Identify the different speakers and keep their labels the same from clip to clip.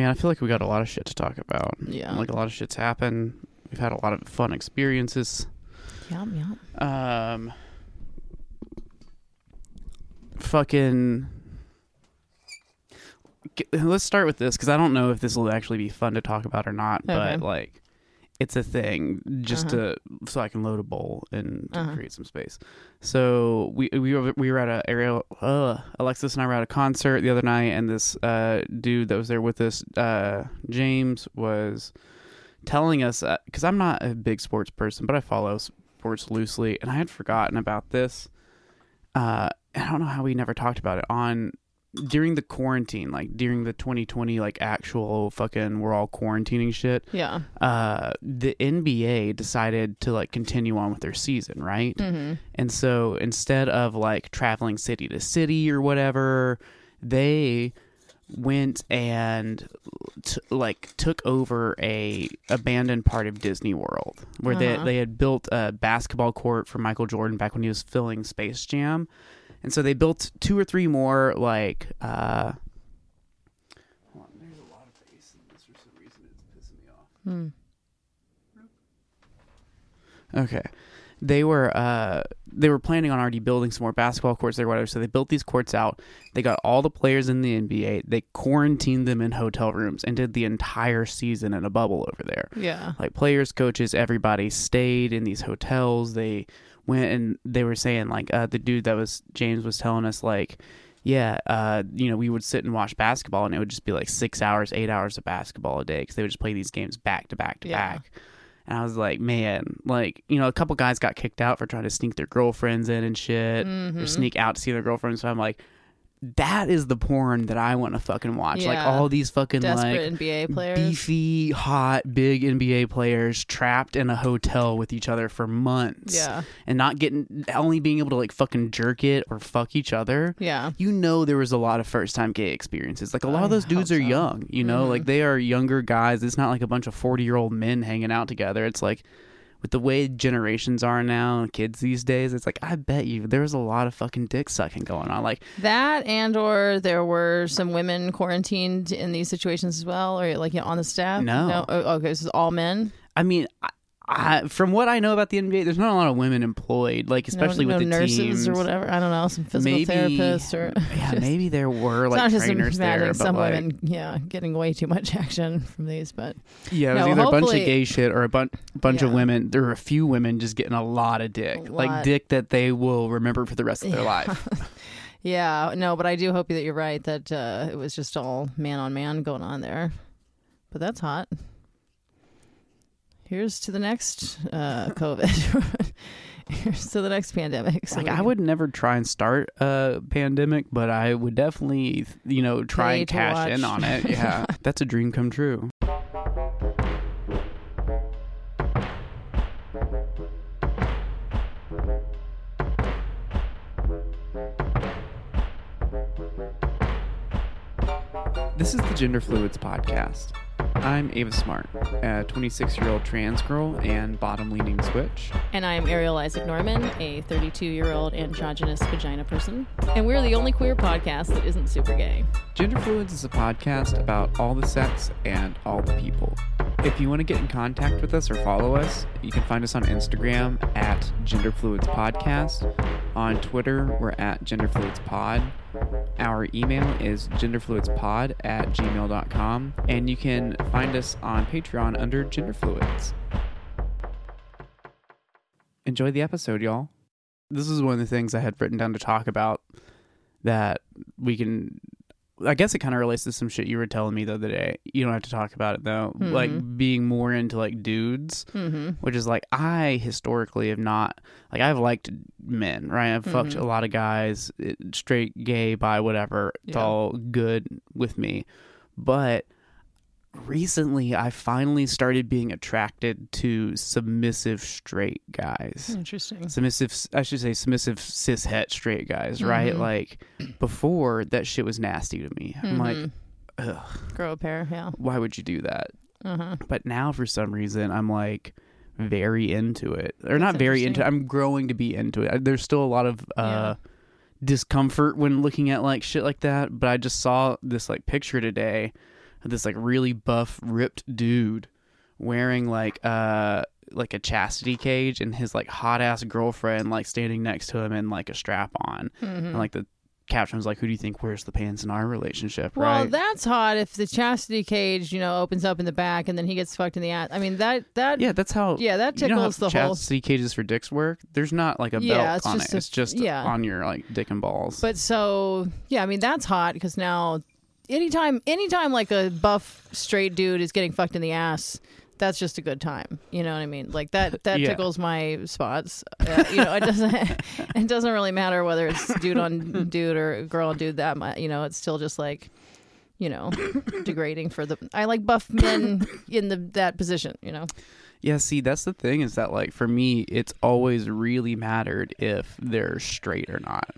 Speaker 1: mean, I feel like we got a lot of shit to talk about.
Speaker 2: Yeah.
Speaker 1: Like a lot of shit's happened. We've had a lot of fun experiences.
Speaker 2: Yum, yum.
Speaker 1: Um, fucking. Let's start with this because I don't know if this will actually be fun to talk about or not, but like, it's a thing just
Speaker 2: Uh-huh.
Speaker 1: to so I can load a bowl and to
Speaker 2: Uh-huh.
Speaker 1: create some space. So we we were we were at a area. Uh, Alexis and I were at a concert the other night, and this uh dude that was there with us, uh, James, was telling us because I'm not a big sports person, but I follow sports loosely, and I had forgotten about this. Uh, I don't know how we never talked about it on during the quarantine, like during the 2020, like actual fucking we're all quarantining shit.
Speaker 2: Yeah.
Speaker 1: Uh, the NBA decided to like continue on with their season, right?
Speaker 2: Mm-hmm.
Speaker 1: And so instead of like traveling city to city or whatever, they went and t- like took over a abandoned part of Disney World where
Speaker 2: Uh-huh.
Speaker 1: they they had built a basketball court for Michael Jordan back when he was filling Space Jam. And so they built two or three more like uh hold on, there's a lot of bass in this for some reason it's pissing me off.
Speaker 2: Hmm.
Speaker 1: Okay. They were uh they were planning on already building some more basketball courts there, whatever. So they built these courts out. They got all the players in the NBA. They quarantined them in hotel rooms and did the entire season in a bubble over there.
Speaker 2: Yeah.
Speaker 1: Like players, coaches, everybody stayed in these hotels. They went and they were saying like uh, the dude that was James was telling us like, yeah, uh, you know, we would sit and watch basketball and it would just be like six hours, eight hours of basketball a day because they would just play these games back to back to
Speaker 2: Yeah.
Speaker 1: back. And I was like, man, like you know, a couple guys got kicked out for trying to sneak their girlfriends in and shit,
Speaker 2: Mm-hmm.
Speaker 1: or sneak out to see their girlfriends. So I'm like, that is the porn that I want to fucking watch. Like all these fucking like
Speaker 2: Desperate NBA players.
Speaker 1: beefy, hot, big NBA players trapped in a hotel with each other for months.
Speaker 2: Yeah.
Speaker 1: And not getting, only being able to like fucking jerk it or fuck each other.
Speaker 2: Yeah.
Speaker 1: You know, there was a lot of first time gay experiences. Like a lot
Speaker 2: I
Speaker 1: of those dudes are
Speaker 2: so.
Speaker 1: young, you know,
Speaker 2: Mhm.
Speaker 1: like they are younger guys. It's not like a bunch of 40 year old men hanging out together. It's like, with the way generations are now, kids these days, it's like I bet you there was a lot of fucking dick sucking going on. Like
Speaker 2: That and or there were some women quarantined in these situations as well, or like you know, on the staff.
Speaker 1: No.
Speaker 2: Oh, okay, this is all men.
Speaker 1: I mean, I, from what I know about the NBA, there's not a lot of women employed, like especially
Speaker 2: no,
Speaker 1: with the
Speaker 2: nurses
Speaker 1: teams
Speaker 2: or whatever. I don't know, some physical
Speaker 1: Maybe-
Speaker 2: therapists or
Speaker 1: Yeah, maybe there were
Speaker 2: It's
Speaker 1: like
Speaker 2: not just
Speaker 1: trainers there,
Speaker 2: some
Speaker 1: like,
Speaker 2: women, yeah, getting way too much action from these. But
Speaker 1: yeah, it was
Speaker 2: No,
Speaker 1: either a bunch of gay shit or a bun- bunch of women. There were a few women just getting a lot of dick,
Speaker 2: A
Speaker 1: like dick that they will remember for the rest of their
Speaker 2: Yeah.
Speaker 1: life.
Speaker 2: yeah, no, but I do hope that you're right that uh, it was just all man on man going on there. But that's hot. Here's to the next uh, COVID. Here's to the next pandemic. So
Speaker 1: Like I would never try and start a pandemic, but I would definitely, you know, try and cash in on it. Yeah, that's a dream come true. This is the Gender Fluids Podcast. I'm Ava Smart, a 26 year old trans girl and bottom leaning switch.
Speaker 2: And I'm Ariel Isaac Norman, a 32 year old androgynous vagina person. And we're the only queer podcast that isn't super gay.
Speaker 1: Gender Fluids is a podcast about all the sex and all the people. If you want to get in contact with us or follow us, you can find us on Instagram at Gender Fluids Podcast. On Twitter, we're at Gender Fluids Pod. Our email is genderfluidspod at gmail.com. And you can find us on Patreon under Gender Fluids. Enjoy the episode, y'all. This is one of the things I had written down to talk about that we can I guess it kind of relates to some shit you were telling me the other day. You don't have to talk about it though. Like being more into like dudes,
Speaker 2: Mm-hmm.
Speaker 1: which is like I historically have not like I've liked men, right? I've fucked a lot of guys, straight, gay, bi, whatever. It's
Speaker 2: Yeah.
Speaker 1: all good with me. But recently I finally started being attracted to submissive straight guys
Speaker 2: Interesting.
Speaker 1: submissive i should say submissive cis het straight guys right
Speaker 2: Mhm.
Speaker 1: like before that shit was nasty to me i'm like
Speaker 2: Mhm.
Speaker 1: ugh
Speaker 2: grow a pair, yeah.
Speaker 1: why would you do that
Speaker 2: Uh-huh.
Speaker 1: but now for some reason i'm like very into it or not very into it i'm growing to be into it there's still a lot of uh
Speaker 2: Yeah.
Speaker 1: discomfort when looking at like shit like that but i just saw this like picture today this like really buff, ripped dude wearing like uh like a chastity cage and his like hot ass girlfriend like standing next to him in like a strap on.
Speaker 2: Mm-hmm.
Speaker 1: And like the caption was like, Who do you think wears the pants in our relationship?
Speaker 2: Well,
Speaker 1: right.
Speaker 2: that's hot if the chastity cage, you know, opens up in the back and then he gets fucked in the ass. I mean, that that
Speaker 1: yeah, that's how
Speaker 2: yeah, that
Speaker 1: you know how
Speaker 2: tickles the whole.
Speaker 1: chastity cages for dicks work. There's not like a
Speaker 2: Yeah,
Speaker 1: belt
Speaker 2: it's
Speaker 1: on
Speaker 2: just
Speaker 1: it.
Speaker 2: a-
Speaker 1: it's just
Speaker 2: yeah.
Speaker 1: on your like dick and balls.
Speaker 2: But so yeah, I mean that's hot because now, anytime anytime like a buff straight dude is getting fucked in the ass. That's just a good time, you know what I mean. Like that, that
Speaker 1: Yeah.
Speaker 2: tickles my spots. Uh, you know, it doesn't, it doesn't really matter whether it's dude on dude or girl on dude. That much, you know, it's still just like, you know, degrading for the. I like buff men in the that position. You know,
Speaker 1: Yeah, see, that's the thing is that like for me, it's always really mattered if they're straight or not.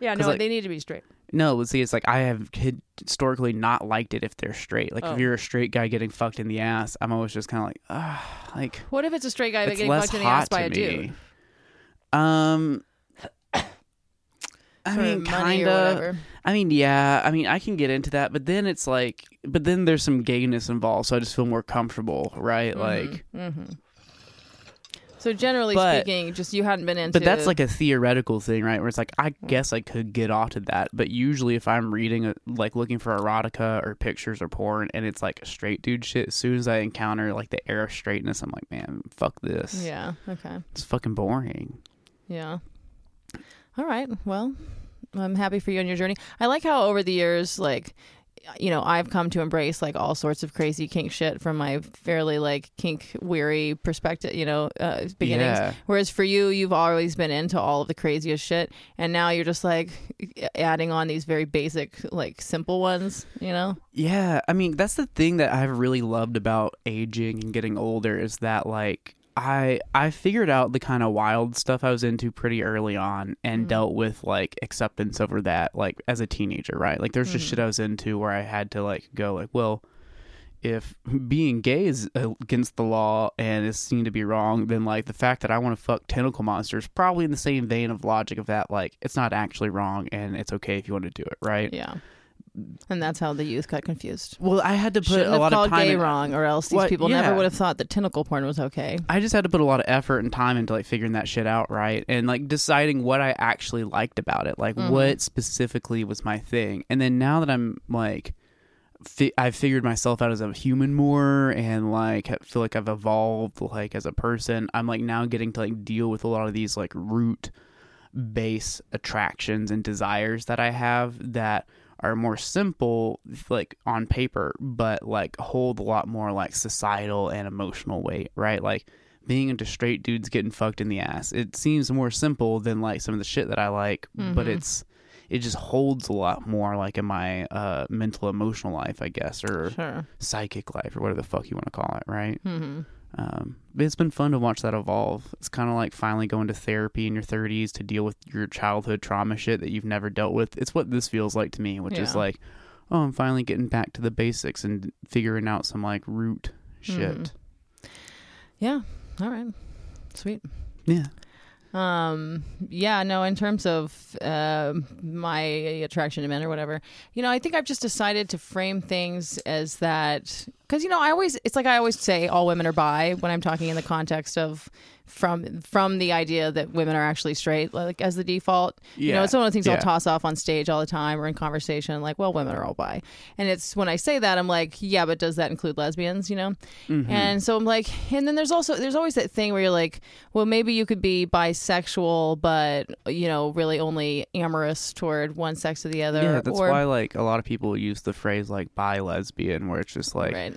Speaker 2: Yeah, no,
Speaker 1: like-
Speaker 2: they need to be straight.
Speaker 1: No, but see, it's like I have historically not liked it if they're straight. Like
Speaker 2: Oh.
Speaker 1: if you're a straight guy getting fucked in the ass, I'm always just kind of like, ah, like
Speaker 2: What if it's a straight guy getting fucked in the ass by a dude?
Speaker 1: Um, I mean, kind of. I mean, yeah. I mean, I can get into that, but then it's like, but then there's some gayness involved, so I just feel more comfortable, right? Like,
Speaker 2: Mm-hmm. So generally
Speaker 1: But-
Speaker 2: speaking, just you hadn't been into.
Speaker 1: But that's like a theoretical thing, right? Where it's like. I guess I could get off to that, but usually if I'm reading, a, like looking for erotica or pictures or porn, and it's like straight dude shit, as soon as I encounter like the air of straightness, I'm like, man, fuck this.
Speaker 2: Yeah. Okay.
Speaker 1: It's fucking boring.
Speaker 2: Yeah. All right. Well, I'm happy for you on your journey. I like how over the years, like, you know, I've come to embrace like all sorts of crazy kink shit from my fairly like kink weary perspective, you know, uh, beginnings.
Speaker 1: Yeah.
Speaker 2: Whereas for you, you've always been into all of the craziest shit, and now you're just like adding on these very basic, like simple ones, you know.
Speaker 1: Yeah, I mean that's the thing that I've really loved about aging and getting older is that like I I figured out the kind of wild stuff I was into pretty early on and mm. dealt with like acceptance over that like as a teenager, right? Like there's just mm. shit I was into where I had to like go like, well, if being gay is against the law and is seen to be wrong, then like the fact that I want to fuck tentacle monsters probably in the same vein of logic of that like it's not actually wrong and it's okay if you want to do it, right?
Speaker 2: Yeah. And that's how the youth got confused.
Speaker 1: Well, I had to put
Speaker 2: Shouldn't
Speaker 1: a lot of time
Speaker 2: gay
Speaker 1: in-
Speaker 2: wrong, or else these
Speaker 1: What?
Speaker 2: people never would have thought that tentacle porn was okay.
Speaker 1: I just had to put a lot of effort and time into like figuring that shit out, right? And like deciding what I actually liked about it, like
Speaker 2: Mm-hmm.
Speaker 1: what specifically was my thing. And then now that I'm like, fi- I've figured myself out as a human more, and like I feel like I've evolved like as a person. I'm like now getting to like deal with a lot of these like root base attractions and desires that I have that are more simple like on paper but like hold a lot more like societal and emotional weight right like being into straight dudes getting fucked in the ass it seems more simple than like some of the shit that I like but it's it just holds a lot more like in my uh mental emotional life I guess or
Speaker 2: Sure.
Speaker 1: psychic life or whatever the fuck you want to call it right
Speaker 2: Mm-hmm.
Speaker 1: Um, but it's been fun to watch that evolve. It's kind of like finally going to therapy in your 30s to deal with your childhood trauma shit that you've never dealt with. It's what this feels like to me, which is like, oh, I'm finally getting back to the basics and figuring out some like root shit.
Speaker 2: Mhm. Yeah. All right. Sweet.
Speaker 1: Yeah.
Speaker 2: Um. Yeah. No. In terms of uh, my attraction to men or whatever, you know, I think I've just decided to frame things as that because you know I always it's like I always say all women are bi when I'm talking in the context of from from the idea that women are actually straight like as the default. You know, it's one of the things
Speaker 1: Yeah.
Speaker 2: I'll toss off on stage all the time or in conversation like, well, women are all bi, and it's when I say that I'm like, yeah, but does that include lesbians? You know,
Speaker 1: Mm-hmm.
Speaker 2: and so I'm like, and then there's also there's always that thing where you're like, well, maybe you could be bisexual, but you know, really only amorous toward one sex or the other.
Speaker 1: Yeah, that's
Speaker 2: or,
Speaker 1: why like a lot of people use the phrase like bi lesbian, where it's just like
Speaker 2: right.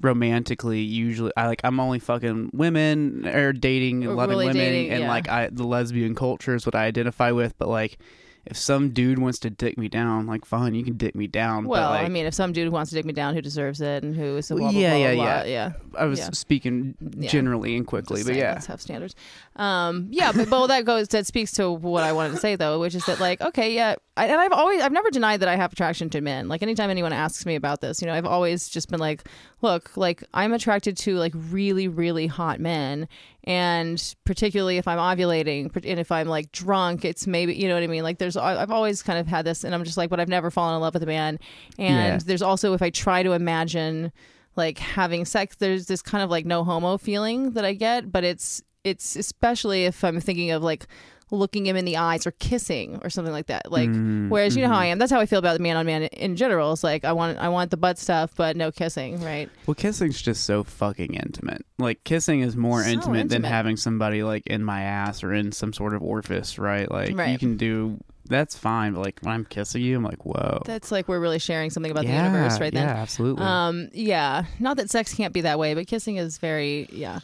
Speaker 1: Romantically usually I like I'm only fucking women or dating
Speaker 2: Or
Speaker 1: loving
Speaker 2: really
Speaker 1: women
Speaker 2: dating,
Speaker 1: and
Speaker 2: yeah.
Speaker 1: like I the lesbian culture is what I identify with but like if some dude wants to dick me down like fine you can dick me down
Speaker 2: Well,
Speaker 1: but like
Speaker 2: I mean, if some dude wants to dig me down who deserves it and who is a
Speaker 1: Well,
Speaker 2: blah, blah,
Speaker 1: yeah,
Speaker 2: blah,
Speaker 1: yeah,
Speaker 2: blah,
Speaker 1: yeah.
Speaker 2: yeah.
Speaker 1: I was
Speaker 2: yeah.
Speaker 1: speaking generally and quickly
Speaker 2: Just
Speaker 1: but
Speaker 2: saying,
Speaker 1: yeah
Speaker 2: let's have standards. Um, yeah, but, but that goes that speaks to what I wanted to say though, which is that like, okay, yeah, I, and I've always I've never denied that I have attraction to men. Like anytime anyone asks me about this, you know, I've always just been like, look, like I'm attracted to like really really hot men, and particularly if I'm ovulating and if I'm like drunk, it's maybe you know what I mean. Like there's I've always kind of had this, and I'm just like, but I've never fallen in love with a man. And
Speaker 1: Yeah.
Speaker 2: there's also if I try to imagine like having sex, there's this kind of like no homo feeling that I get, but it's it's especially if I'm thinking of like looking him in the eyes or kissing or something like that. Like
Speaker 1: Mm,
Speaker 2: whereas you know
Speaker 1: mm-hmm.
Speaker 2: how I am. That's how I feel about the man on man in general. It's like I want I want the butt stuff, but no kissing, right?
Speaker 1: Well, kissing's just so fucking intimate. Like kissing is more
Speaker 2: So
Speaker 1: intimate, than having somebody like in my ass or in some sort of orifice, right? Like
Speaker 2: Right.
Speaker 1: you can do that's fine, but like when I'm kissing you, I'm like, whoa.
Speaker 2: That's like we're really sharing something about
Speaker 1: yeah,
Speaker 2: the universe right
Speaker 1: yeah,
Speaker 2: then.
Speaker 1: absolutely.
Speaker 2: Um, yeah, not that sex can't be that way, but kissing is very yeah.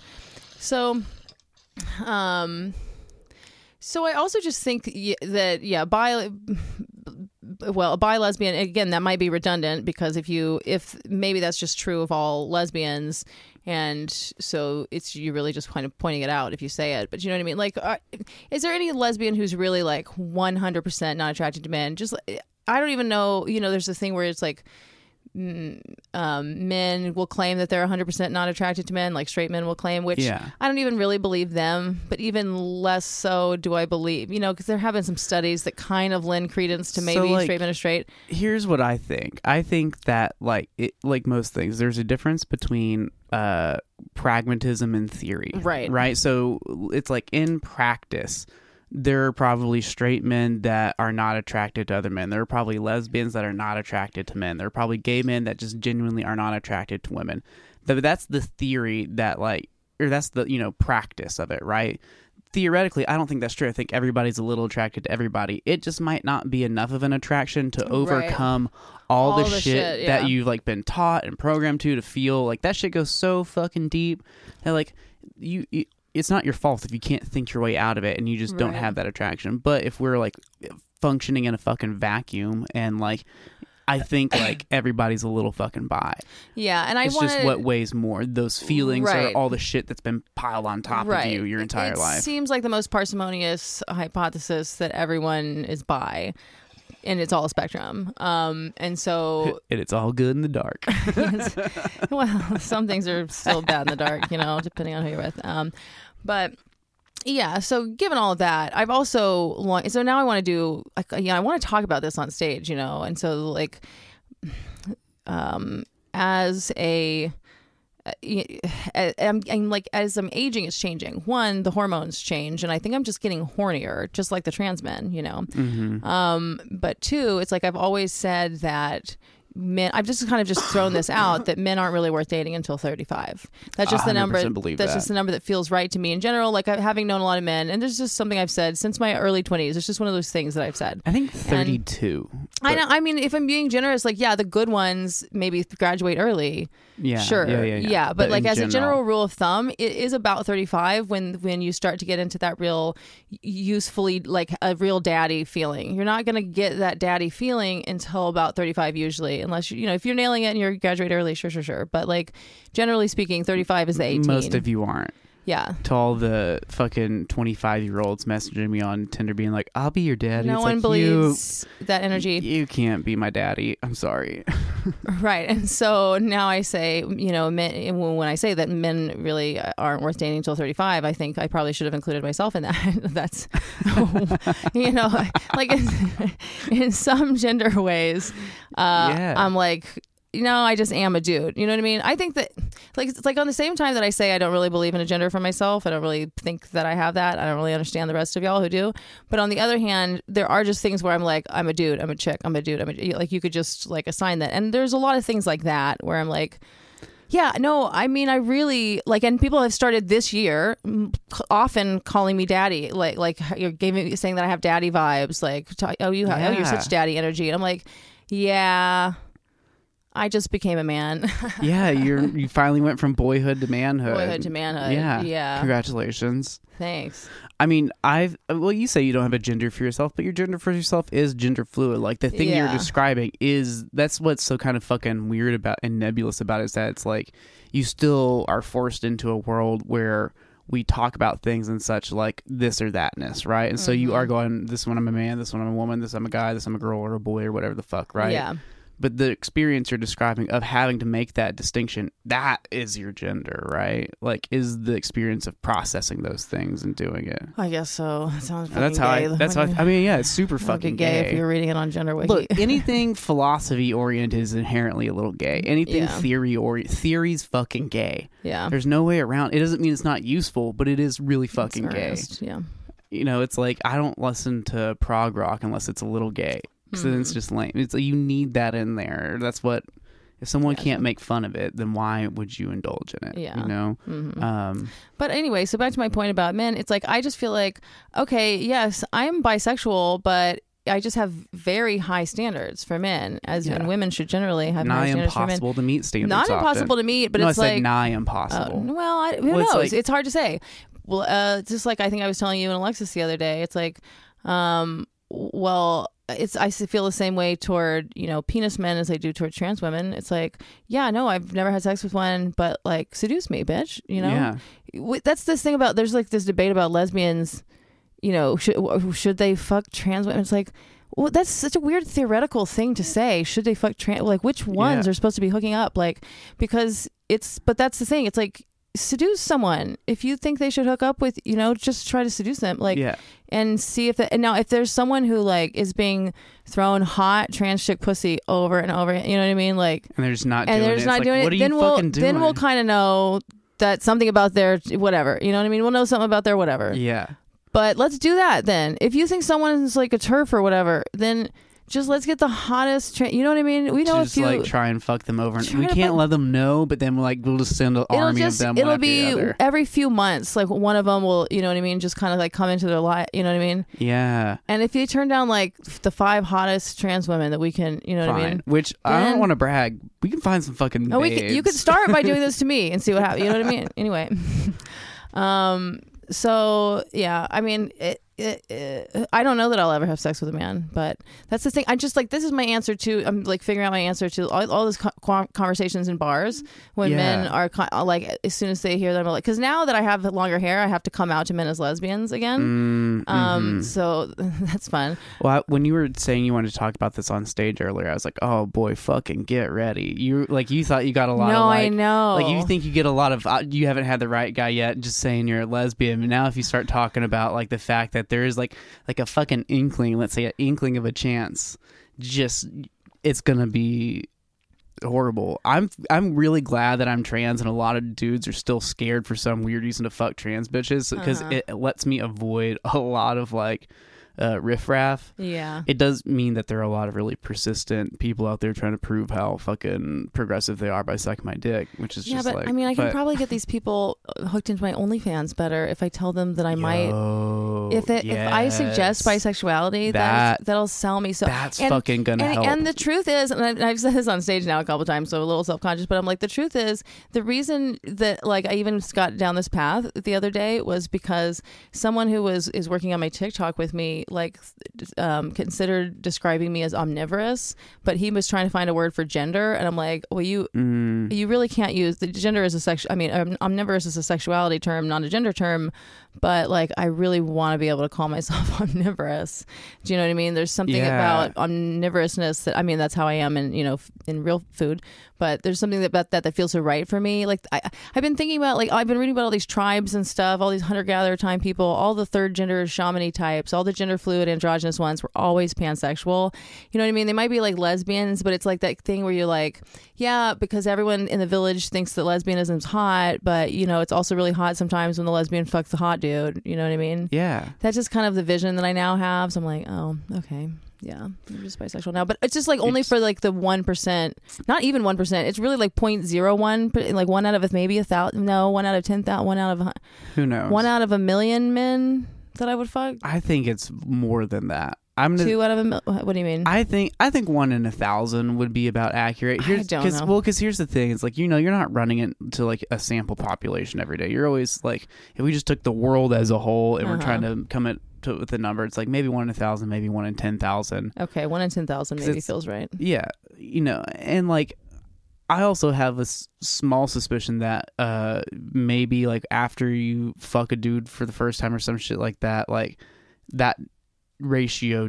Speaker 2: So, um, so I also just think that yeah, by well, a bi lesbian again that might be redundant because if you if maybe that's just true of all lesbians. And so it's you really just kind of pointing it out if you say it, but you know what I mean. Like, uh, is there any lesbian who's really like one hundred percent not attracted to men? Just I don't even know. You know, there's this thing where it's like um, men will claim that they're 100% not attracted to men, like straight men will claim, which
Speaker 1: Yeah.
Speaker 2: I don't even really believe them, but even less so do I believe, you know, because there have been some studies that kind of lend credence to
Speaker 1: So,
Speaker 2: maybe
Speaker 1: like-
Speaker 2: straight men are straight.
Speaker 1: Here's what I think. I think that like it, like most things, there's a difference between uh pragmatism and theory.
Speaker 2: Right.
Speaker 1: Right. So it's like in practice, there are probably straight men that are not attracted to other men. There are probably lesbians that are not attracted to men. There are probably gay men that just genuinely are not attracted to women. That's the theory that like or that's the, you know, practice of it, right? Theoretically, I don't think that's true. I think everybody's a little attracted to everybody. It just might not be enough of an attraction to overcome all,
Speaker 2: All
Speaker 1: the,
Speaker 2: the
Speaker 1: shit,
Speaker 2: shit, yeah.
Speaker 1: that you've like been taught and programmed to to feel. Like that shit goes so fucking deep that like you, you it's not your fault if you can't think your way out of it and you just don't have that attraction. But if we're like functioning in a fucking vacuum and like I think like everybody's a little fucking bi.
Speaker 2: Yeah. And I
Speaker 1: It's just what weighs more, those feelings
Speaker 2: Right.
Speaker 1: or all the shit that's been piled on top
Speaker 2: right.
Speaker 1: of you your entire
Speaker 2: it
Speaker 1: life.
Speaker 2: seems like the most parsimonious hypothesis that everyone is bi. And it's all a spectrum. Um, and so
Speaker 1: and it's all good in the dark.
Speaker 2: Yes. well, some things are still bad in the dark, you know, depending on who you're with. Um, but yeah, so given all of that, I've also long, so now I want to do, like, yeah, I want to talk about this on stage, you know, and so like, um, as a uh, I'm, I'm like as I'm aging, it's changing. One, the hormones change, and I think I'm just getting hornier, just like the trans men, you know.
Speaker 1: Mm-hmm.
Speaker 2: Um, but two, it's like I've always said that men. I've just kind of just thrown this out that men aren't really worth dating until 35. That's just the number. That's
Speaker 1: that.
Speaker 2: just the number that feels right to me in general. Like having known a lot of men, and there's just something I've said since my early 20s. It's just one of those things that I've said.
Speaker 1: I think 32.
Speaker 2: I know. I mean, if I'm being generous, like yeah, the good ones maybe graduate early.
Speaker 1: Yeah.
Speaker 2: Sure.
Speaker 1: Yeah, yeah, yeah.
Speaker 2: but, like
Speaker 1: in
Speaker 2: as a general rule of thumb, it is about 35 when when you start to get into that real usefully like a real daddy feeling. You're not going to get that daddy feeling until about 35 usually, unless you you know if you're nailing it and you're graduate early, sure, sure, sure. But like generally speaking, 35 is the 18.
Speaker 1: Most of you aren't.
Speaker 2: Yeah.
Speaker 1: To all the fucking 25 year olds messaging me on Tinder being like, I'll be your daddy.
Speaker 2: No
Speaker 1: It's
Speaker 2: one
Speaker 1: like,
Speaker 2: believes that energy.
Speaker 1: You can't be my daddy. I'm sorry.
Speaker 2: Right. And so now I say, you know, men, when I say that men really aren't worth dating until 35, I think I probably should have included myself in that. That's, you know, like in, in some gender ways, uh,
Speaker 1: Yeah.
Speaker 2: I'm like, you know, I just am a dude. You know what I mean? I think that, like, it's like on the same time that I say I don't really believe in a gender for myself, I don't really think that I have that. I don't really understand the rest of y'all who do. But on the other hand, there are just things where I'm like, I'm a dude, I'm a chick, I'm a dude, I'm a, like, you could just like assign that. And there's a lot of things like that where I'm like, yeah, no, I mean, I really like, and people have started this year often calling me daddy, like, like you're giving saying that I have daddy vibes, like, oh, you have, oh, you're such daddy energy. And I'm like, yeah, I just became a man,
Speaker 1: yeah, you're you finally went from boyhood to manhood.
Speaker 2: boyhood to manhood.
Speaker 1: Yeah.
Speaker 2: yeah.
Speaker 1: Congratulations.
Speaker 2: Thanks.
Speaker 1: I mean, I've well, you say you don't have a gender for yourself, but your gender for yourself is gender fluid. Like the thing you're describing is that's what's so kind of fucking weird about and nebulous about it is that it's like you still are forced into a world where we talk about things and such like this or thatness, right? And so you
Speaker 2: Mm-hmm.
Speaker 1: are going, this one I'm a man, this one I'm a woman, this I'm a guy, this I'm a girl or a boy or whatever the fuck, right?
Speaker 2: Yeah.
Speaker 1: But the experience you're describing of having to make that distinction that is your gender right like is the experience of processing those things and doing it
Speaker 2: I guess so. That sounds
Speaker 1: that's how
Speaker 2: gay.
Speaker 1: I. That's how I, I mean. Yeah, it's super
Speaker 2: Fucking
Speaker 1: fucking
Speaker 2: gay,
Speaker 1: gay.
Speaker 2: if you're reading it on Gender Wiki.
Speaker 1: Look, anything philosophy oriented is inherently a little gay. Anything
Speaker 2: Yeah.
Speaker 1: theory or theory's fucking gay.
Speaker 2: yeah.
Speaker 1: There's no way around. It doesn't mean it's not useful, but it is really fucking gay.
Speaker 2: Yeah.
Speaker 1: You know, it's like I don't listen to prog rock unless it's a little gay. So then it's just lame. It's like you need that in there. That's what. If someone
Speaker 2: Gotcha.
Speaker 1: can't make fun of it, then why would you indulge in it?
Speaker 2: Yeah.
Speaker 1: You know.
Speaker 2: Mhm.
Speaker 1: Um.
Speaker 2: But anyway, so back to my point about men, it's like I just feel like, okay, yes, I'm bisexual, but I just have very high standards for men, as
Speaker 1: Yeah.
Speaker 2: and women should generally have
Speaker 1: nigh
Speaker 2: standards for men.
Speaker 1: impossible to meet standards.
Speaker 2: Not
Speaker 1: often.
Speaker 2: impossible to meet, but
Speaker 1: no,
Speaker 2: it's
Speaker 1: I
Speaker 2: like
Speaker 1: nigh
Speaker 2: uh,
Speaker 1: impossible.
Speaker 2: well, I, who
Speaker 1: Well, it's
Speaker 2: knows?
Speaker 1: like-
Speaker 2: it's hard to say. Well, uh, just like I think I was telling you and Alexis the other day, it's like, um, well, it's I feel the same way toward you know penis men as I do toward trans women. It's like, yeah, no, I've never had sex with one, but like seduce me, bitch. You know,
Speaker 1: Yeah.
Speaker 2: That's this thing about there's like this debate about lesbians you know should should they fuck trans women it's like well that's such a weird theoretical thing to say should they fuck trans like which ones
Speaker 1: Yeah.
Speaker 2: are supposed to be hooking up like because it's but that's the thing it's like seduce someone if you think they should hook up with you know just try to seduce them like
Speaker 1: yeah.
Speaker 2: and see if the, and now if there's someone who like is being thrown hot trans chick pussy over and over you know what i mean like
Speaker 1: And they're just not
Speaker 2: and
Speaker 1: doing
Speaker 2: they're
Speaker 1: it.
Speaker 2: just
Speaker 1: It's
Speaker 2: not
Speaker 1: like,
Speaker 2: doing
Speaker 1: what
Speaker 2: it,
Speaker 1: are
Speaker 2: then
Speaker 1: you
Speaker 2: we'll
Speaker 1: fucking doing?
Speaker 2: then we'll kind of know that something about their whatever. You know what I mean? We'll know something about their whatever.
Speaker 1: yeah.
Speaker 2: But let's do that then. If you think someone's like a TERF or whatever, then just let's get the hottest. Tra- you know what I mean? We know
Speaker 1: just
Speaker 2: if you.
Speaker 1: like try and fuck them over. We can't
Speaker 2: fuck-
Speaker 1: let them know, but then like we'll just send an
Speaker 2: It'll
Speaker 1: army
Speaker 2: just
Speaker 1: of them.
Speaker 2: it'll be every few months. Like one of them will, you know what I mean, just kind of like come into their life. You know what I mean?
Speaker 1: yeah.
Speaker 2: And if you turn down like the five hottest trans women that we can, you know what I mean?
Speaker 1: Which I don't want to brag. We can find some fucking.
Speaker 2: No, we could, you could start by doing this to me and see what happens. You know what I mean? Anyway, um, so yeah, I mean, it, it, it, I don't know that I'll ever have sex with a man, but that's the thing. I just like this is my answer to. I'm like figuring out my answer to all, all those co- conversations in bars when
Speaker 1: Yeah.
Speaker 2: men are co- like as soon as they hear them, I'm like because now that I have longer hair, I have to come out to men as lesbians again.
Speaker 1: Mm,
Speaker 2: Um,
Speaker 1: mhm.
Speaker 2: so that's fun.
Speaker 1: Well, I- when you were saying you wanted to talk about this on stage earlier, I was like, "Oh boy, fucking get ready!" You like you thought you got a lot
Speaker 2: no,
Speaker 1: of like,
Speaker 2: I know.
Speaker 1: like you think you get a lot of uh, you haven't had the right guy yet. Just saying you're a lesbian, but now if you start talking about like the fact that there is like like a fucking inkling, let's say an inkling of a chance, just it's gonna be horrible. I'm I'm really glad that I'm trans, and a lot of dudes are still scared for some weird reason to fuck trans bitches because
Speaker 2: Uh-huh.
Speaker 1: it lets me avoid a lot of like uh, riffraff
Speaker 2: Yeah.
Speaker 1: it does mean that there are a lot of really persistent people out there trying to prove how fucking progressive they are by sucking my dick, which is
Speaker 2: Yeah,
Speaker 1: just
Speaker 2: but
Speaker 1: like.
Speaker 2: I mean, I can
Speaker 1: but-
Speaker 2: probably get these people uh, hooked into my OnlyFans better if I tell them that I might. If it, if I suggest bisexuality,
Speaker 1: That-
Speaker 2: that that'll sell me. So
Speaker 1: that's
Speaker 2: and,
Speaker 1: fucking gonna
Speaker 2: and,
Speaker 1: help.
Speaker 2: and the truth is, and I've, I've said this on stage now a couple times, so a little self conscious, but I'm like, the truth is, the reason that like I even got down this path the other day was because someone who was is working on my TikTok with me, like, um, considered describing me as omnivorous, but he was trying to find a word for gender, and I'm like, well, you
Speaker 1: Mm,
Speaker 2: you really can't use the gender as a sex. I mean, um, omnivorous is a sexuality term, not a gender term. But like, I really want to be able to call myself omnivorous. Do you know what I mean? There's something
Speaker 1: Yeah.
Speaker 2: about omnivorousness that I mean, that's how I am in you know in real food. But there's something about that that feels so right for me. Like I, I've been thinking about like I've been reading about all these tribes and stuff, all these hunter gatherer time people, all the third gender shamany types, all the gender fluid androgynous ones were always pansexual. You know what I mean? They might be like lesbians, but it's like that thing where you're like, yeah, because everyone in the village thinks that lesbianism's hot, but you know, it's also really hot sometimes when the lesbian fucks the hot dude. You know what I mean?
Speaker 1: yeah,
Speaker 2: That's just kind of the vision that I now have. So I'm like, oh, okay. Yeah, I'm just bisexual now, but it's just like only
Speaker 1: It's-
Speaker 2: for like the one percent, not even one percent. It's really like point zero one, like one out of maybe a thousand. No, one out of ten thousand. One out of
Speaker 1: who knows?
Speaker 2: one out of a million men that I would fuck.
Speaker 1: I think it's more than that. I'm gonna.
Speaker 2: Two out of a mil. What do you mean?
Speaker 1: I think I think one in a thousand would be about accurate.
Speaker 2: I don't
Speaker 1: cause,
Speaker 2: know.
Speaker 1: Well, because here's the thing: it's like you know you're not running it to like a sample population every day. You're always like, if we just took the world as a whole and we're
Speaker 2: Uh-huh.
Speaker 1: trying to come at to with a number, it's like maybe one in a thousand, maybe one in ten thousand.
Speaker 2: okay, one in ten thousand maybe feels right.
Speaker 1: Yeah, you know, and like I also have a s- small suspicion that uh maybe like after you fuck a dude for the first time or some shit like that, like that ratio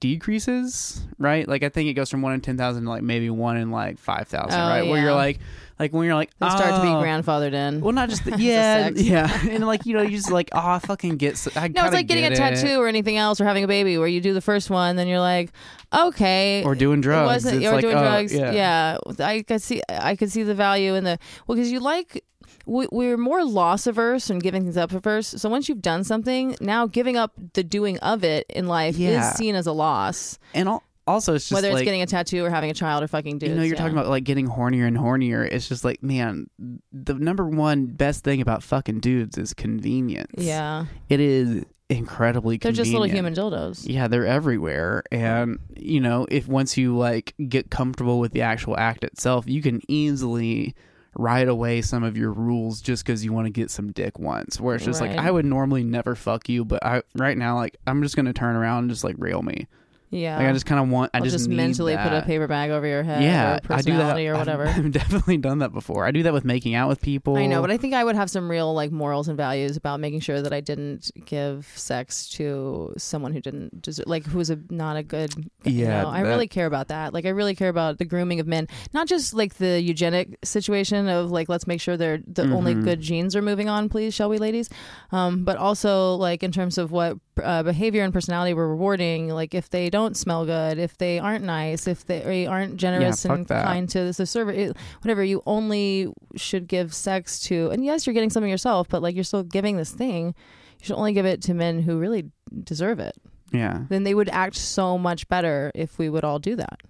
Speaker 1: decreases, right? Like I think it goes from one in ten thousand to like maybe one in like five thousand,
Speaker 2: Oh,
Speaker 1: right? Where you're like, like when you're like,
Speaker 2: They start to be
Speaker 1: "Oh."
Speaker 2: grandfathered in.
Speaker 1: Well, not just the, yeah, yeah, and like you know, you just like, oh, I fucking get. So, I
Speaker 2: no, it's like getting a
Speaker 1: get
Speaker 2: tattoo
Speaker 1: it.
Speaker 2: or anything else or having a baby where you do the first one, then you're like, okay.
Speaker 1: or doing
Speaker 2: it
Speaker 1: drugs.
Speaker 2: wasn't
Speaker 1: It's
Speaker 2: or
Speaker 1: like,
Speaker 2: doing
Speaker 1: oh,
Speaker 2: drugs.
Speaker 1: Yeah.
Speaker 2: Yeah. I could see. I could see the value in the well because you like. We, we're more loss averse and giving things up averse. So once you've done something, now giving up the doing of it in life
Speaker 1: Yeah.
Speaker 2: is seen as a loss.
Speaker 1: and al- also it's just
Speaker 2: Whether
Speaker 1: like,
Speaker 2: it's getting a tattoo or having a child or fucking dudes.
Speaker 1: you know, you're
Speaker 2: yeah.
Speaker 1: talking about like getting hornier and hornier. It's just like, man, the number one best thing about fucking dudes is convenience.
Speaker 2: Yeah,
Speaker 1: it is incredibly.
Speaker 2: they're just little human dildos.
Speaker 1: Yeah, they're everywhere. And, you know, if once you like get comfortable with the actual act itself, you can easily write away some of your rules just because you want to get some dick once. Where it's just like, I would normally never fuck you, but I right now, like, I'm just going to turn around and just like rail me.
Speaker 2: Yeah,
Speaker 1: Like, I just kind of want, I
Speaker 2: I'll
Speaker 1: just,
Speaker 2: just, mentally put a paper bag over your head.
Speaker 1: Yeah,
Speaker 2: or
Speaker 1: I do that.
Speaker 2: or
Speaker 1: I've-
Speaker 2: whatever.
Speaker 1: I've definitely done that before. I do that with making out with people.
Speaker 2: I know, but I think I would have some real like morals and values about making sure that I didn't give sex to someone who didn't deserve, like who was a not a good. you
Speaker 1: Yeah,
Speaker 2: know, I
Speaker 1: that-
Speaker 2: really care about that. Like, I really care about the grooming of men, not just like the eugenic situation of like let's make sure they're the only
Speaker 1: Mhm.
Speaker 2: good genes are moving on, please, shall we, ladies? Um, but also like in terms of what uh, behavior and personality we're rewarding. Like if they don't smell good, if they aren't nice, if they aren't generous
Speaker 1: fuck
Speaker 2: and
Speaker 1: that.
Speaker 2: kind to the server, it, whatever. You only should give sex to, and yes, you're getting something yourself, but like you're still giving this thing. You should only give it to men who really deserve it.
Speaker 1: Yeah.
Speaker 2: Then they would act so much better if we would all do that.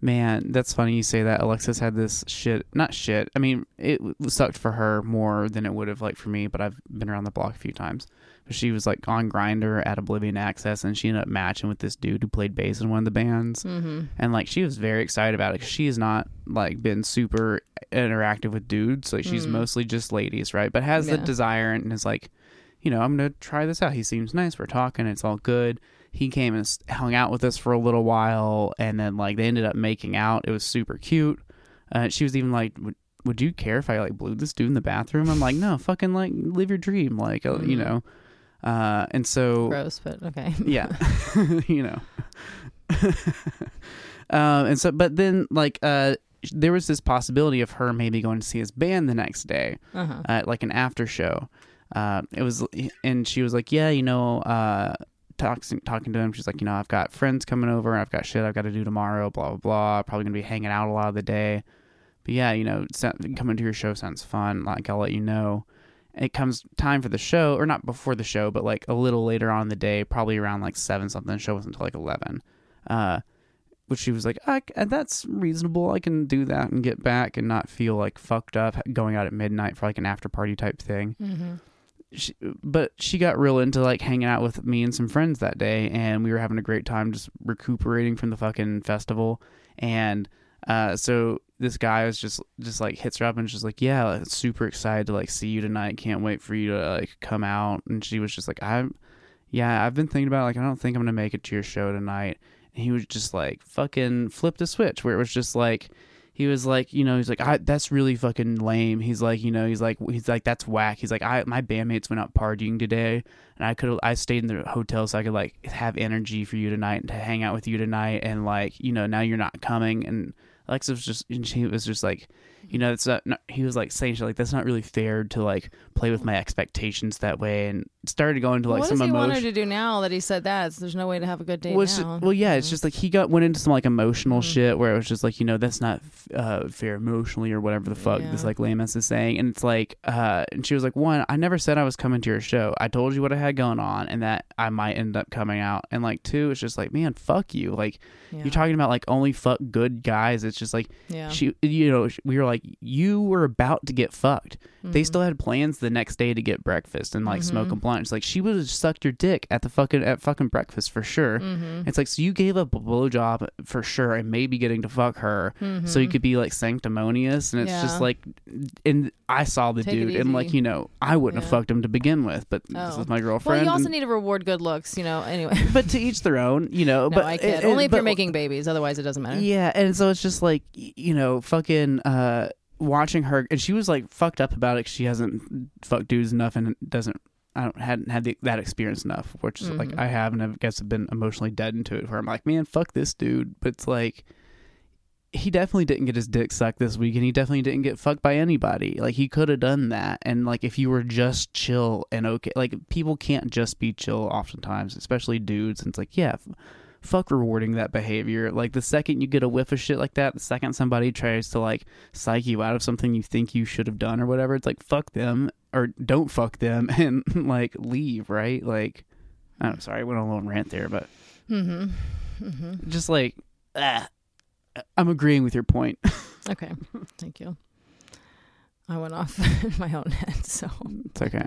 Speaker 1: Man, that's funny you say that. Alexis had this shit, not shit. I mean, it sucked for her more than it would have like for me, but I've been around the block a few times. But she was like on Grindr at Oblivion Access, and she ended up matching with this dude who played bass in one of the bands,
Speaker 2: Mm-hmm.
Speaker 1: and like she was very excited about it. she has not like been super interactive with dudes, like she's
Speaker 2: Mm.
Speaker 1: mostly just ladies, right? But has the desire and is like, you know, I'm gonna try this out. He seems nice. We're talking. It's all good he came and hung out with us for a little while and then like they ended up making out it was super cute uh, she was even like would, would you care if i like blew this dude in the bathroom i'm like no fucking like live your dream like uh, you
Speaker 2: Mhm.
Speaker 1: know uh, and so
Speaker 2: Gross, but okay.
Speaker 1: yeah you know um, and so but then like uh, there was this possibility of her maybe going to see his band the next day
Speaker 2: Uh-huh.
Speaker 1: at like an after show. Uh, it was, and she was like, "Yeah, you know, uh, talking talking to him. She's like, you know, I've got friends coming over. I've got shit I've got to do tomorrow. Blah blah blah. Probably gonna be hanging out a lot of the day. But yeah, you know, coming to your show sounds fun. Like I'll let you know. It comes time for the show, or not before the show, but like a little later on in the day, probably around like seven something. The show wasn't until like eleven. Uh, which she was like, that's reasonable. I can do that and get back and not feel like fucked up going out at midnight for like an after party type thing.
Speaker 2: Mm-hmm.
Speaker 1: She, but she got real into like hanging out with me and some friends that day, and we were having a great time just recuperating from the fucking festival. And uh, so this guy was just just like hits her up and she's like, yeah, like, super excited to like see you tonight. Can't wait for you to like come out. And she was just like, I'm, yeah, I've been thinking about it, like I don't think I'm gonna make it to your show tonight. And he was just like fucking flipped a switch where it was just like he was like, you know, he's like, I, that's really fucking lame. He's like, you know, he's like, he's like, that's whack. He's like, I, my bandmates went out partying today, and I could, I stayed in the hotel so I could like have energy for you tonight and to hang out with you tonight, and like, you know, now you're not coming, and Alexis was just, and she was just like, you know, it's not, not he was like saying, like, that's not really fair to like play with my expectations that way, and started going to like
Speaker 2: what
Speaker 1: some
Speaker 2: does he want her to do now that he said that? So There's no way to have a good date
Speaker 1: Well,
Speaker 2: now.
Speaker 1: well, yeah, it's just like he got went into some like emotional
Speaker 2: Mhm.
Speaker 1: shit where it was just like you know that's not uh, fair emotionally or whatever the fuck this
Speaker 2: Yeah.
Speaker 1: like layman is saying, and it's like, uh, and she was like, one, I never said I was coming to your show. I told you what I had going on and that I might end up coming out, and like two, it's just like, man, fuck you. Like
Speaker 2: yeah.
Speaker 1: you're talking about like only fuck good guys. It's just like
Speaker 2: yeah.
Speaker 1: she, you know, we were like, you were about to get fucked. They
Speaker 2: Mhm.
Speaker 1: still had plans the next day to get breakfast and like smoke a
Speaker 2: Mhm.
Speaker 1: blunt. It's like she would have sucked your dick at the fucking at fucking breakfast for sure.
Speaker 2: Mhm.
Speaker 1: It's like so you gave up a blowjob for sure and maybe getting to fuck her so you
Speaker 2: Mhm.
Speaker 1: could be like sanctimonious and it's just like and I saw the
Speaker 2: Take
Speaker 1: dude and like you know I wouldn't have fucked him to begin with but this
Speaker 2: Oh.
Speaker 1: is my girlfriend.
Speaker 2: Well, you also
Speaker 1: and-
Speaker 2: need to reward good looks, you know. Anyway,
Speaker 1: but to each their own you know
Speaker 2: no,
Speaker 1: but
Speaker 2: I kid.
Speaker 1: it-
Speaker 2: Only
Speaker 1: it-
Speaker 2: if you're making babies. Otherwise, it doesn't matter.
Speaker 1: yeah and so it's just like you know fucking uh watching her and she was like fucked up about it 'cause she hasn't fucked dudes enough and doesn't I don't hadn't had the, that experience enough, which is like.
Speaker 2: Mm-hmm.
Speaker 1: I have, and I guess I've been emotionally dead into it. Where I'm like, man, fuck this dude. But it's like he definitely didn't get his dick sucked this week, and he definitely didn't get fucked by anybody. Like he could have done that, and like if you were just chill and okay, like people can't just be chill oftentimes, especially dudes. And it's like, yeah. Fuck rewarding that behavior. Like the second you get a whiff of shit like that, the second somebody tries to like psych you out of something you think you should have done or whatever, it's like fuck them or don't fuck them and like leave, right? Like, I'm sorry, I went on a little rant there, but
Speaker 2: Mm-hmm. Mm-hmm.
Speaker 1: just like, ah, I'm agreeing with your point.
Speaker 2: Okay. Thank you. I went off in my own head, so
Speaker 1: It's okay.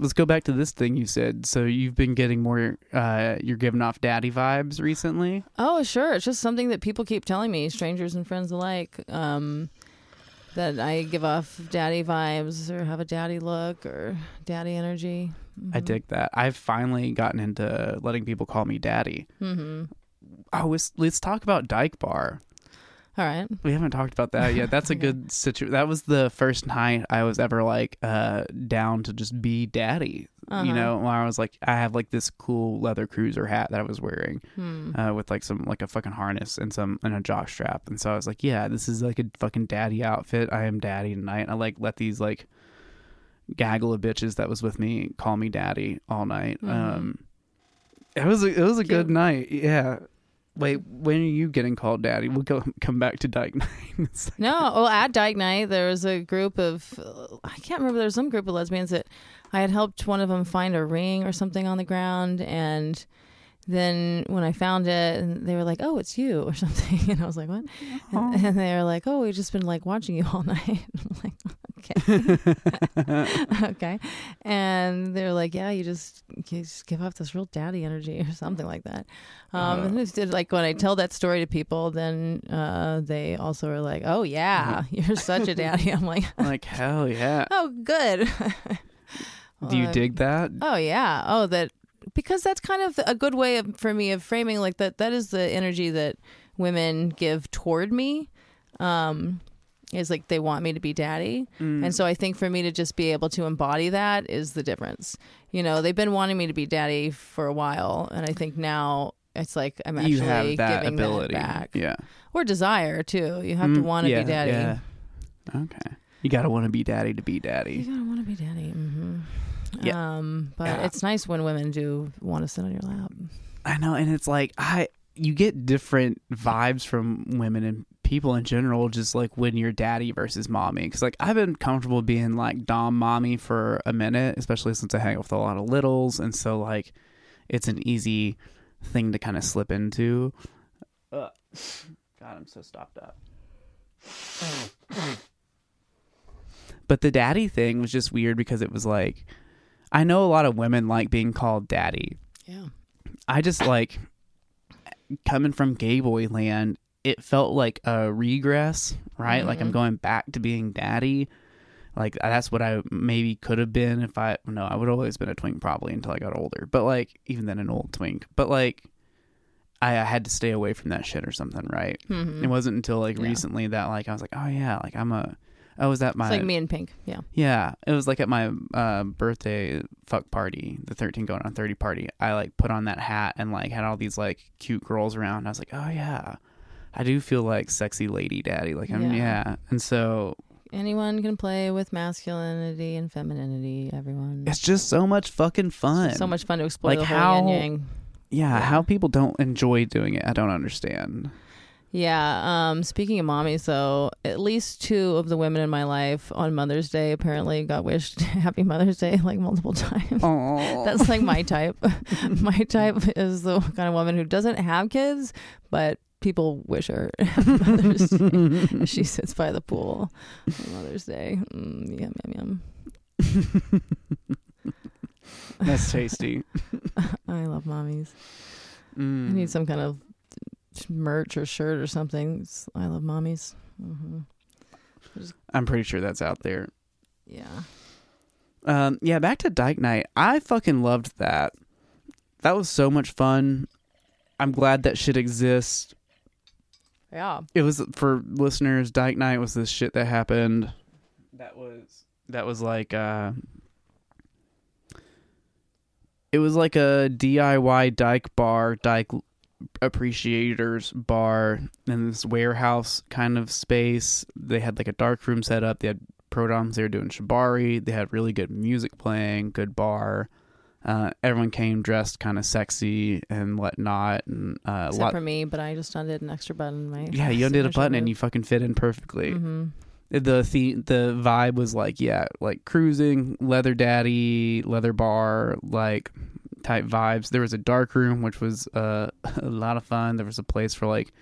Speaker 1: Let's go back to this thing you said. So you've been getting more, uh, you're giving off daddy vibes recently.
Speaker 2: Oh, sure. It's just something that people keep telling me, strangers and friends alike, um, that I give off daddy vibes or have a daddy look or daddy energy.
Speaker 1: I dig that. I've finally gotten into letting people call me daddy.
Speaker 2: Mm-hmm.
Speaker 1: Oh, let's, let's talk about Dyke Bar.
Speaker 2: All right.
Speaker 1: We haven't talked about that yet. That's a good situation. That was the first night I was ever like uh down to just be daddy.
Speaker 2: Uh-huh.
Speaker 1: You know, where I was like, I have like this cool leather cruiser hat that I was wearing
Speaker 2: Hmm.
Speaker 1: uh, with like some like a fucking harness and some and a jock strap, and so I was like, yeah, this is like a fucking daddy outfit. I am daddy tonight. I like let these like gaggle of bitches that was with me call me daddy all night.
Speaker 2: Mhm.
Speaker 1: Um, it was a, it was a good night. Yeah. Wait, when are you getting called daddy? We'll go come back to Dyke Night.
Speaker 2: No, well, at Dyke Night, there was a group of, I can't remember, there was some group of lesbians that I had helped one of them find a ring or something on the ground. And then when I found it, and they were like, oh, it's you or something. And I was like, what?
Speaker 1: Aw.
Speaker 2: And, and they were like, oh, we've just been like watching you all night. I'm like, okay. okay. And they're like, yeah, you just, you just give off this real daddy energy or something like that. Um,
Speaker 1: Uh.
Speaker 2: and it's like when I tell that story to people, then uh, they also are like, oh, yeah, you're such a daddy. I'm like,
Speaker 1: like hell yeah.
Speaker 2: oh, good.
Speaker 1: Do you
Speaker 2: Uh,
Speaker 1: dig that?
Speaker 2: Oh yeah. Oh, that because that's kind of a good way of, for me of framing like that. That is the energy that women give toward me. Um, is like they want me to be daddy,
Speaker 1: Mm.
Speaker 2: and so I think for me to just be able to embody that is the difference. You know, they've been wanting me to be daddy for a while, and I think now it's like I'm actually
Speaker 1: you have that
Speaker 2: giving
Speaker 1: ability.
Speaker 2: that back
Speaker 1: Yeah.
Speaker 2: or desire too. You have to
Speaker 1: Mm,
Speaker 2: want to
Speaker 1: yeah,
Speaker 2: be daddy.
Speaker 1: Yeah. Okay. You gotta want to be daddy to be daddy.
Speaker 2: You gotta want to be daddy. Mm-hmm.
Speaker 1: Yeah.
Speaker 2: Um, but
Speaker 1: Yeah.
Speaker 2: it's nice when women do want to sit on your lap.
Speaker 1: I know, and it's like I you get different vibes from women and people in general, just like when you're daddy versus mommy. Because like I've been comfortable being like dom mommy for a minute, especially since I hang out with a lot of littles, and so like it's an easy thing to kind of slip into. Uh, God, I'm so stopped up. But the daddy thing was just weird because it was like I know a lot of women like being called daddy.
Speaker 2: Yeah.
Speaker 1: I just like coming from gay boy land, it felt like a regress, right? Like I'm
Speaker 2: Mhm.
Speaker 1: going back to being daddy. Like that's what I maybe could have been if I no, I would have always been a twink probably until I got older. But like even then an old twink. But like I, I had to stay away from that shit or something, right?
Speaker 2: Mhm.
Speaker 1: It wasn't until like
Speaker 2: Yeah.
Speaker 1: recently that like I was like, oh yeah, like I'm a I was at my
Speaker 2: It's like me and Pink. Yeah.
Speaker 1: yeah, it was like at my uh, birthday fuck party, the 13 going on 30 party. I like put on that hat and like had all these like cute girls around. I was like, oh yeah, I do feel like sexy lady daddy. Like I'm
Speaker 2: Yeah.
Speaker 1: yeah, and so
Speaker 2: Anyone can play with masculinity and femininity. Everyone.
Speaker 1: it's just so much fucking fun.
Speaker 2: so much fun to explore
Speaker 1: Like
Speaker 2: the
Speaker 1: how-. Yeah,
Speaker 2: Yeah.
Speaker 1: how people don't enjoy doing it, I don't understand.
Speaker 2: Yeah. Um, speaking of mommies, though, at least two of the women in my life on Mother's Day apparently got wished Happy Mother's Day like multiple times. That's like my type. my type is the kind of woman who doesn't have kids, but people wish her Mother's Day. she sits by the pool on Mother's Day. Mm, yum yum yum.
Speaker 1: that's tasty.
Speaker 2: I love mommies.
Speaker 1: Mm.
Speaker 2: I need some kind of merch or shirt or something. It's- I love mommies. hmm
Speaker 1: I'm pretty sure that's out there.
Speaker 2: Yeah.
Speaker 1: Um, yeah, back to Dyke Night. I fucking loved that. That was so much fun. I'm glad that shit exists.
Speaker 2: Yeah.
Speaker 1: it was for listeners. Dyke Night was this shit that happened. That was that was like uh, it was like a DIY Dyke bar, Dyke appreciators bar in this warehouse kind of space. They had like a dark room set up. They had prodoms. They were doing shibari. They had really good music playing, good bar. Uh, everyone came dressed kind of sexy and whatnot, and uh,
Speaker 2: Except
Speaker 1: lot.
Speaker 2: for me, but I just undid an extra button. My
Speaker 1: Yeah, you undid a button and you fucking fit in perfectly.
Speaker 2: hmm
Speaker 1: The the the vibe was like yeah, like cruising, leather daddy, leather bar, like type vibes. There was a dark room which was uh, a lot of fun. There was a place for like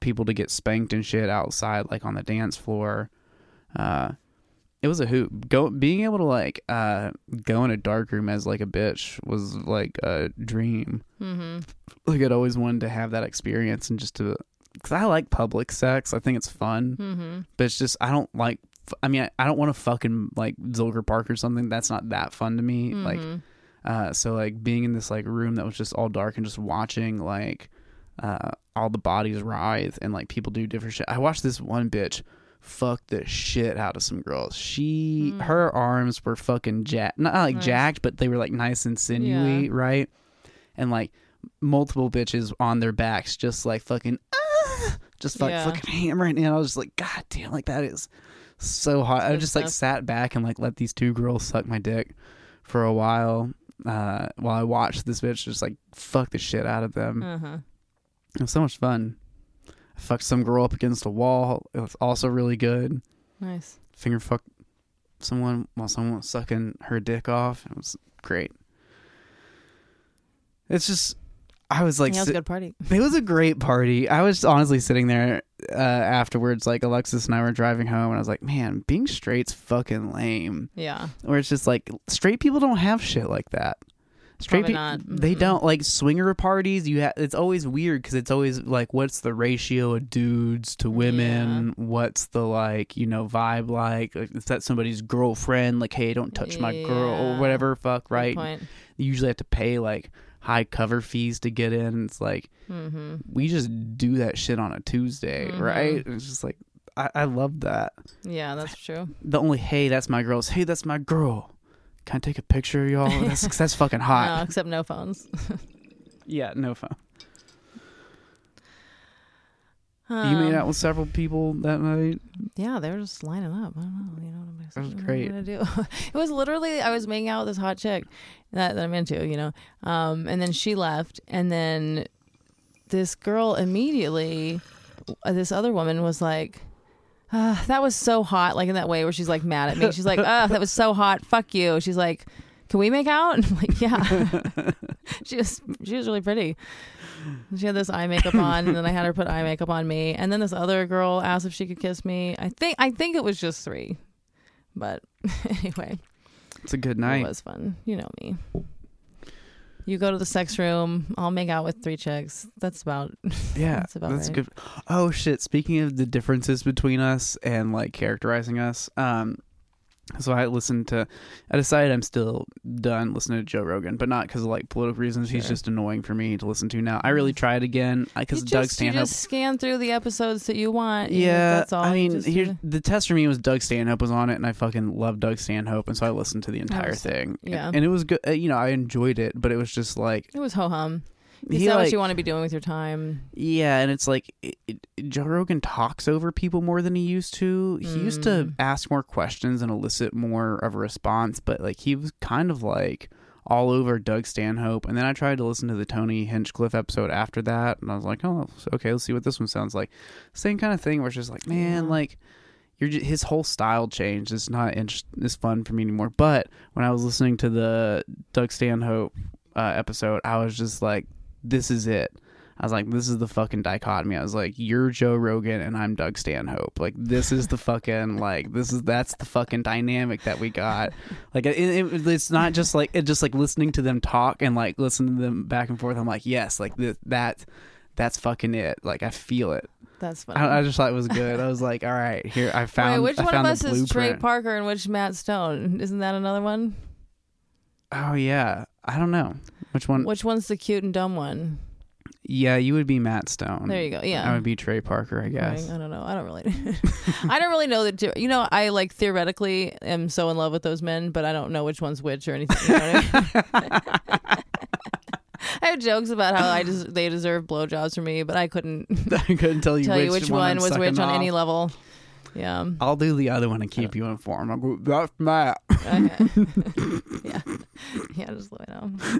Speaker 1: people to get spanked and shit outside, like on the dance floor. Uh, it was a hoot. Go being able to like uh go in a dark room as like a bitch was like a dream.
Speaker 2: hmm
Speaker 1: Like I'd always wanted to have that experience and just to because I like public sex. I think it's fun
Speaker 2: hmm
Speaker 1: but it's just I don't like. I mean, I, I don't want to fucking like Zilker Park or something. That's not that fun to me. Like,
Speaker 2: Mhm.
Speaker 1: uh, so like being in this like room that was just all dark and just watching like, uh, all the bodies writhe and like people do different shit. I watched this one bitch fuck the shit out of some girls. She
Speaker 2: Mm.
Speaker 1: her arms were fucking jacked, not like
Speaker 2: Nice.
Speaker 1: jacked, but they were like nice and sinewy, right? And like multiple bitches on their backs, just like fucking, ah, just like
Speaker 2: Yeah.
Speaker 1: fucking hammering. And I was just like, God damn, like that is so hot. I
Speaker 2: Good
Speaker 1: just like sat back and like let these two girls suck my dick for a while. Uh, while I watched this bitch just like fuck the shit out of them.
Speaker 2: Uh-huh.
Speaker 1: It was so much fun. I fucked some girl up against a wall. It was also really good.
Speaker 2: Nice.
Speaker 1: Finger fuck someone while someone was sucking her dick off. It was great. It's just, I was like,
Speaker 2: yeah, it was a good party.
Speaker 1: it was a great party. I was honestly sitting there uh, afterwards, like Alexis and I were driving home, and I was like, man, being straight's fucking lame.
Speaker 2: Yeah.
Speaker 1: Where it's just like straight people don't have shit like that. Straight people,
Speaker 2: not.
Speaker 1: they don't like swinger parties. You it's always weird because it's always like, what's the ratio of dudes to women? What's the like, you know, vibe like? Like, Is that somebody's girlfriend? Like, hey, don't touch my girl or whatever. Fuck, right? You usually have to pay like high cover fees to get in. It's like
Speaker 2: Mm-hmm.
Speaker 1: we just do that shit on a Tuesday,
Speaker 2: Mhm.
Speaker 1: right? It's just like I, I love that.
Speaker 2: Yeah, that's true.
Speaker 1: The only hey, that's my girl. is, Hey, that's my girl. Can I take a picture, y'all? That's that's fucking
Speaker 2: No,
Speaker 1: hot.
Speaker 2: except no phones.
Speaker 1: Yeah, no phone. you
Speaker 2: Um,
Speaker 1: made out with several people that night.
Speaker 2: Yeah, they were just lining up. I don't know. You know what I'm
Speaker 1: That was
Speaker 2: what
Speaker 1: great.
Speaker 2: gonna do? it was literally I was making out with this hot chick that, that I'm into, you know. Um, and then she left, and then this girl immediately, uh, this other woman was like. Ah, that was so hot, like in that way where she's like mad at me. She's like, "Ah, that was so hot. Fuck you." She's like, "Can we make out?" And I'm like, "Yeah." she was she was really pretty. She had this eye makeup on, and then I had her put eye makeup on me. And then this other girl asked if she could kiss me. I think I think it was just three, but anyway,
Speaker 1: It's a good night.
Speaker 2: it was fun. You know me. You go to the sex room. I'll make out with three chicks. That's about.
Speaker 1: Yeah,
Speaker 2: That's about
Speaker 1: that's
Speaker 2: right.
Speaker 1: good. Oh shit! Speaking of the differences between us and like characterizing us, um, so I listened to. I decided I'm still done listening to Joe Rogan, but not because of like political reasons. He's just annoying for me to listen to now. I really tried again because Doug
Speaker 2: just, you
Speaker 1: Stanhope.
Speaker 2: just scan through the episodes that you want.
Speaker 1: Yeah,
Speaker 2: that's all.
Speaker 1: I mean,
Speaker 2: just
Speaker 1: here's
Speaker 2: do-
Speaker 1: the test for me was Doug Stanhope was on it, and I fucking love Doug Stanhope, and so I listened to the entire
Speaker 2: was-
Speaker 1: thing.
Speaker 2: yeah.
Speaker 1: and, and it was good. uh, You know, I enjoyed it, but it was just like
Speaker 2: it was ho hum. Is
Speaker 1: he
Speaker 2: that
Speaker 1: like
Speaker 2: what you want to be doing with your time?
Speaker 1: Yeah, and it's like it, it, Joe Rogan talks over people more than he used to. He used to
Speaker 2: Mm.
Speaker 1: ask more questions and elicit more of a response, but like he was kind of like all over Doug Stanhope. And then I tried to listen to the Tony Hinchcliffe episode after that, and I was like, oh, okay, let's see what this one sounds like. Same kind of thing where it's just like, man,
Speaker 2: Yeah.
Speaker 1: like. You're just, his whole style changed. It's not interest, it's fun for me anymore. But when I was listening to the Doug Stanhope uh, episode, I was just like, this is it. I was like, this is the fucking dichotomy. I was like, you're Joe Rogan and I'm Doug Stanhope. Like, this is the fucking like this is that's the fucking dynamic that we got. Like, it, it, it's not just like it just like listening to them talk and like listening to them back and forth. I'm like, yes, like th- that that's fucking it. Like, I feel it.
Speaker 2: That's fun.
Speaker 1: I, I just thought it was good. I was like, all right, here I found.
Speaker 2: Wait, which
Speaker 1: I
Speaker 2: one of us is Trey. Parker and which Matt Stone? Isn't that another one?
Speaker 1: Oh yeah, I don't know which one.
Speaker 2: Which one's the cute and dumb one?
Speaker 1: Yeah, you would be Matt Stone.
Speaker 2: There you go. Yeah.
Speaker 1: I would be Trey Parker, I guess.
Speaker 2: I don't know. I don't really. I don't really know that. You know, I like theoretically am so in love with those men, but I don't know which one's which or anything. You know I, mean? I have jokes about how I des- they deserve blowjobs from me, but I couldn't
Speaker 1: I couldn't tell you
Speaker 2: tell
Speaker 1: which,
Speaker 2: you which
Speaker 1: one,
Speaker 2: one was which on any level. Yeah.
Speaker 1: I'll do the other one and keep uh-huh. you informed. I'll go, that's Matt.
Speaker 2: Okay. yeah. Yeah. Just let me know.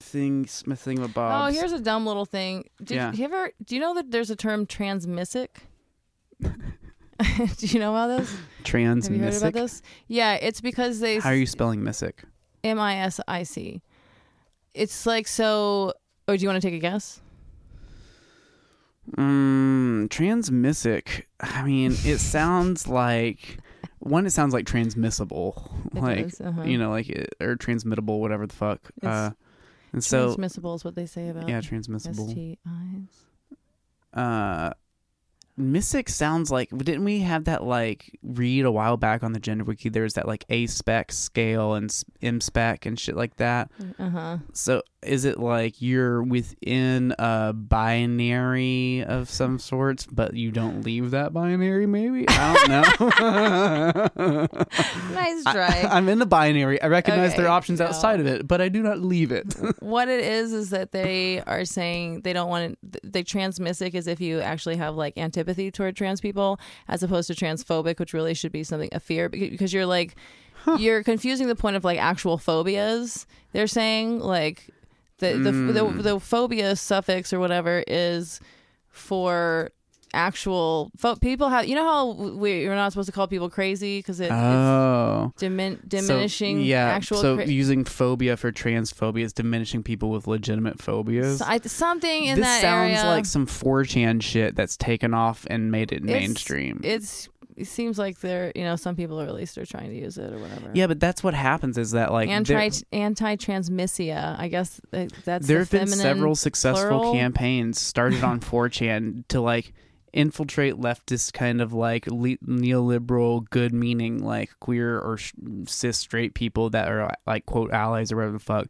Speaker 1: Things, my thing with
Speaker 2: Oh, here's a dumb little thing. Did
Speaker 1: Yeah.
Speaker 2: you ever? Do you know that there's a term transmissic? do you know about this?
Speaker 1: Trans
Speaker 2: Have you heard about this? Yeah, it's because they
Speaker 1: How are you spelling Missic?
Speaker 2: M I S I C. It's like so. Oh, do you want to take a guess?
Speaker 1: Mm, transmissic. I mean, it sounds like one. It sounds like transmissible,
Speaker 2: It
Speaker 1: like
Speaker 2: does, uh-huh.
Speaker 1: you know, like it, or transmittable, whatever the fuck.
Speaker 2: It's
Speaker 1: Uh, and so
Speaker 2: Transmissible is what they say about
Speaker 1: yeah, transmissible.
Speaker 2: STIs.
Speaker 1: Uh, Missic sounds like didn't we have that like read a while back on the gender wiki? There was that like A spec scale and M spec and shit like that.
Speaker 2: Uh huh.
Speaker 1: So is it like you're within a binary of some sorts, but you don't leave that binary? Maybe I don't know.
Speaker 2: Nice try.
Speaker 1: I, am in the binary. I recognize there are options
Speaker 2: no.
Speaker 1: outside of it, but I do not leave it.
Speaker 2: what it is is that they are saying they don't want it. They transmissic as if you actually have like antipathy toward trans people, as opposed to transphobic, which really should be something a fear because you're like you're confusing the point of like actual phobias. They're saying like the the
Speaker 1: Mm.
Speaker 2: the, the phobia suffix or whatever is for actual pho- people have you know how we, you're not supposed to call people crazy because it, it's
Speaker 1: oh.
Speaker 2: dimin-
Speaker 1: So,
Speaker 2: diminishing
Speaker 1: yeah.
Speaker 2: actual
Speaker 1: so
Speaker 2: cra-
Speaker 1: using phobia for transphobia is diminishing people with legitimate phobias.
Speaker 2: So I, something in
Speaker 1: this
Speaker 2: that
Speaker 1: sounds
Speaker 2: area.
Speaker 1: like some 4chan shit that's taken off and made it
Speaker 2: It's-
Speaker 1: mainstream.
Speaker 2: It's it seems like they're you know some people at least are trying to use it or whatever.
Speaker 1: yeah, but that's what happens is that like
Speaker 2: anti anti transmissia. I guess uh, that's
Speaker 1: there
Speaker 2: the
Speaker 1: have been several successful
Speaker 2: plural.
Speaker 1: campaigns started on 4chan to like infiltrate leftist kind of like le- neoliberal good meaning like queer or sh- cis straight people that are like quote allies or whatever the fuck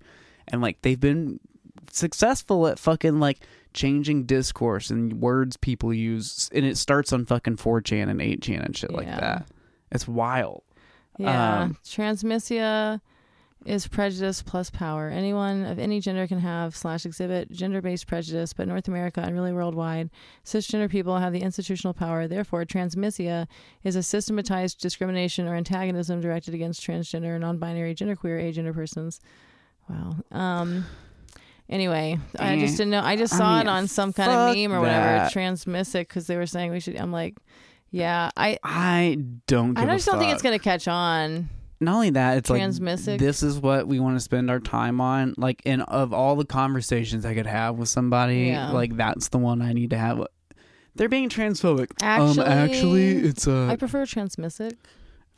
Speaker 1: and like they've been successful at fucking like changing discourse and words people use and it starts on fucking 4chan and 8chan and shit like
Speaker 2: Yeah.
Speaker 1: that it's wild
Speaker 2: Yeah,
Speaker 1: Um,
Speaker 2: transmissia is prejudice plus power. Anyone of any gender can have slash exhibit gender-based prejudice, but North America and really worldwide, cisgender people have the institutional power. Therefore, transmissia is a systematized discrimination or antagonism directed against transgender, non-binary, genderqueer, agender persons. Wow. Um. Anyway, I just didn't know. I just
Speaker 1: I
Speaker 2: saw
Speaker 1: mean,
Speaker 2: it on some kind of meme or whatever.
Speaker 1: that.
Speaker 2: Transmissic because they were saying we should. I'm like, yeah. I
Speaker 1: i don't
Speaker 2: I just don't think it's gonna catch on.
Speaker 1: not only that, it's
Speaker 2: Transmissic.
Speaker 1: like this is what we want to spend our time on. Like, in of all the conversations I could have with somebody,
Speaker 2: Yeah.
Speaker 1: like that's the one I need to have. They're being transphobic.
Speaker 2: Actually,
Speaker 1: um, actually, it's uh,
Speaker 2: I prefer transmissic.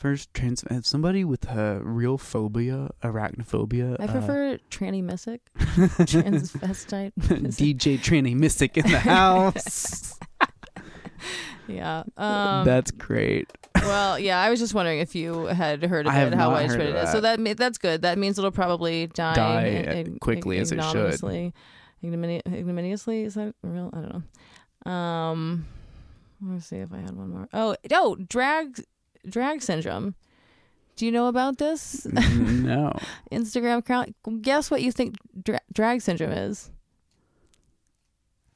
Speaker 1: First trans. If somebody with a real phobia, arachnophobia,
Speaker 2: I
Speaker 1: uh,
Speaker 2: prefer tranny missic, transvestite.
Speaker 1: DJ Tranny Mystic in the house.
Speaker 2: yeah. Um,
Speaker 1: that's great.
Speaker 2: well, yeah. I was just wondering if you had heard of
Speaker 1: I
Speaker 2: it, how widespread it is. So
Speaker 1: that.
Speaker 2: that that's good. That means it'll probably die,
Speaker 1: Die
Speaker 2: in-
Speaker 1: as
Speaker 2: in-
Speaker 1: quickly as it should.
Speaker 2: ignominiously. Ignomini- ignominiously is that real? I don't know. Um, let me see if I had one more. Oh, oh, drag, drag syndrome. Do you know about this?
Speaker 1: no,
Speaker 2: Instagram account. Guess what you think dra- drag syndrome is?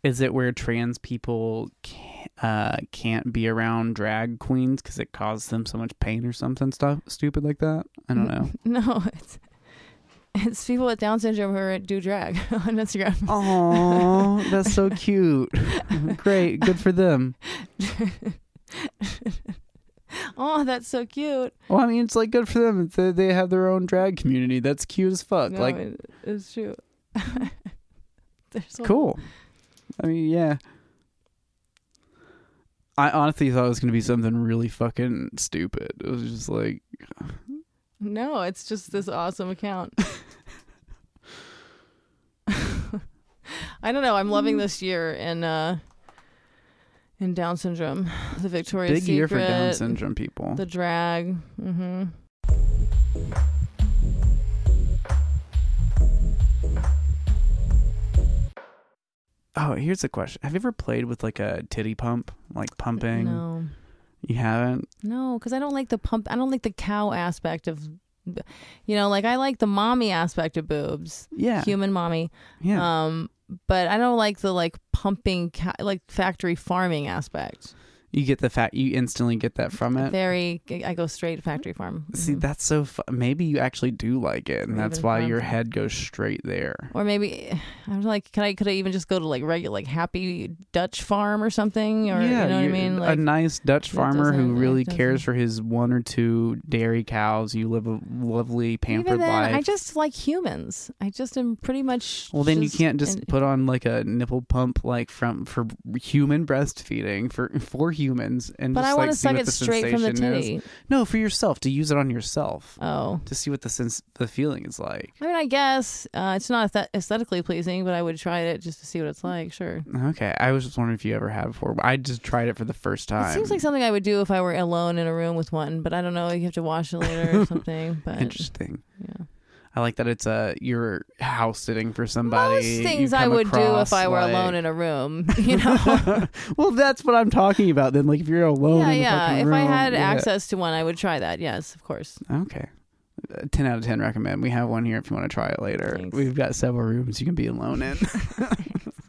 Speaker 1: is it where trans people can't, uh, can't be around drag queens because it causes them so much pain or something stuff stupid like that? I don't know.
Speaker 2: No, it's it's people with Down syndrome who do drag on Instagram.
Speaker 1: Oh, that's so cute. Great, good for them.
Speaker 2: oh, that's so cute.
Speaker 1: Well, I mean, it's like good for them. They have their own drag community. That's cute as fuck.
Speaker 2: No,
Speaker 1: like,
Speaker 2: it- it's true. So
Speaker 1: cool. I mean, yeah. I honestly thought it was gonna be something really fucking stupid. It was just like,
Speaker 2: No, it's just this awesome account. I don't know. I'm loving this year and uh in Down syndrome. The Victoria's
Speaker 1: big year for Down syndrome people.
Speaker 2: The drag. Mm-hmm.
Speaker 1: Oh, here's a question. Have you ever played with like a titty pump? Like pumping?
Speaker 2: No,
Speaker 1: You haven't?
Speaker 2: no, because I don't like the pump. I don't like the cow aspect of, you know, like I like the mommy aspect of boobs,
Speaker 1: Yeah.
Speaker 2: human mommy.
Speaker 1: yeah.
Speaker 2: Um, but I don't like the like pumping, ca- like factory farming aspect.
Speaker 1: You get the fact you instantly get that from it.
Speaker 2: Very, I go straight to factory farm.
Speaker 1: See,
Speaker 2: Mhm.
Speaker 1: that's so fu- maybe you actually do like it and
Speaker 2: Maybe
Speaker 1: that's why
Speaker 2: fun.
Speaker 1: your head goes straight there.
Speaker 2: Or maybe I'm like, can I could I even just go to like regular like Happy Dutch Farm or something? Or
Speaker 1: yeah,
Speaker 2: you know what I mean?
Speaker 1: a nice Dutch farmer who really cares for his one or two dairy cows. You live a lovely pampered
Speaker 2: then,
Speaker 1: life.
Speaker 2: I just like humans. I just am pretty much.
Speaker 1: well, then you can't just
Speaker 2: and-
Speaker 1: put on like a nipple pump like from for human breastfeeding for for humans and
Speaker 2: But
Speaker 1: just
Speaker 2: I
Speaker 1: like
Speaker 2: want to
Speaker 1: see
Speaker 2: suck it straight from the
Speaker 1: sensation is. No, for yourself to use it on yourself
Speaker 2: Oh,
Speaker 1: to see what the sense the feeling is like.
Speaker 2: I mean, I guess uh, it's not aesthet- aesthetically pleasing, but I would try it just to see what it's like. Sure.
Speaker 1: Okay, I was just wondering if you ever had before, I just tried it for the first time.
Speaker 2: It seems like something I would do if I were alone in a room with one, but I don't know. You have to wash it later or something. But
Speaker 1: interesting.
Speaker 2: yeah.
Speaker 1: I like that it's a you're house sitting for somebody.
Speaker 2: most things I would do if I were
Speaker 1: like-
Speaker 2: alone in a room. You know.
Speaker 1: well, that's what I'm talking about. Then, like, if you're alone,
Speaker 2: yeah, yeah. If I had
Speaker 1: yeah.
Speaker 2: access to one, I would try that. Yes, of course.
Speaker 1: Okay. Uh, 10 out of 10 recommend. We have one here if you want to try it later.
Speaker 2: Thanks.
Speaker 1: We've got several rooms you can be alone in.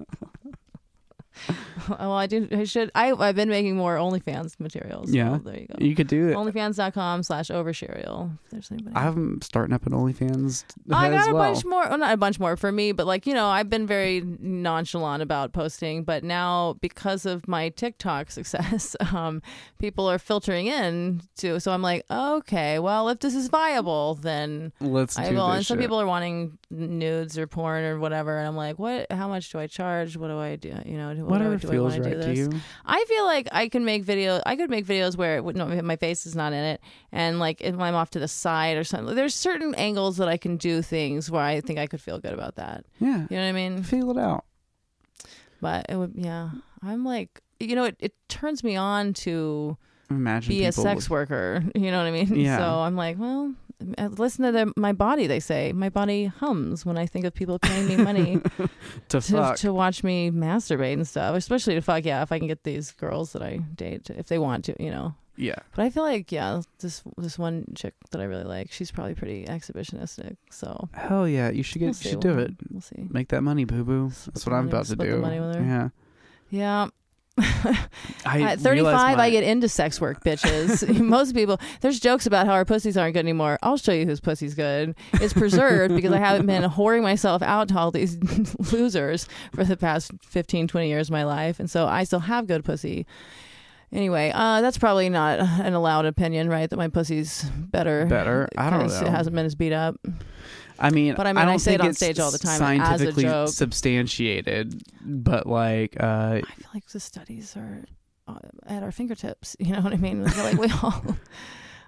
Speaker 2: well, I do. I should. I, I've been making more OnlyFans materials.
Speaker 1: Yeah.
Speaker 2: There you go.
Speaker 1: you could do it.
Speaker 2: OnlyFans.com slash oversherial. If there's anybody.
Speaker 1: I'm starting up an OnlyFans
Speaker 2: I got a
Speaker 1: well.
Speaker 2: bunch more. Well, not a bunch more for me, but like you know, I've been very nonchalant about posting. But now, because of my TikTok success, um, people are filtering in to. So I'm like, okay, well, if this is viable, then
Speaker 1: Let's do
Speaker 2: I will.
Speaker 1: this
Speaker 2: And some
Speaker 1: shit.
Speaker 2: people are wanting nudes or porn or whatever, and I'm like, what? How much do I charge? What do I do? You know, do,
Speaker 1: Whatever
Speaker 2: do I, do I
Speaker 1: feels
Speaker 2: do
Speaker 1: right to
Speaker 2: this?
Speaker 1: you.
Speaker 2: I feel like I could make video. I could make videos where it would my face is not in it, and like if I'm off to the side or something. There's certain angles that I can do things where I think I could feel good about that.
Speaker 1: Yeah.
Speaker 2: You know what I mean?
Speaker 1: Feel it out.
Speaker 2: But it would, yeah. I'm like, you know, it, it turns me on to
Speaker 1: Imagine
Speaker 2: be a sex worker. You know what I mean?
Speaker 1: Yeah.
Speaker 2: So I'm like, well, Uh, listen to the, my body. They say my body hums when I think of people paying me money
Speaker 1: to
Speaker 2: to,
Speaker 1: fuck.
Speaker 2: to watch me masturbate and stuff, especially to fuck. Yeah, if I can get these girls that I date, if they want to, you know.
Speaker 1: yeah.
Speaker 2: But I feel like yeah, this this one chick that I really like, she's probably pretty exhibitionistic. So
Speaker 1: Hell yeah. You should get
Speaker 2: we'll
Speaker 1: you should do it.
Speaker 2: We'll see.
Speaker 1: Make that money, boo boo. That's what I'm about to do.
Speaker 2: money with her.
Speaker 1: Yeah.
Speaker 2: Yeah.
Speaker 1: I
Speaker 2: At 35,
Speaker 1: my-
Speaker 2: I get into sex work, bitches. Most people, there's jokes about how our pussies aren't good anymore. I'll show you whose pussy's good. It's preserved because I haven't been whoring myself out to all these losers for the past 15, 20 years of my life. And so I still have good pussy. Anyway, uh, that's probably not an allowed opinion, right? That my pussy's better.
Speaker 1: Better? I don't know.
Speaker 2: It hasn't been as beat up.
Speaker 1: I mean,
Speaker 2: But I mean, I
Speaker 1: don't
Speaker 2: say it on stage all the time as a joke.
Speaker 1: substantiated, but like, uh,
Speaker 2: I feel like the studies are uh, at our fingertips. You know what I mean? I like we all.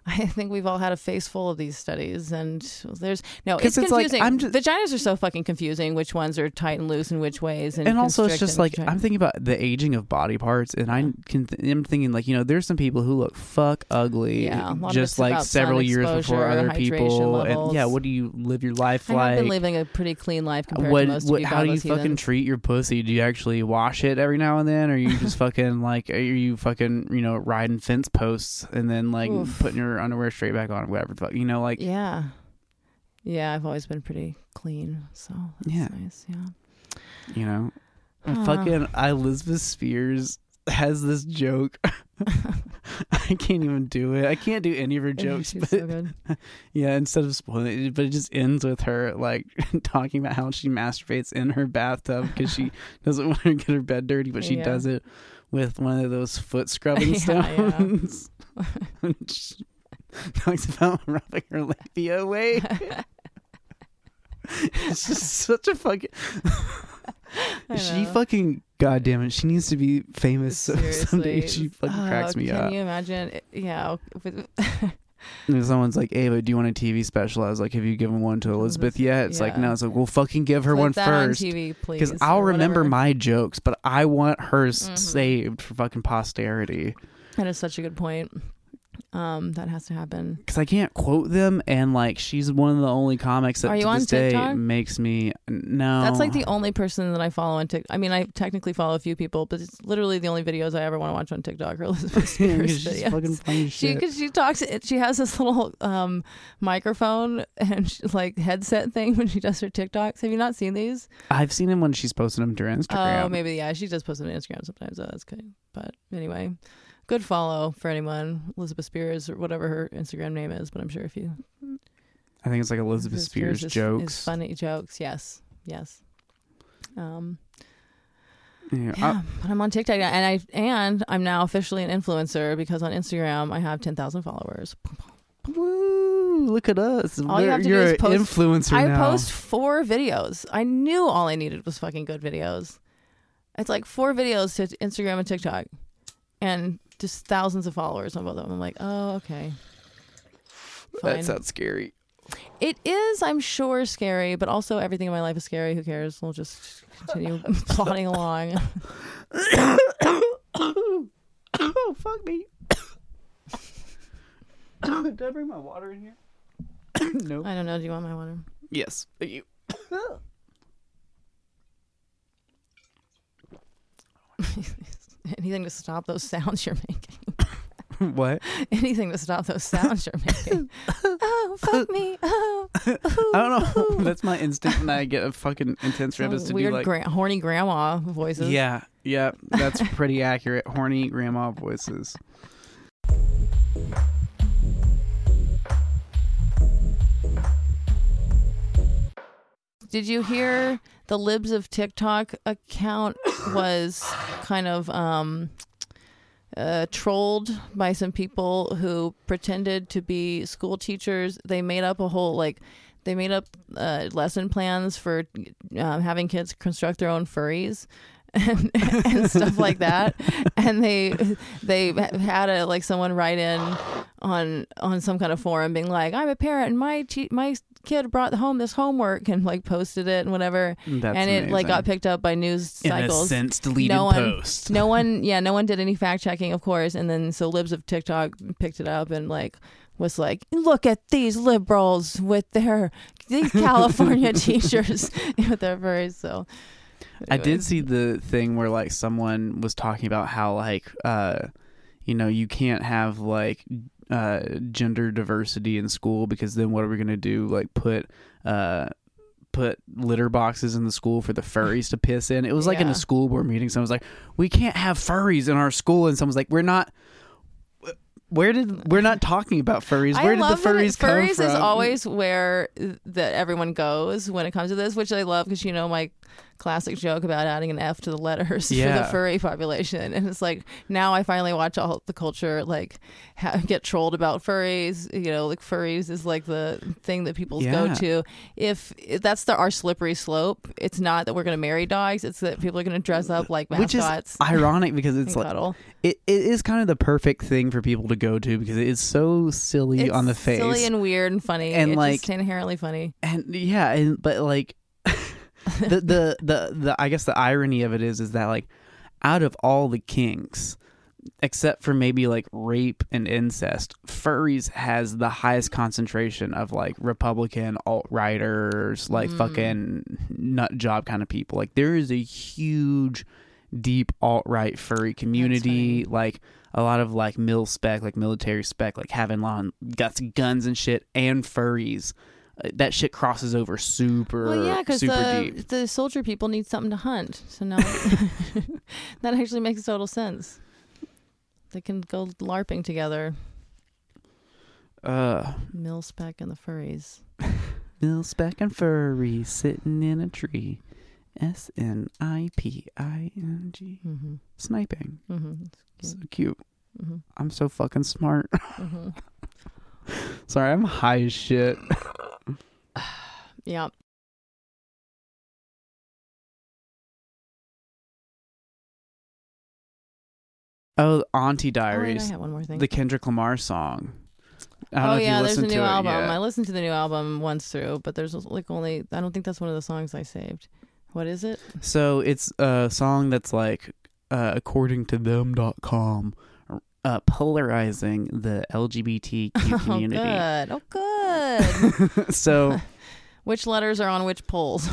Speaker 2: I think we've all had a face full of these studies, and there's no. It's
Speaker 1: it's like,
Speaker 2: confusing.
Speaker 1: I'm just-
Speaker 2: Vaginas are so fucking confusing. Which ones are tight and loose, and which ways, and,
Speaker 1: and also it's just like. I'm thinking about the aging of body parts, and I can th- I'm thinking like you know there's some people who look fuck ugly,
Speaker 2: Yeah, a lot of
Speaker 1: just like several years before other people, and yeah, what do you live your life like?
Speaker 2: I've been living a pretty clean life compared
Speaker 1: what,
Speaker 2: to most
Speaker 1: what how do you fucking
Speaker 2: heathens.
Speaker 1: treat your pussy? Do you actually wash it every now and then, or are you just fucking like are you fucking you know riding fence posts and then like
Speaker 2: Oof.
Speaker 1: putting your underwear straight back on, whatever the fuck, you know, like
Speaker 2: Yeah, yeah. I've always been pretty clean, so that's
Speaker 1: Yeah.
Speaker 2: nice. Yeah.
Speaker 1: you know, fucking Elizabeth Spears has this joke. I can't even do it. I can't do any of her jokes,
Speaker 2: She's
Speaker 1: but
Speaker 2: so good.
Speaker 1: Yeah, instead of spoiling it, but it just ends with her like talking about how she masturbates in her bathtub because she doesn't want to get her bed dirty, but she
Speaker 2: Yeah.
Speaker 1: does it with one of those foot scrubbing
Speaker 2: Yeah, yeah.
Speaker 1: stones. she talks about rubbing her labia away. it's just such a fucking. She fucking goddamn it! She needs to be famous so- someday. She fucking cracks
Speaker 2: Oh,
Speaker 1: me
Speaker 2: can
Speaker 1: up.
Speaker 2: Can you imagine? Yeah.
Speaker 1: And someone's like, Ava, do you want a TV special? I was like, have you given one to Elizabeth yet? It's like, no. It's like, well, fucking give her
Speaker 2: Put
Speaker 1: one first.
Speaker 2: on TV, please.
Speaker 1: Because I'll
Speaker 2: or
Speaker 1: remember
Speaker 2: whatever.
Speaker 1: my jokes, but I want hers
Speaker 2: Mhm.
Speaker 1: saved for fucking posterity.
Speaker 2: That is such a good point. Um, that has to happen.
Speaker 1: because I can't quote them, and like she's one of the only comics that
Speaker 2: Are you
Speaker 1: to
Speaker 2: on
Speaker 1: this day
Speaker 2: TikTok?
Speaker 1: makes me no.
Speaker 2: That's like the only person that I follow on TikTok. I mean, I technically follow a few people, but it's literally the only videos I ever want to watch on TikTok are Elizabeth Spears
Speaker 1: she's
Speaker 2: videos.
Speaker 1: fucking funny
Speaker 2: She
Speaker 1: shit.
Speaker 2: because she talks. She has this little um, microphone and she, like headset thing when she does her TikToks. Have you not seen these?
Speaker 1: I've seen him when she's posted them to her Instagram.
Speaker 2: Oh, maybe yeah. She does post them on Instagram sometimes. So that's good. But anyway, good follow for anyone. Elizabeth Spears or whatever her Instagram name is. But I'm sure if you
Speaker 1: I think it's like Elizabeth Spears,
Speaker 2: is,
Speaker 1: jokes.
Speaker 2: is funny jokes. Yes, yes. Um,
Speaker 1: Yeah,
Speaker 2: yeah, but I'm on TikTok and I and I'm now officially an influencer because on Instagram I have 10,000 followers.
Speaker 1: Woo! Look at us.
Speaker 2: All you
Speaker 1: We're-
Speaker 2: have to do is post-
Speaker 1: influencer
Speaker 2: I
Speaker 1: now.
Speaker 2: post four videos. I knew all I needed was fucking good videos. It's like four videos to Instagram and TikTok, and just thousands of followers on both of them. I'm like, oh, okay. Fine.
Speaker 1: That sounds scary.
Speaker 2: It is, I'm sure, scary, but also everything in my life is scary. Who cares? We'll just continue plodding along.
Speaker 1: oh fuck me. Did I bring my water in here? no.
Speaker 2: I don't know. Do you want my water?
Speaker 1: Yes. Thank you.
Speaker 2: Anything to stop those sounds you're making.
Speaker 1: what?
Speaker 2: Anything to stop those sounds you're making. oh, fuck me. Oh,
Speaker 1: I don't know. Oh. That's my instinct when I get a fucking intense rib is to
Speaker 2: weird
Speaker 1: do like
Speaker 2: gra- horny grandma voices.
Speaker 1: Yeah, yeah, that's pretty accurate. Horny grandma voices.
Speaker 2: Did you hear the Libs of TikTok account was kind of um uh, trolled by some people who pretended to be school teachers. They made up a whole like they made up uh, lesson plans for um, having kids construct their own furries. And, and stuff like that, and they they had a like someone write in on on some kind of forum being like, "I'm a parent, and my te- my kid brought home this homework," and like posted it and whatever,
Speaker 1: That's
Speaker 2: and it like got picked up by news
Speaker 1: in
Speaker 2: cycles.
Speaker 1: a sense deleted
Speaker 2: no one-
Speaker 1: post.
Speaker 2: no one yeah no one did any fact checking of course. And then so libs of tiktok picked it up and like was like look at these liberals with their these california teachers with their furries so.
Speaker 1: I did see the thing where like someone was talking about how like uh you know you can't have like uh gender diversity in school because then what are we gonna do? Like put uh put litter boxes in the school for the furries to piss in? It was like in a school board meeting. Someone was like we can't have furries in our school. And someone's like we're not where did we're not talking about furries.
Speaker 2: I
Speaker 1: where did the
Speaker 2: love when it-
Speaker 1: furries come
Speaker 2: furries
Speaker 1: from?
Speaker 2: is always where that everyone goes when it comes to this, which I love because you know my classic joke about adding an F to the letters for the furry population, and it's like now I finally watch all the culture like ha- get trolled about furries. You know, like furries is like the thing that people
Speaker 1: Yeah.
Speaker 2: go to. If, if that's the our slippery slope, it's not that we're going to marry dogs; it's that people are going to dress up like
Speaker 1: which is ironic because it's like
Speaker 2: cuddle.
Speaker 1: it, it is kind of the perfect thing for people to go to because it is so silly
Speaker 2: It's
Speaker 1: on the face
Speaker 2: silly and weird and funny,
Speaker 1: And,
Speaker 2: it's
Speaker 1: like-
Speaker 2: just inherently funny.
Speaker 1: and yeah and but like the, the the the i guess the irony of it is is that like out of all the kinks except for maybe like rape and incest furries has the highest concentration of like republican alt-righters like
Speaker 2: Mm.
Speaker 1: fucking nut job kind of people. Like there is a huge deep alt-right furry community. like a lot of like mil spec like military spec like having long got guns and shit and furries that shit crosses over super
Speaker 2: Well, yeah, because
Speaker 1: super
Speaker 2: the
Speaker 1: deep
Speaker 2: the soldier people need something to hunt. So now that actually makes total sense. They can go larping together.
Speaker 1: uh
Speaker 2: Milspec and the furries.
Speaker 1: mil spec and furry sitting in a tree s-n-i-p-i-n-g
Speaker 2: Mm-hmm.
Speaker 1: sniping
Speaker 2: Mm-hmm.
Speaker 1: so cute
Speaker 2: Mm-hmm.
Speaker 1: i'm so fucking smart
Speaker 2: Mm-hmm.
Speaker 1: sorry i'm high as shit
Speaker 2: Yeah.
Speaker 1: oh auntie
Speaker 2: Oh,
Speaker 1: diaries
Speaker 2: I have one more thing.
Speaker 1: the kendrick lamar song I
Speaker 2: oh yeah, there's a new album.
Speaker 1: yet.
Speaker 2: I listened to the new album once through, but there's like only I don't think that's one of the songs I saved. What is it?
Speaker 1: So it's a song that's like uh, according to them.com uh, polarizing the LGBTQ community.
Speaker 2: Oh, good. Oh, good.
Speaker 1: so
Speaker 2: which letters are on which poles?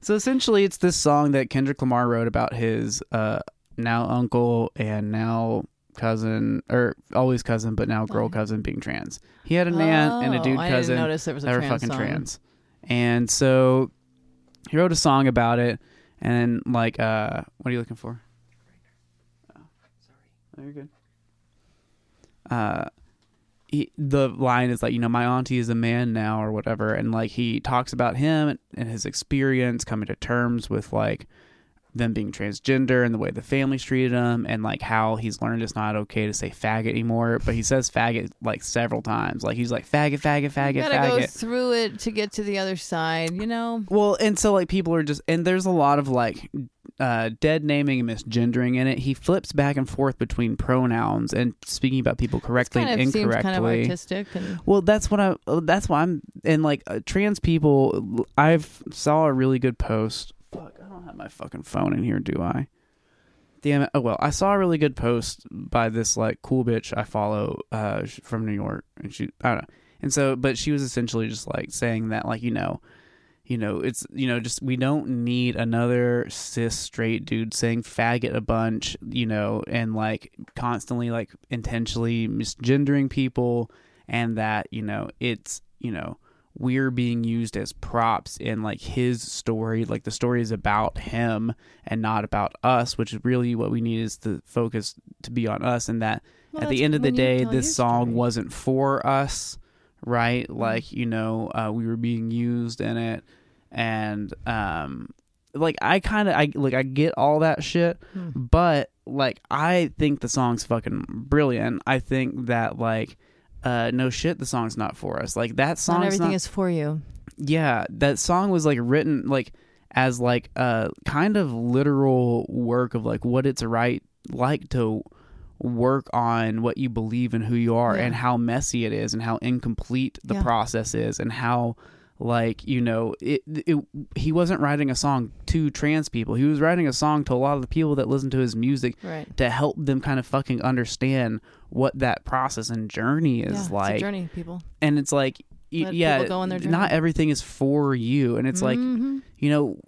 Speaker 1: so essentially it's this song that Kendrick Lamar wrote about his uh, now uncle and now cousin or always cousin but now girl
Speaker 2: Oh.
Speaker 1: cousin being trans. He had an aunt and a
Speaker 2: Oh,
Speaker 1: dude
Speaker 2: I
Speaker 1: cousin
Speaker 2: didn't notice there was a
Speaker 1: that were
Speaker 2: trans
Speaker 1: fucking
Speaker 2: song.
Speaker 1: trans. And so he wrote a song about it and like uh what are you looking for? Oh, you're good. Uh he, the line is like, you know, my auntie is a man now or whatever and like he talks about him and his experience coming to terms with like them being transgender and the way the family's treated him and like how he's learned it's not okay to say faggot anymore but he says faggot like several times like he's like faggot faggot faggot
Speaker 2: You gotta
Speaker 1: faggot
Speaker 2: go through it to get to the other side, you know?
Speaker 1: well, and so like people are just and there's a lot of like uh dead naming and misgendering in it. He flips back and forth between pronouns and speaking about people correctly
Speaker 2: kind
Speaker 1: and
Speaker 2: of seems
Speaker 1: incorrectly.
Speaker 2: kind of artistic and
Speaker 1: well, that's what I that's why I'm and like uh, trans people I've saw a really good post. Fuck, I don't have my fucking phone in here, do I? Damn it. Oh well, I saw a really good post by this like cool bitch I follow uh from New York and she I don't know. And so but she was essentially just like saying that like, you know, you know, it's you know, just we don't need another cis straight dude saying faggot a bunch, you know, and like constantly like intentionally misgendering people and that, you know, it's, you know, we're being used as props in like his story like the story is about him and not about us which is really what we need is the focus to be on us and that
Speaker 2: Well,
Speaker 1: at the end of the day this song
Speaker 2: story.
Speaker 1: wasn't for us right
Speaker 2: Mm-hmm.
Speaker 1: like you know uh, we were being used in it and um like i kind of i like i get all that shit
Speaker 2: Hmm.
Speaker 1: but like i think the song's fucking brilliant i think that like uh no shit the song's not for us like that song
Speaker 2: everything
Speaker 1: not
Speaker 2: is for you.
Speaker 1: yeah that song was like written like as like a kind of literal work of like what it's right like to work on what you believe and who you are
Speaker 2: Yeah.
Speaker 1: and how messy it is and how incomplete the
Speaker 2: Yeah.
Speaker 1: process is and how like you know it, it he wasn't writing a song to trans people he was writing a song to a lot of the people that listen to his music
Speaker 2: Right.
Speaker 1: to help them kind of fucking understand what that process and journey is
Speaker 2: yeah, it's
Speaker 1: like
Speaker 2: a journey, people.
Speaker 1: and it's like
Speaker 2: Let
Speaker 1: yeah
Speaker 2: people go on their
Speaker 1: not everything is for you and it's like
Speaker 2: Mhm.
Speaker 1: you know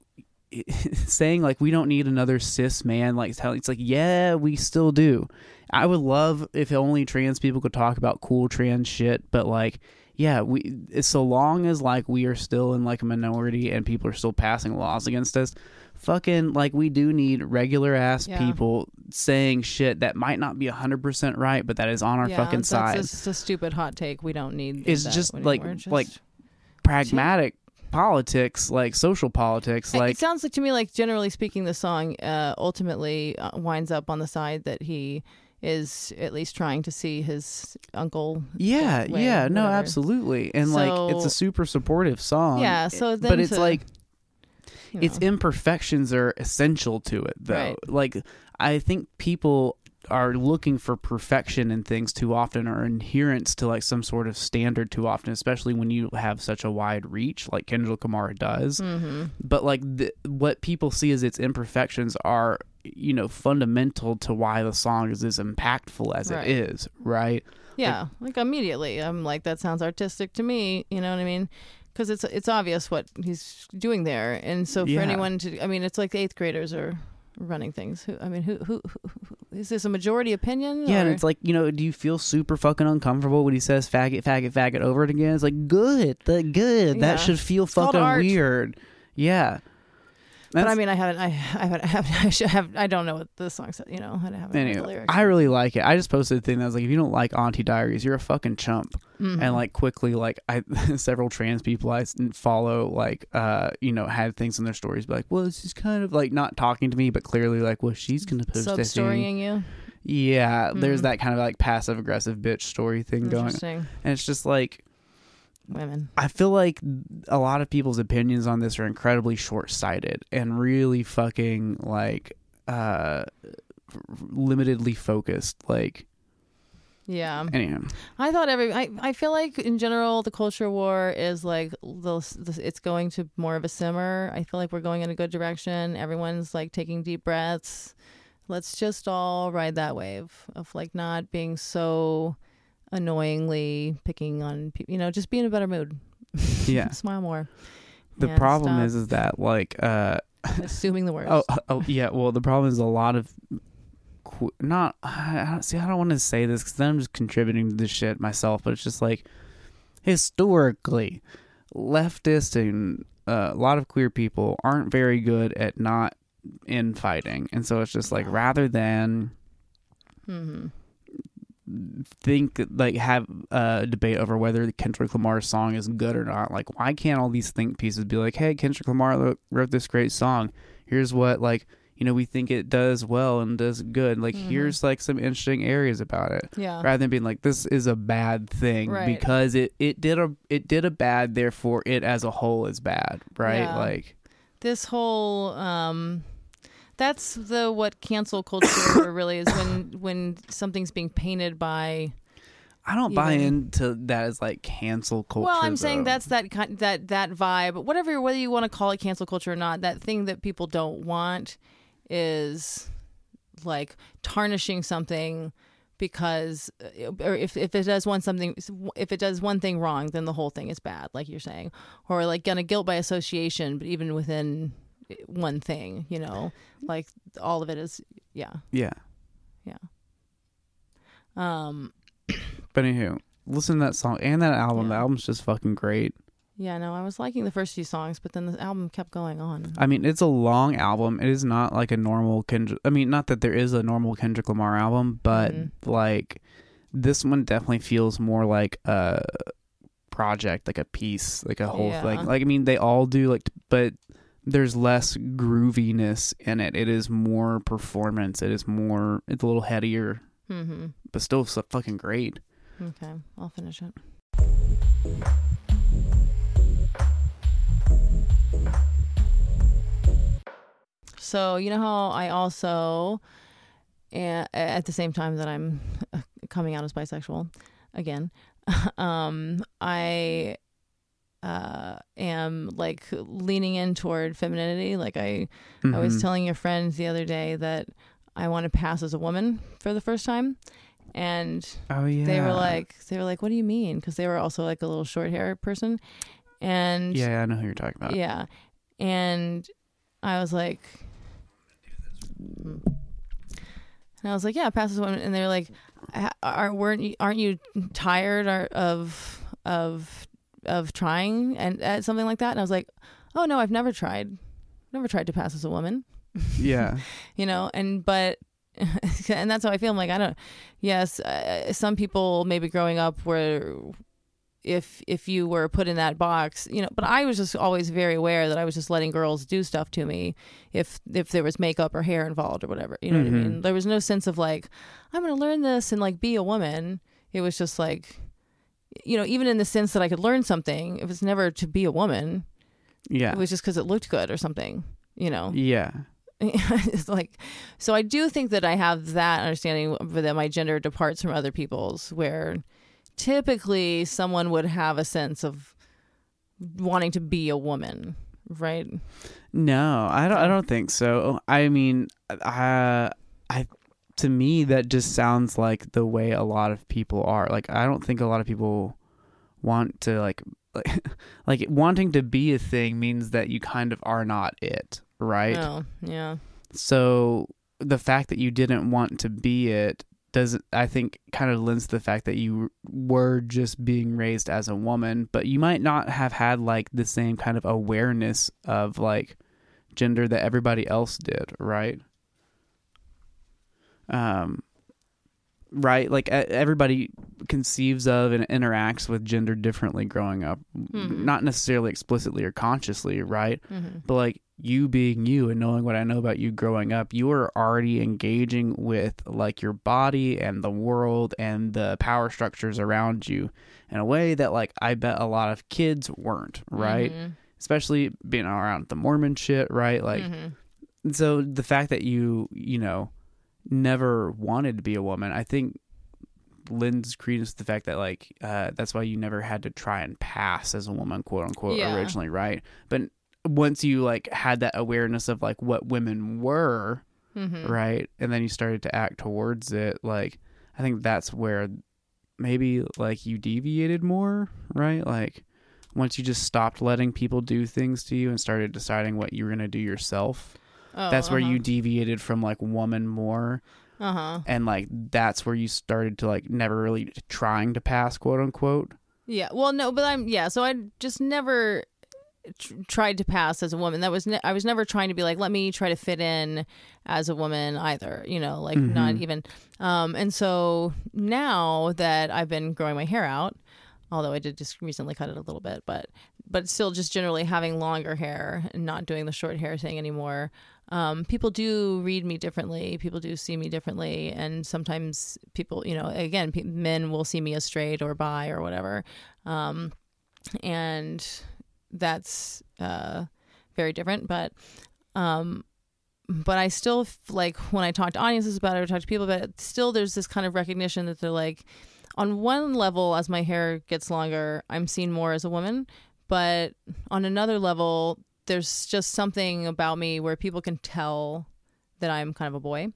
Speaker 1: saying like we don't need another cis man like telling it's like yeah we still do i would love if only trans people could talk about cool trans shit but like yeah we it's so long as like we are still in like a minority and people are still passing laws against us fucking like we do need regular ass
Speaker 2: Yeah.
Speaker 1: people saying shit that might not be 100% right but that is on our
Speaker 2: yeah,
Speaker 1: fucking side
Speaker 2: just a stupid hot take. We don't need.
Speaker 1: It's
Speaker 2: that
Speaker 1: just
Speaker 2: anymore.
Speaker 1: like-
Speaker 2: Just-
Speaker 1: like pragmatic politics like social politics
Speaker 2: It-
Speaker 1: like
Speaker 2: it sounds like to me like generally speaking, the song uh, ultimately uh, winds up on the side that he is at least trying to see his uncle.
Speaker 1: Yeah,
Speaker 2: way,
Speaker 1: yeah, no,
Speaker 2: whatever.
Speaker 1: absolutely. And like it's a super supportive song.
Speaker 2: Yeah, so then
Speaker 1: but it's
Speaker 2: to,
Speaker 1: like
Speaker 2: you
Speaker 1: its
Speaker 2: know.
Speaker 1: imperfections are essential to it though.
Speaker 2: Right.
Speaker 1: Like I think people are looking for perfection in things too often or adherence to like some sort of standard too often, especially when you have such a wide reach like Kendrick Lamar does.
Speaker 2: Mm-hmm.
Speaker 1: But like the, what people see as its imperfections are you know fundamental to why the song is as impactful as
Speaker 2: Right.
Speaker 1: it is, right?
Speaker 2: Yeah, like, immediately, I'm like, that sounds artistic to me. You know what I mean? Because it's it's obvious what he's doing there, and so for
Speaker 1: Yeah.
Speaker 2: anyone to, I mean, it's like eighth graders are running things. Who, I mean, who, who, who, is this a majority opinion?
Speaker 1: Yeah, and it's like, you know, do you feel super fucking uncomfortable when he says faggot, faggot, faggot over it again? It's like, good, the good.
Speaker 2: Yeah.
Speaker 1: That should feel
Speaker 2: called
Speaker 1: fucking weird. Yeah.
Speaker 2: But I mean, I haven't, I, I haven't, I, haven't, I should have, I don't know what the song said. You know, I haven't read the
Speaker 1: anyway,
Speaker 2: lyrics.
Speaker 1: I really like it. I just posted a thing that was like, if you don't like Auntie Diaries, you're a fucking chump.
Speaker 2: Mhm.
Speaker 1: And like quickly, like I several trans people I follow, like uh, you know, had things in their stories, be like, well, this is kind of like not talking to me, but clearly like, well, she's gonna post
Speaker 2: sub
Speaker 1: this thing.
Speaker 2: storying you.
Speaker 1: Yeah, there's
Speaker 2: Mhm.
Speaker 1: that kind of like passive aggressive bitch story thing going,
Speaker 2: Interesting.
Speaker 1: and it's just like.
Speaker 2: Women.
Speaker 1: I feel like a lot of people's opinions on this are incredibly short-sighted and really fucking like uh limitedly focused like
Speaker 2: Yeah.
Speaker 1: anyhow
Speaker 2: I thought every I, I feel like in general the culture war is like the, the it's going to more of a simmer. I feel like we're going in a good direction. Everyone's like taking deep breaths. let's just all ride that wave of like not being so annoyingly picking on people. You know, just be in a better mood.
Speaker 1: Yeah.
Speaker 2: Smile more.
Speaker 1: The
Speaker 2: and
Speaker 1: problem
Speaker 2: stop
Speaker 1: is, is that like, uh,
Speaker 2: assuming the worst.
Speaker 1: oh, oh, yeah. Well, the problem is a lot of, not. I don't see. I don't want to say this because then I'm just contributing to this shit myself. But it's just like, historically, leftist and uh, a lot of queer people aren't very good at not infighting, and so it's just like rather than
Speaker 2: hmm
Speaker 1: think like have a debate over whether Kendrick Lamar's song is good or not. Like, why can't all these think pieces be like, "Hey, Kendrick Lamar wrote this great song. Here's what like you know we think it does well and does good. Like,
Speaker 2: Mhm.
Speaker 1: here's like some interesting areas about it."
Speaker 2: Yeah.
Speaker 1: Rather than being like, "This is a bad thing
Speaker 2: Right.
Speaker 1: because it it did a it did a bad, therefore it as a whole is bad." Right?
Speaker 2: Yeah.
Speaker 1: Like,
Speaker 2: this whole um that's the what cancel culture really is when when something's being painted by
Speaker 1: I don't buy
Speaker 2: Even-
Speaker 1: into that as like cancel culture.
Speaker 2: well i'm saying that's that kind that that vibe whatever whether you want to call it cancel culture or not that thing that people don't want is like tarnishing something because uh, or if, if it does one something if it does one thing wrong then the whole thing is bad like you're saying or like gonna guilt by association but even within one thing you know like all of it is yeah
Speaker 1: yeah. Yeah.
Speaker 2: Um
Speaker 1: But anywho, listen to that song and that album. The album's just fucking great.
Speaker 2: yeah no i was liking the first few songs but then the album kept going on
Speaker 1: I mean, it's a long album. It is not like a normal Kendrick. I mean, not that there is a normal Kendrick Lamar album, but
Speaker 2: Mhm.
Speaker 1: like this one definitely feels more like a project, like a piece, like a whole
Speaker 2: Yeah.
Speaker 1: thing. Like I mean, they all do like, but there's less grooviness in it. It is more performance. It is more. It's a little headier,
Speaker 2: mm-hmm
Speaker 1: but still so fucking great.
Speaker 2: okay i'll finish it So you know how I also, at the same time that I'm uh, coming out as bisexual, again, um, I uh, am like leaning in toward femininity. Like I, I was
Speaker 1: Mhm.
Speaker 2: telling your friends the other day that I want to pass as a woman for the first time, and
Speaker 1: oh yeah,
Speaker 2: they were like, they were like, "What do you mean?" Because they were also like a little short hair person, and
Speaker 1: yeah, I know who you're talking about.
Speaker 2: yeah. And I was like, and I was like, yeah, pass this one. And they were like, "Ha- are weren't you, aren't you tired of of of trying and at something like that? And I was like, oh no, I've never tried, never tried to pass as a woman,
Speaker 1: yeah.
Speaker 2: you know. And but. and that's how I feel. I'm like, I don't. Yes, uh, some people maybe growing up were if if you were put in that box, you know. But I was just always very aware that I was just letting girls do stuff to me if if there was makeup or hair involved or whatever. You know what I
Speaker 1: Mhm.
Speaker 2: mean? There was no sense of like I'm going to learn this and like be a woman. It was just like, you know, even in the sense that I could learn something, it was never to be a woman.
Speaker 1: Yeah.
Speaker 2: It was just because it looked good or something. You know,
Speaker 1: yeah.
Speaker 2: it's like so i do think that i have that understanding that my gender departs from other people's where typically someone would have a sense of wanting to be a woman right
Speaker 1: No, I don't. I don't think so. I mean, I, I, to me, that just sounds like the way a lot of people are. Like, I don't think a lot of people want to like, like, like wanting to be a thing means that you kind of are not it, right?
Speaker 2: oh yeah
Speaker 1: So the fact that you didn't want to be it doesn't I think kind of lends to the fact that you were just being raised as a woman, but you might not have had like the same kind of awareness of like gender that everybody else did, right? Um right like everybody conceives of and interacts with gender differently growing up
Speaker 2: Mhm.
Speaker 1: not necessarily explicitly or consciously right
Speaker 2: hmm
Speaker 1: but like you being you and knowing what I know about you growing up, you are already engaging with like your body and the world and the power structures around you in a way that like I bet a lot of kids weren't, right?
Speaker 2: Mm-hmm.
Speaker 1: Especially being around the Mormon shit, right? Like so the fact that you, you know, never wanted to be a woman, I think lends credence to the fact that like uh, that's why you never had to try and pass as a woman, quote unquote,
Speaker 2: Yeah.
Speaker 1: originally, right? But once you like had that awareness of like what women were,
Speaker 2: Mhm.
Speaker 1: right? And then you started to act towards it. Like, I think that's where maybe like you deviated more, right? Like, once you just stopped letting people do things to you and started deciding what you were going to do yourself,
Speaker 2: Oh,
Speaker 1: that's where
Speaker 2: uh-huh.
Speaker 1: you deviated from like woman more.
Speaker 2: Uh huh.
Speaker 1: And like, that's where you started to like never really trying to pass, quote unquote.
Speaker 2: Yeah. Well, no, but I'm yeah. So I just never tr- tried to pass as a woman. That was ne- I was never trying to be like let me try to fit in as a woman either. You know, like not even. Um, and so now that I've been growing my hair out, although I did just recently cut it a little bit, but but still just generally having longer hair and not doing the short hair thing anymore. Um, people do read me differently. People do see me differently, and sometimes people, you know, again, pe- men will see me as straight or bi or whatever, um, and that's uh, very different. But um, but I still f- like when I talk to audiences about it or talk to people about it. Still, there's this kind of recognition that they're like, on one level, as my hair gets longer, I'm seen more as a woman, but on another level, there's just something about me where people can tell that I'm kind of a boy,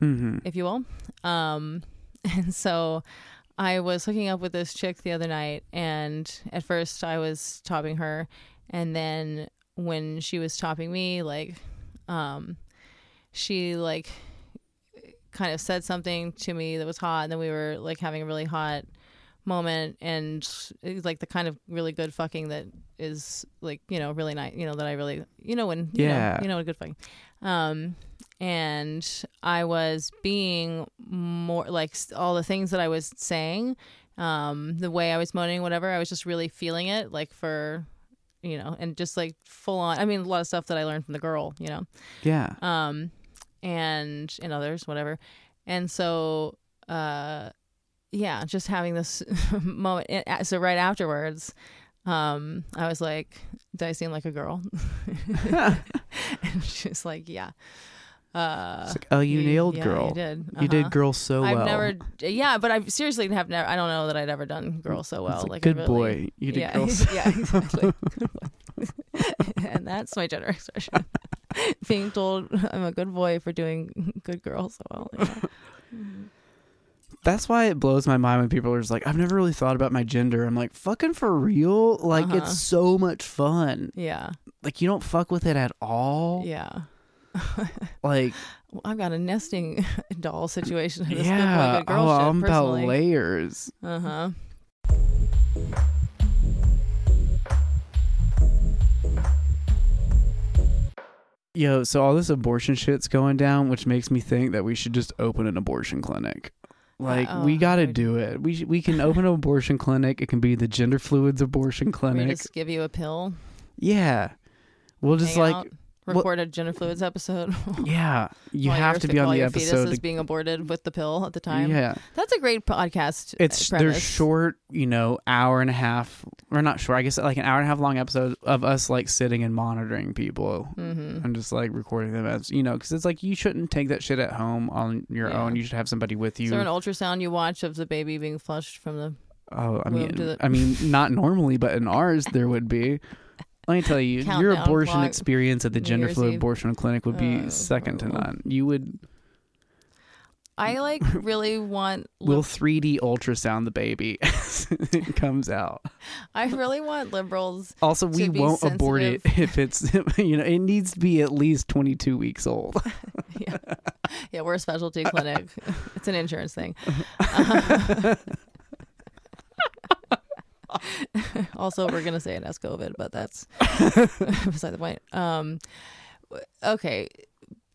Speaker 1: Mm-hmm.
Speaker 2: if you will. Um, and so I was hooking up with this chick the other night, and at first I was topping her, and then when she was topping me, like, um, she like kind of said something to me that was hot, and then we were like having a really hot moment, and like the kind of really good fucking that is like you know really nice, you know that I really you know when you know-
Speaker 1: Yeah.
Speaker 2: you know, a good fucking. Um, and I was being more like all the things that I was saying, um, the way I was moaning, whatever. I was just really feeling it, like for, you know, and just like full on. I mean, a lot of stuff that I learned from the girl, you know,
Speaker 1: Yeah.
Speaker 2: um, and and others, whatever. And so, uh, yeah, just having this moment. So right afterwards, um, I was like, "Do I seem like a girl?" and she's like, "Yeah." Uh,
Speaker 1: like, oh, you, nailed
Speaker 2: yeah,
Speaker 1: girl.
Speaker 2: You did.
Speaker 1: You
Speaker 2: Uh-huh.
Speaker 1: did girl so well.
Speaker 2: I've never, yeah, but I seriously have never. I don't know that I'd ever done girl so well.
Speaker 1: Like,
Speaker 2: like
Speaker 1: good
Speaker 2: I
Speaker 1: boy. You did
Speaker 2: yeah,
Speaker 1: girl so
Speaker 2: yeah, exactly. and that's my gender expression. Being told I'm a good boy for doing good girl so well. Yeah.
Speaker 1: That's why it blows my mind when people are just like, I've never really thought about my gender. I'm like, fucking for real? Like,
Speaker 2: Uh-huh.
Speaker 1: it's so much fun.
Speaker 2: Yeah,
Speaker 1: Like, you don't fuck with it at all.
Speaker 2: yeah.
Speaker 1: Like,
Speaker 2: Well, I've got a nesting doll situation. in This
Speaker 1: yeah.
Speaker 2: good boy, good girl
Speaker 1: oh,
Speaker 2: shit,
Speaker 1: I'm about layers.
Speaker 2: Uh huh.
Speaker 1: Yo, so all this abortion shit's going down, which makes me think that we should just open an abortion clinic. Like,
Speaker 2: Uh,
Speaker 1: we
Speaker 2: oh,
Speaker 1: got to do it. We sh- we can open an abortion clinic. It can be the gender fluids abortion
Speaker 2: We
Speaker 1: clinic.
Speaker 2: just give you a pill.
Speaker 1: Yeah. We'll just
Speaker 2: hang
Speaker 1: like,
Speaker 2: out, record a gender fluids episode.
Speaker 1: yeah, you have to be on the episode.
Speaker 2: fetus
Speaker 1: to-
Speaker 2: is being aborted with the pill at the time.
Speaker 1: Yeah.
Speaker 2: That's a great podcast.
Speaker 1: It's they're short, you know, hour and a half, or not short. I guess like an hour and a half long episode of us like sitting and monitoring people
Speaker 2: Mm-hmm.
Speaker 1: and just like recording them as you know, because it's like you shouldn't take that shit at home on your
Speaker 2: Yeah.
Speaker 1: own. You should have somebody with
Speaker 2: Is
Speaker 1: you.
Speaker 2: there an ultrasound you watch of the baby being flushed from the?
Speaker 1: oh, I mean,
Speaker 2: the-
Speaker 1: I mean, not normally, but in ours there would be. Let me tell you, your abortion
Speaker 2: clock,
Speaker 1: experience at the
Speaker 2: New
Speaker 1: gender
Speaker 2: Year's
Speaker 1: fluid
Speaker 2: Eve.
Speaker 1: abortion clinic would be
Speaker 2: Oh,
Speaker 1: second to none. You would
Speaker 2: I like really want.
Speaker 1: we'll 3D ultrasound the baby as it comes out.
Speaker 2: I really want liberals.
Speaker 1: Also, we
Speaker 2: to be
Speaker 1: won't abort it if it's you know it needs to be at least 22 weeks old.
Speaker 2: yeah, yeah, we're a specialty clinic. it's an insurance thing. also, we're gonna say it has COVID, but that's beside the point. Um, okay,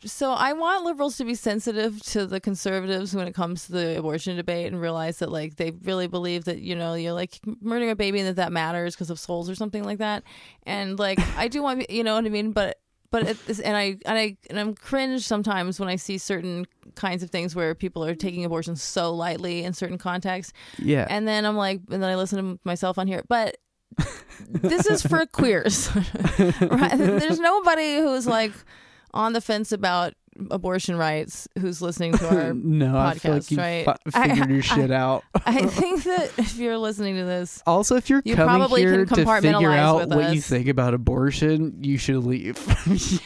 Speaker 2: so I want liberals to be sensitive to the conservatives when it comes to the abortion debate and realize that like they really believe that you know you're like murdering a baby and that that matters because of souls or something like that. And like I do want you know what I mean, but but it and I and I and I'm cringe sometimes when I see certain kinds of things where people are taking abortion so lightly in certain contexts,
Speaker 1: Yeah.
Speaker 2: and then I'm like, and then I listen to myself on here, but this is for queers. right? There's nobody who's like on the fence about abortion rights who's listening to our
Speaker 1: no, I feel like
Speaker 2: podcast, right?
Speaker 1: fi-
Speaker 2: I-
Speaker 1: figured your
Speaker 2: I-
Speaker 1: shit out.
Speaker 2: I think that if you're listening to this,
Speaker 1: Also, if you're
Speaker 2: You
Speaker 1: coming
Speaker 2: probably can
Speaker 1: here to figure
Speaker 2: compartmentalize
Speaker 1: out
Speaker 2: with
Speaker 1: what you think about abortion, you should leave.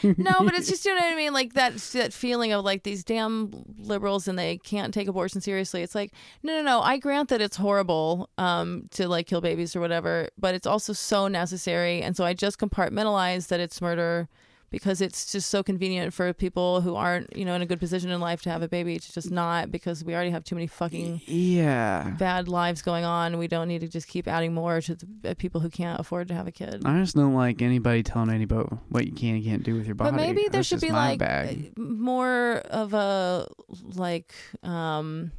Speaker 2: no, but it's just you know what I mean, like that that feeling of like these damn liberals and they can't take abortion seriously. It's like no, no, no. I grant that it's horrible um, to like kill babies or whatever, but it's also so necessary, and so I just compartmentalize that it's murder because it's just so convenient for people who aren't you know in a good position in life to have a baby to just not because we already have too many fucking
Speaker 1: yeah.
Speaker 2: bad lives going on. We don't need to just keep adding more to the uh, people who can't afford to have a kid.
Speaker 1: I just don't like anybody telling anybody what you can and can't do with your body.
Speaker 2: But maybe there
Speaker 1: That's
Speaker 2: should be like
Speaker 1: bag.
Speaker 2: more of a like um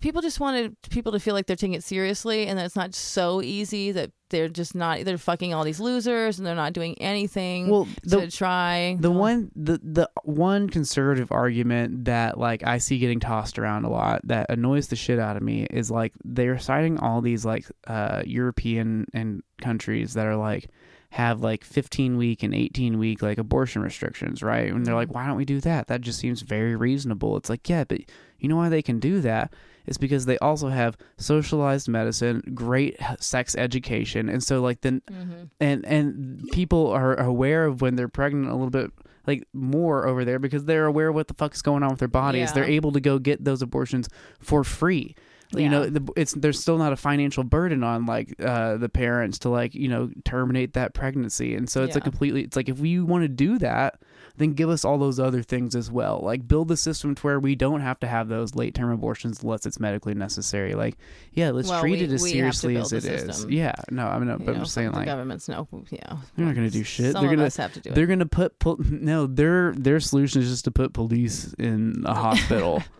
Speaker 2: people just wanted people to feel like they're taking it seriously and that it's not so easy that they're just not they're fucking all these losers and they're not doing anything
Speaker 1: Well, the
Speaker 2: to try.
Speaker 1: the one the the one conservative argument that like I see getting tossed around a lot that annoys the shit out of me is like they're citing all these like uh European and countries that are like have like 15 week and 18 week like abortion restrictions, right? And they're like, why don't we do that? That just seems very reasonable. It's like, yeah, but you know why they can do that? It's because they also have socialized medicine, great sex education, and so like then
Speaker 2: mhm.
Speaker 1: and and people are aware of when they're pregnant a little bit like more over there because they're aware of what the fuck is going on with their bodies.
Speaker 2: Yeah.
Speaker 1: They're able to go get those abortions for free. You know, the, it's there's still not a financial burden on like uh, the parents to like you know terminate that pregnancy, and so it's a completely. It's like if we want to do that, then give us all those other things as well. Like build the system to where we don't have to have those late term abortions unless it's medically necessary. Like yeah, let's
Speaker 2: Well,
Speaker 1: treat
Speaker 2: we-
Speaker 1: it as
Speaker 2: we have to
Speaker 1: seriously as it is. Yeah, no, I mean, no,
Speaker 2: You
Speaker 1: but I'm
Speaker 2: know,
Speaker 1: just saying
Speaker 2: the
Speaker 1: like
Speaker 2: governments no yeah
Speaker 1: They're not gonna do shit.
Speaker 2: some
Speaker 1: They're
Speaker 2: of
Speaker 1: gonna-
Speaker 2: us have to do it
Speaker 1: they're gonna put pol- no their their solution is just to put police in a hospital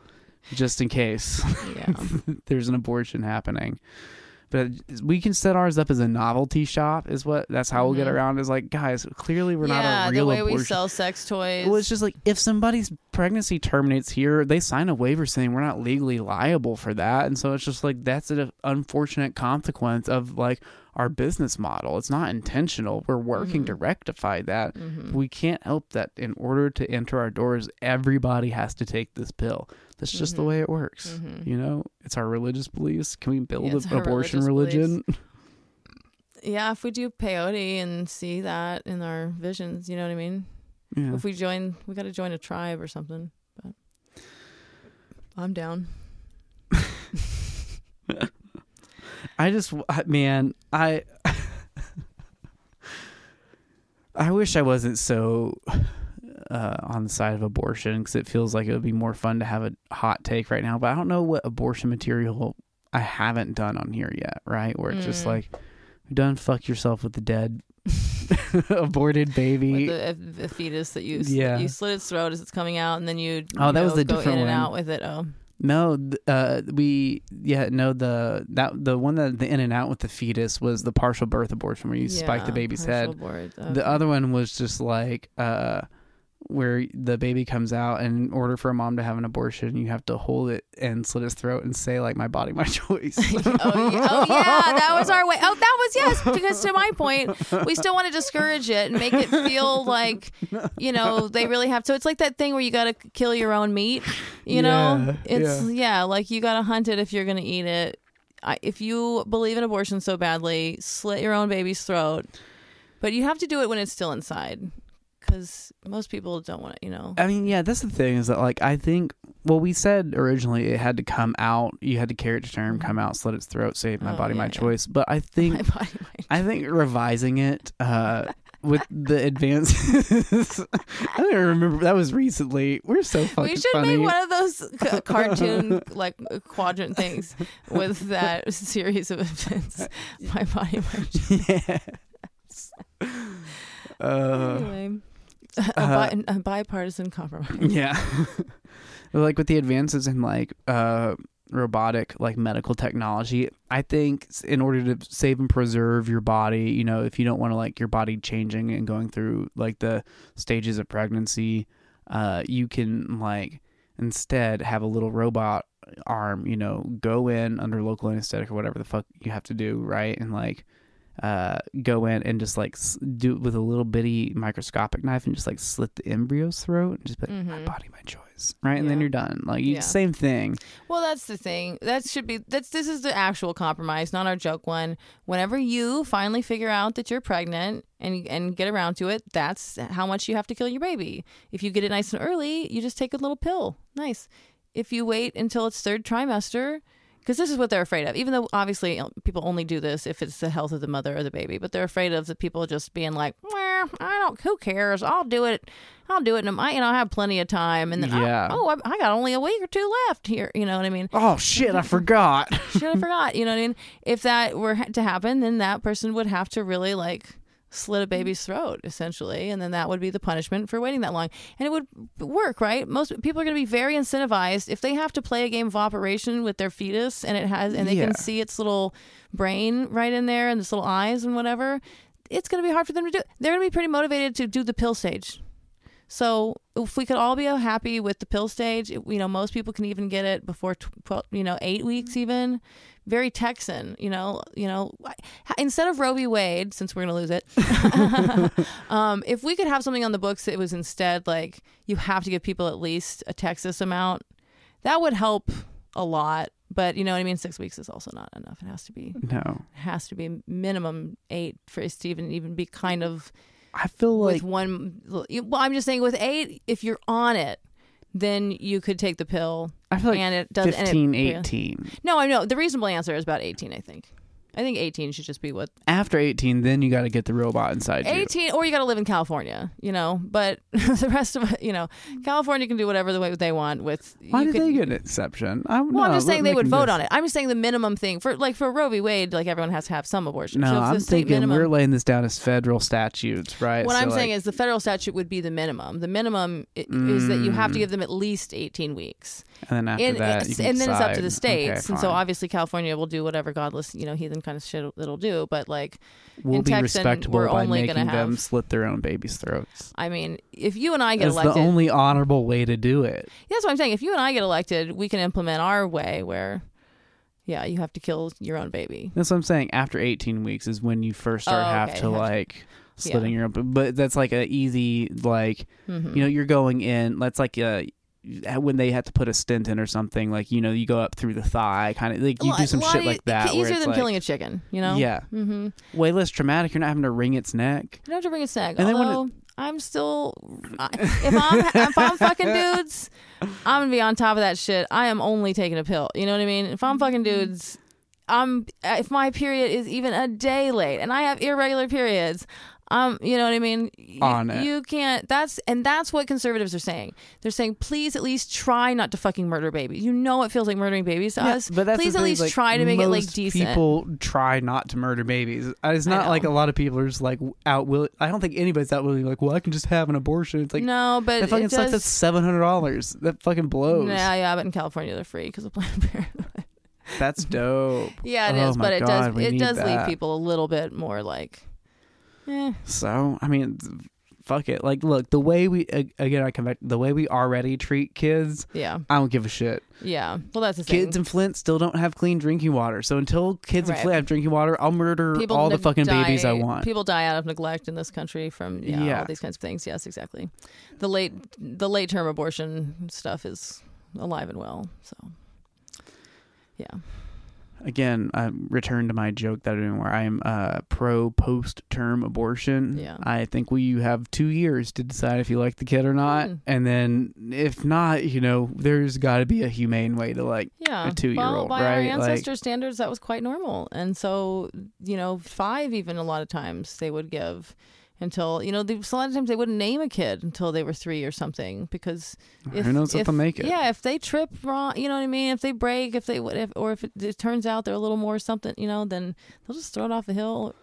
Speaker 1: just in case
Speaker 2: yeah
Speaker 1: there's an abortion happening but we can set ours up as a novelty shop is what that's how we'll get
Speaker 2: Mhm.
Speaker 1: around is like guys clearly we're
Speaker 2: yeah
Speaker 1: not a
Speaker 2: the
Speaker 1: real
Speaker 2: way
Speaker 1: abortion
Speaker 2: we sell sex toys
Speaker 1: well, it's just like if somebody's pregnancy terminates here, they sign a waiver saying we're not legally liable for that, and so it's just like that's an unfortunate consequence of like our business model. It's not intentional. We're working to rectify that.
Speaker 2: Mhm.
Speaker 1: We can't help that. In order to enter our doors, everybody has to take this pill. That's just the
Speaker 2: Mhm.
Speaker 1: way it works.
Speaker 2: Mhm.
Speaker 1: You know, it's our religious beliefs. Can we build
Speaker 2: Yeah,
Speaker 1: an abortion religion?
Speaker 2: yeah, if we do peyote and see that in our visions, you know what I mean?
Speaker 1: yeah.
Speaker 2: If we join, we got to join a tribe or something. But I'm down.
Speaker 1: I just, man, I, I wish I wasn't so uh, on the side of abortion because it feels like it would be more fun to have a hot take right now. But I don't know what abortion material I haven't done on here yet, right? Where it's just
Speaker 2: Mm.
Speaker 1: like, done fuck yourself with the dead aborted baby.
Speaker 2: With the, a fetus that you
Speaker 1: Yeah.
Speaker 2: you slit its throat as it's coming out, and then you
Speaker 1: Oh,
Speaker 2: you
Speaker 1: that was
Speaker 2: know,
Speaker 1: the
Speaker 2: go
Speaker 1: different
Speaker 2: in and
Speaker 1: one.
Speaker 2: out with it. Oh,
Speaker 1: No, uh, we yeah no the that the one that the in and out with the fetus was the partial birth abortion where you spike the baby's head.
Speaker 2: abort.
Speaker 1: The other one was just like uh where the baby comes out and in order for a mom to have an abortion you have to hold it and slit its throat and say like my body my choice.
Speaker 2: oh, yeah, oh yeah, that was our way. Oh, that was yes. Because to my point, we still want to discourage it and make it feel like you know they really have. So it's like that thing where you got to kill your own meat. You know,
Speaker 1: Yeah,
Speaker 2: it's
Speaker 1: yeah.
Speaker 2: yeah. like you got to hunt it if you're gonna eat it. I, if you believe in abortion so badly, slit your own baby's throat. But you have to do it when it's still inside, because most people don't want it. You know.
Speaker 1: I mean, yeah, that's the thing is that like I think well we said originally it had to come out, you had to carry it to term, come out, slit its throat, say my
Speaker 2: Oh,
Speaker 1: body,
Speaker 2: yeah,
Speaker 1: my
Speaker 2: yeah.
Speaker 1: choice. But I think
Speaker 2: body,
Speaker 1: I think revising it uh, with the advances. I don't even remember. That was recently. We're so fucking
Speaker 2: we should
Speaker 1: funny.
Speaker 2: make one of those c- cartoon like quadrant things with that series of events. My body, my
Speaker 1: yes. Uh,
Speaker 2: anyway, a,
Speaker 1: uh,
Speaker 2: bi- a bipartisan compromise.
Speaker 1: yeah. like with the advances in like uh, robotic like medical technology, I think in order to save and preserve your body, you know, if you don't want to like your body changing and going through like the stages of pregnancy, uh, you can like instead have a little robot arm, you know, go in under local anesthetic or whatever the fuck you have to do, right? And like uh, go in and just like do it with a little bitty microscopic knife and just like slit the embryo's throat and just be like, my body, my choice, right? And then you're done. Like you,
Speaker 2: Yeah.
Speaker 1: same thing.
Speaker 2: Well, that's the thing. That should be that's this is the actual compromise, not our joke one. Whenever you finally figure out that you're pregnant and and get around to it, that's how much you have to kill your baby. If you get it nice and early, you just take a little pill. Nice. If you wait until its third trimester, because this is what they're afraid of. Even though obviously people only do this if it's the health of the mother or the baby, but they're afraid of the people just being like, "Well, I don't. Who cares? I'll do it. I'll do it. And I, you know, I have plenty of time. And then, I-
Speaker 1: Yeah.
Speaker 2: oh, I, I got only a week or two left here. You know what I mean?
Speaker 1: Oh shit, I forgot.
Speaker 2: Shit, I forgot. You know what I mean? If that were to happen, then that person would have to really like slit a baby's throat essentially and then that would be the punishment for waiting that long and it would work right most people are going to be very incentivized if they have to play a game of operation with their fetus and it has and they
Speaker 1: Yeah.
Speaker 2: can see its little brain right in there and its little eyes and whatever it's going to be hard for them to do they're going to be pretty motivated to do the pill stage so if we could all be happy with the pill stage, it- you know, most people can even get it before, 12, you know, eight weeks even. Very Texan, you know, you know. Instead of Roe v. Wade, since we're gonna lose it, um, if we could have something on the books that was instead like you have to give people at least a Texas amount, that would help a lot. But you know what I mean. Six weeks is also not enough. It has to be
Speaker 1: no,
Speaker 2: it has to be minimum eight for it to even even be kind of
Speaker 1: I feel like
Speaker 2: with one. Well, I'm just saying with eight, if you're on it, then you could take the pill,
Speaker 1: I feel like
Speaker 2: and it does. and it-
Speaker 1: 15,
Speaker 2: yeah.
Speaker 1: 18.
Speaker 2: No, I know the reasonable answer is about 18. I think. I think 18 should just be what
Speaker 1: After 18, then you got to get the robot inside you.
Speaker 2: 18, or you got to live in California, you know. But the rest of it, you know, California can do whatever the way they want with.
Speaker 1: Why
Speaker 2: you
Speaker 1: did
Speaker 2: could-
Speaker 1: they get an exception? I,
Speaker 2: Well, I'm just saying they would vote on it. I'm just saying the minimum thing for like for Roe v. Wade, like everyone has to have some abortion.
Speaker 1: No,
Speaker 2: So
Speaker 1: I'm thinking
Speaker 2: minimum,
Speaker 1: we're laying this down as federal statutes, right?
Speaker 2: What
Speaker 1: So,
Speaker 2: I'm
Speaker 1: like,
Speaker 2: saying is the federal statute would be the minimum. The minimum i- is that you have to
Speaker 1: Mm.
Speaker 2: give them at least 18 weeks.
Speaker 1: And then after
Speaker 2: and,
Speaker 1: that,
Speaker 2: and
Speaker 1: can
Speaker 2: then it's up to the
Speaker 1: decide. Okay,
Speaker 2: states. and so obviously California will do whatever godless, you know, heathen kind of shit it'll do. But like,
Speaker 1: we'll
Speaker 2: in
Speaker 1: be
Speaker 2: Texan,
Speaker 1: respectable
Speaker 2: we're
Speaker 1: by
Speaker 2: only
Speaker 1: making
Speaker 2: gonna
Speaker 1: them
Speaker 2: have-
Speaker 1: slit their own babies' throats.
Speaker 2: I mean, if you and I get
Speaker 1: That's
Speaker 2: elected,
Speaker 1: the only honorable way to do it.
Speaker 2: that's what I'm saying. If you and I get elected, we can implement our way where, yeah, you have to kill your own baby.
Speaker 1: That's what I'm saying. After 18 weeks is when you first start
Speaker 2: Oh,
Speaker 1: have to
Speaker 2: have to-
Speaker 1: like slitting your own. But that's like an easy like
Speaker 2: Mhm.
Speaker 1: you know you're going in. That's like uh when they had to put a stent in or something. Like you know you go up through the thigh, kind of like you do some shit like that.
Speaker 2: Easier
Speaker 1: it's
Speaker 2: than
Speaker 1: like-
Speaker 2: killing a chicken, you know?
Speaker 1: Yeah,
Speaker 2: Mm-hmm.
Speaker 1: way less traumatic. You're not having to wring its neck.
Speaker 2: You don't have to bring a snag.
Speaker 1: And then when
Speaker 2: Although I'm still, if I'm if I'm fucking dudes, I'm gonna be on top of that shit. I am only taking a pill. You know what I mean? If I'm fucking dudes, I'm if my period is even a day late and I have irregular periods. Um, you know what I mean? Y-
Speaker 1: On it.
Speaker 2: You can't. That's and that's what conservatives are saying. They're saying, please at least try not to fucking murder babies. You know it feels like murdering babies to us.
Speaker 1: but that's
Speaker 2: please at
Speaker 1: thing,
Speaker 2: least
Speaker 1: like,
Speaker 2: try to make it like decent.
Speaker 1: People try not to murder babies. Uh, It's not like a lot of people are just like out will. I don't think anybody's out willing. Like, well, I can just have an abortion. It's like
Speaker 2: no, but
Speaker 1: that fucking
Speaker 2: it
Speaker 1: sucks.
Speaker 2: does,
Speaker 1: That's seven hundred dollars. That fucking blows.
Speaker 2: Yeah, yeah, but in California they're free because of Planned Parenthood.
Speaker 1: That's dope.
Speaker 2: Yeah, it
Speaker 1: Oh
Speaker 2: is, but it
Speaker 1: God,
Speaker 2: does it does leave people a little bit more like, eh.
Speaker 1: So I mean, fuck it. Like, look, the way we again, I come back. The way we already treat kids,
Speaker 2: Yeah,
Speaker 1: I don't give a shit.
Speaker 2: yeah. Well, that's the thing.
Speaker 1: Kids in Flint still don't have clean drinking water. So until kids in Flint have drinking water, I'll murder
Speaker 2: people
Speaker 1: all the
Speaker 2: neg-
Speaker 1: fucking babies I want.
Speaker 2: People die out of neglect in this country from yeah,
Speaker 1: Yeah.
Speaker 2: all these kinds of things. Yes, exactly. The late the late term abortion stuff is alive and well. So, yeah,
Speaker 1: again, I return to my joke that I'm where I am uh, pro post term abortion.
Speaker 2: Yeah.
Speaker 1: I think we have two years to decide if you like the kid or not,
Speaker 2: Hmm.
Speaker 1: and then if not, you know, there's got to be a humane way to like.
Speaker 2: yeah.
Speaker 1: A two-year-old,
Speaker 2: well, by our
Speaker 1: right? Like-
Speaker 2: ancestor standards, that was quite normal, and so you know, five even a lot of times they would give. Until you know, they, so a lot of times they wouldn't name a kid until they were three or something because if,
Speaker 1: who knows if
Speaker 2: if-
Speaker 1: they'll make it?
Speaker 2: Yeah, if they trip wrong, you know what I mean. If they break, if they would, if, or if it, it turns out they're a little more something, you know, then they'll just throw it off the hill.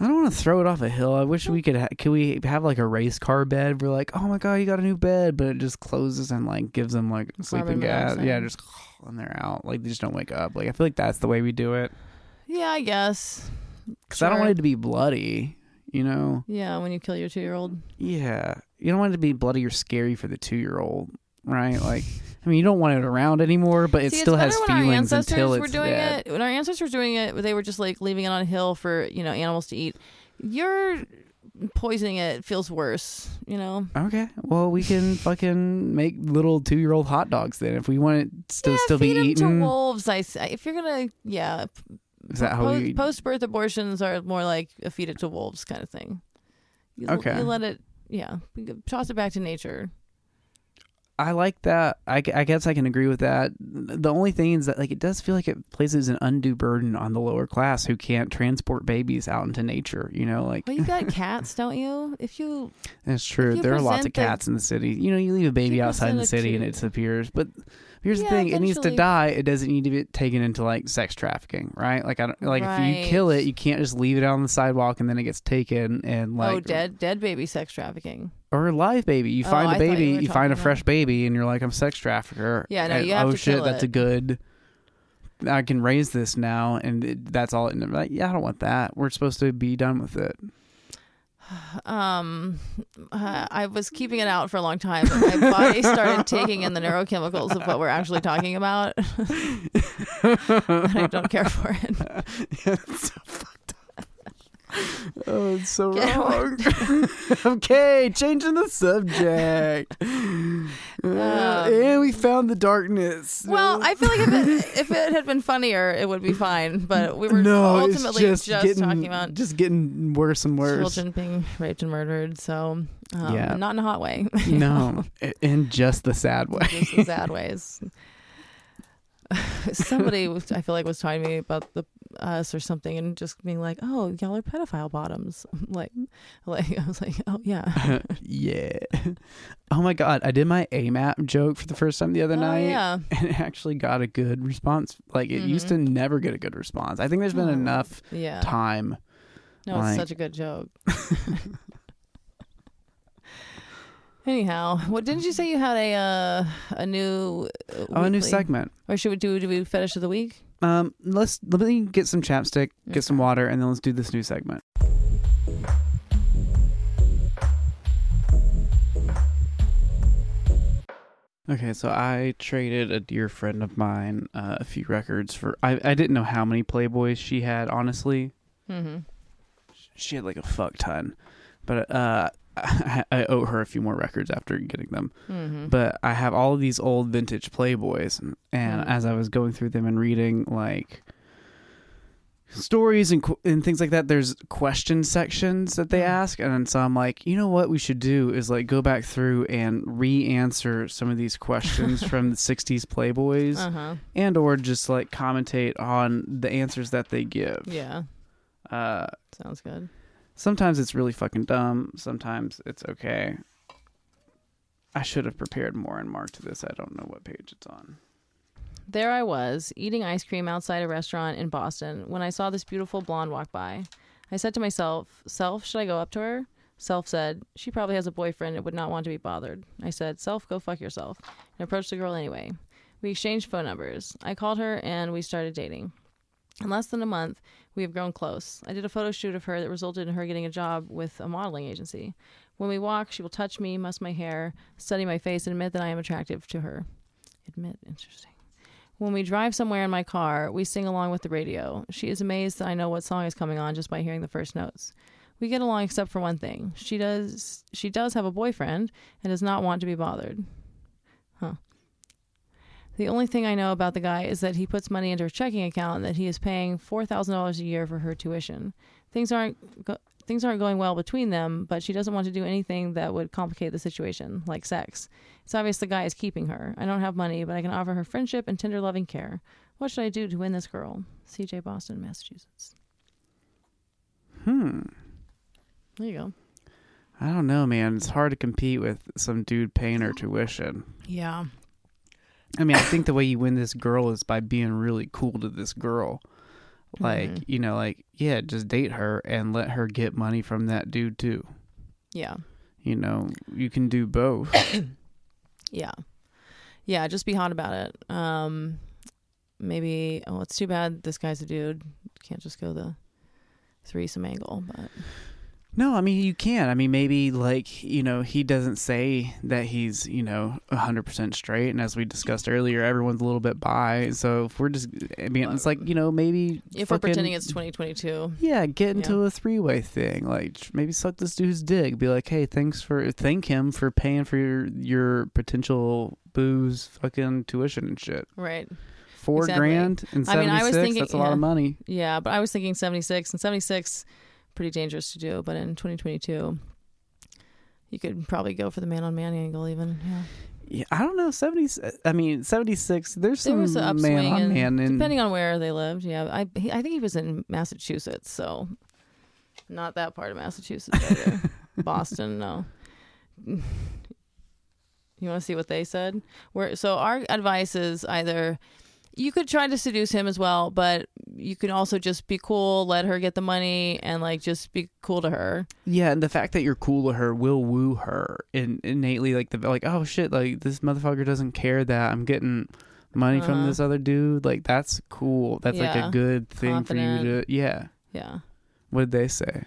Speaker 1: I don't want to throw it off a hill. I wish we could. Ha- could we have like a race car bed? We're like, oh my god, you got a new bed, but it just closes and like gives them like sleeping gas. Yeah, just and they're out. Like they just don't wake up. Like I feel like that's the way we do it.
Speaker 2: Yeah, I guess.
Speaker 1: Because I don't want it to be bloody. You know.
Speaker 2: Yeah, when you kill your two-year-old.
Speaker 1: Yeah, you don't want it to be bloody or scary for the two year old. right? Like, I mean, you don't want it around anymore, but it
Speaker 2: See,
Speaker 1: still
Speaker 2: it's
Speaker 1: has
Speaker 2: better when our
Speaker 1: feelings
Speaker 2: ancestors
Speaker 1: until
Speaker 2: were doing
Speaker 1: dead.
Speaker 2: it. When our ancestors were doing it, they were just like leaving it on a hill for you know animals to eat. You're poisoning it feels worse. You know.
Speaker 1: Okay, well, we can fucking make little two-year-old hot dogs then if we want it to
Speaker 2: yeah,
Speaker 1: still be eaten.
Speaker 2: to wolves. I say if you're gonna yeah.
Speaker 1: Is that how we?
Speaker 2: post birth abortions are more like a feed it to wolves kind of thing. You,
Speaker 1: Okay.
Speaker 2: You let it yeah toss it back to nature.
Speaker 1: I like that. I, I guess I can agree with that. The only thing is that like it does feel like it places an undue burden on the lower class who can't transport babies out into nature. You know, like
Speaker 2: Well, you got cats, don't you? If you
Speaker 1: that's true.
Speaker 2: you
Speaker 1: There are lots of
Speaker 2: present the-
Speaker 1: cats in the city. You know, you leave a baby outside in the city
Speaker 2: it
Speaker 1: and it disappears. But here's the
Speaker 2: Yeah,
Speaker 1: thing: it needs to die. It doesn't need to be taken into like sex trafficking, right? Like I don't like if you kill it, you can't just leave it out on the sidewalk and then it gets taken and oh, like
Speaker 2: oh dead dead baby sex trafficking.
Speaker 1: or a live baby. You
Speaker 2: Oh,
Speaker 1: find a
Speaker 2: you
Speaker 1: baby,
Speaker 2: were
Speaker 1: you, find a fresh baby, and you're like, I'm sex trafficker.
Speaker 2: Yeah, no,
Speaker 1: And,
Speaker 2: you have
Speaker 1: oh
Speaker 2: to
Speaker 1: shit, that's a good. I can raise this now, and it, that's all. And like, yeah, I don't want that. We're supposed to be done with it.
Speaker 2: Um, uh, I was keeping it out for a long time, but my body started taking in the neurochemicals of what we're actually talking about. and I don't care for it.
Speaker 1: yeah. Oh, it's so
Speaker 2: Get
Speaker 1: wrong. okay, changing the subject. Uh, and we found the darkness.
Speaker 2: Um, Well, I feel like if it, if it had been funnier, it would be fine. But we were
Speaker 1: no,
Speaker 2: ultimately
Speaker 1: it's just, getting,
Speaker 2: talking about
Speaker 1: just getting worse and worse.
Speaker 2: children being raped and murdered. So, um,
Speaker 1: Yeah.
Speaker 2: not in a hot way.
Speaker 1: No, in just the sad way.
Speaker 2: just the sad ways. Somebody, I feel like, was telling me about the us or something, and just being like, "Oh, y'all are pedophile bottoms." like, like I was like, "Oh yeah,
Speaker 1: yeah. Oh my god, I did my AMAP joke for the first time the other
Speaker 2: oh
Speaker 1: night,
Speaker 2: yeah."
Speaker 1: and it actually got a good response. Like it used to mm-hmm. never get a good response. I think there's been
Speaker 2: Oh,
Speaker 1: enough
Speaker 2: Yeah.
Speaker 1: time.
Speaker 2: No, it's
Speaker 1: like-
Speaker 2: such a good joke. Anyhow, what didn't you say you had a uh, a new uh,
Speaker 1: Oh, a new
Speaker 2: weekly-
Speaker 1: segment.
Speaker 2: Or should we do do we fetish of the week?
Speaker 1: Um, let's let me get some chapstick, get some water, and then let's do this new segment. Okay, so I traded a dear friend of mine uh, a few records for. I I didn't know how many Playboys she had. Honestly,
Speaker 2: Mm-hmm.
Speaker 1: she had like a fuck ton, but uh, I, I owe her a few more records after getting them.
Speaker 2: Mm-hmm.
Speaker 1: But I have all of these old vintage Playboys, and, and
Speaker 2: Mm.
Speaker 1: as I was going through them and reading like stories and and things like that, there's question sections that they
Speaker 2: Mm.
Speaker 1: ask, and so I'm like, you know what we should do is like go back through and re-answer some of these questions from the '60s Playboys,
Speaker 2: Uh huh.
Speaker 1: and or just like commentate on the answers that they give.
Speaker 2: Yeah.
Speaker 1: Uh,
Speaker 2: Sounds good.
Speaker 1: Sometimes it's really fucking dumb. Sometimes it's okay. I should have prepared more and marked this. I don't know what page it's on.
Speaker 2: There I was, eating ice cream outside a restaurant in Boston when I saw this beautiful blonde walk by. I said to myself, Self, should I go up to her? Self said, She probably has a boyfriend and would not want to be bothered. I said, Self, go fuck yourself, and approached the girl anyway. We exchanged phone numbers. I called her and we started dating. In less than a month, we have grown close. I did a photo shoot of her that resulted in her getting a job with a modeling agency. When we walk, she will touch me, muss my hair, study my face, and admit that I am attractive to her. Admit, interesting. When we drive somewhere in my car, we sing along with the radio. She is amazed that I know what song is coming on just by hearing the first notes. We get along except for one thing. She does she does have a boyfriend and does not want to be bothered. Huh. The only thing I know about the guy is that he puts money into her checking account and that he is paying $4,000 a year for her tuition. Things aren't go- things aren't going well between them, but she doesn't want to do anything that would complicate the situation, like sex. It's obvious the guy is keeping her. I don't have money, but I can offer her friendship and tender loving care. What should I do to win this girl? CJ Boston, Massachusetts.
Speaker 1: Hmm.
Speaker 2: There you go.
Speaker 1: I don't know, man. It's hard to compete with some dude paying her tuition.
Speaker 2: Yeah.
Speaker 1: I mean, I think the way you win this girl is by being really cool to this girl. Like,
Speaker 2: Mhm.
Speaker 1: you know, like, yeah, just date her and let her get money from that dude too.
Speaker 2: Yeah.
Speaker 1: You know, you can do both.
Speaker 2: Yeah. Yeah, just be hot about it. Um maybe oh it's too bad this guy's a dude. Can't just go the threesome angle, but
Speaker 1: No, I mean you can. I mean maybe like you know he doesn't say that he's you know hundred percent straight, and as we discussed earlier, everyone's a little bit bi. So if we're just, I mean, it's like you know maybe
Speaker 2: If we're pretending it's 2022.
Speaker 1: yeah, get into
Speaker 2: Yeah.
Speaker 1: a three way thing. Like maybe suck this dude's dick. Be like, hey, thanks for thank him for paying for your your potential booze fucking tuition and shit.
Speaker 2: Right.
Speaker 1: Four
Speaker 2: Exactly.
Speaker 1: grand and
Speaker 2: I mean, I was thinking-
Speaker 1: That's a lot of money.
Speaker 2: Yeah, but I was thinking 76 and 76 pretty dangerous to do, but in 2022 you could probably go for the man on man angle even. Yeah.
Speaker 1: Yeah, I don't know. Seventy. I mean, seventy six. There's
Speaker 2: There
Speaker 1: some
Speaker 2: was an
Speaker 1: man on man in
Speaker 2: depending on where they lived. Yeah, I he, I think he was in Massachusetts, so not that part of Massachusetts. Boston, no. You want to see what they said? Where so our advice is either you could try to seduce him as well, but you can also just be cool, let her get the money, and like just be cool to her.
Speaker 1: Yeah, and the fact that you're cool to her will woo her in, innately. Like the like, oh shit, like this motherfucker doesn't care that I'm getting money from
Speaker 2: Uh-huh.
Speaker 1: this other dude. Like that's cool. That's like a good thing for you to. Yeah.
Speaker 2: Yeah.
Speaker 1: What did they say?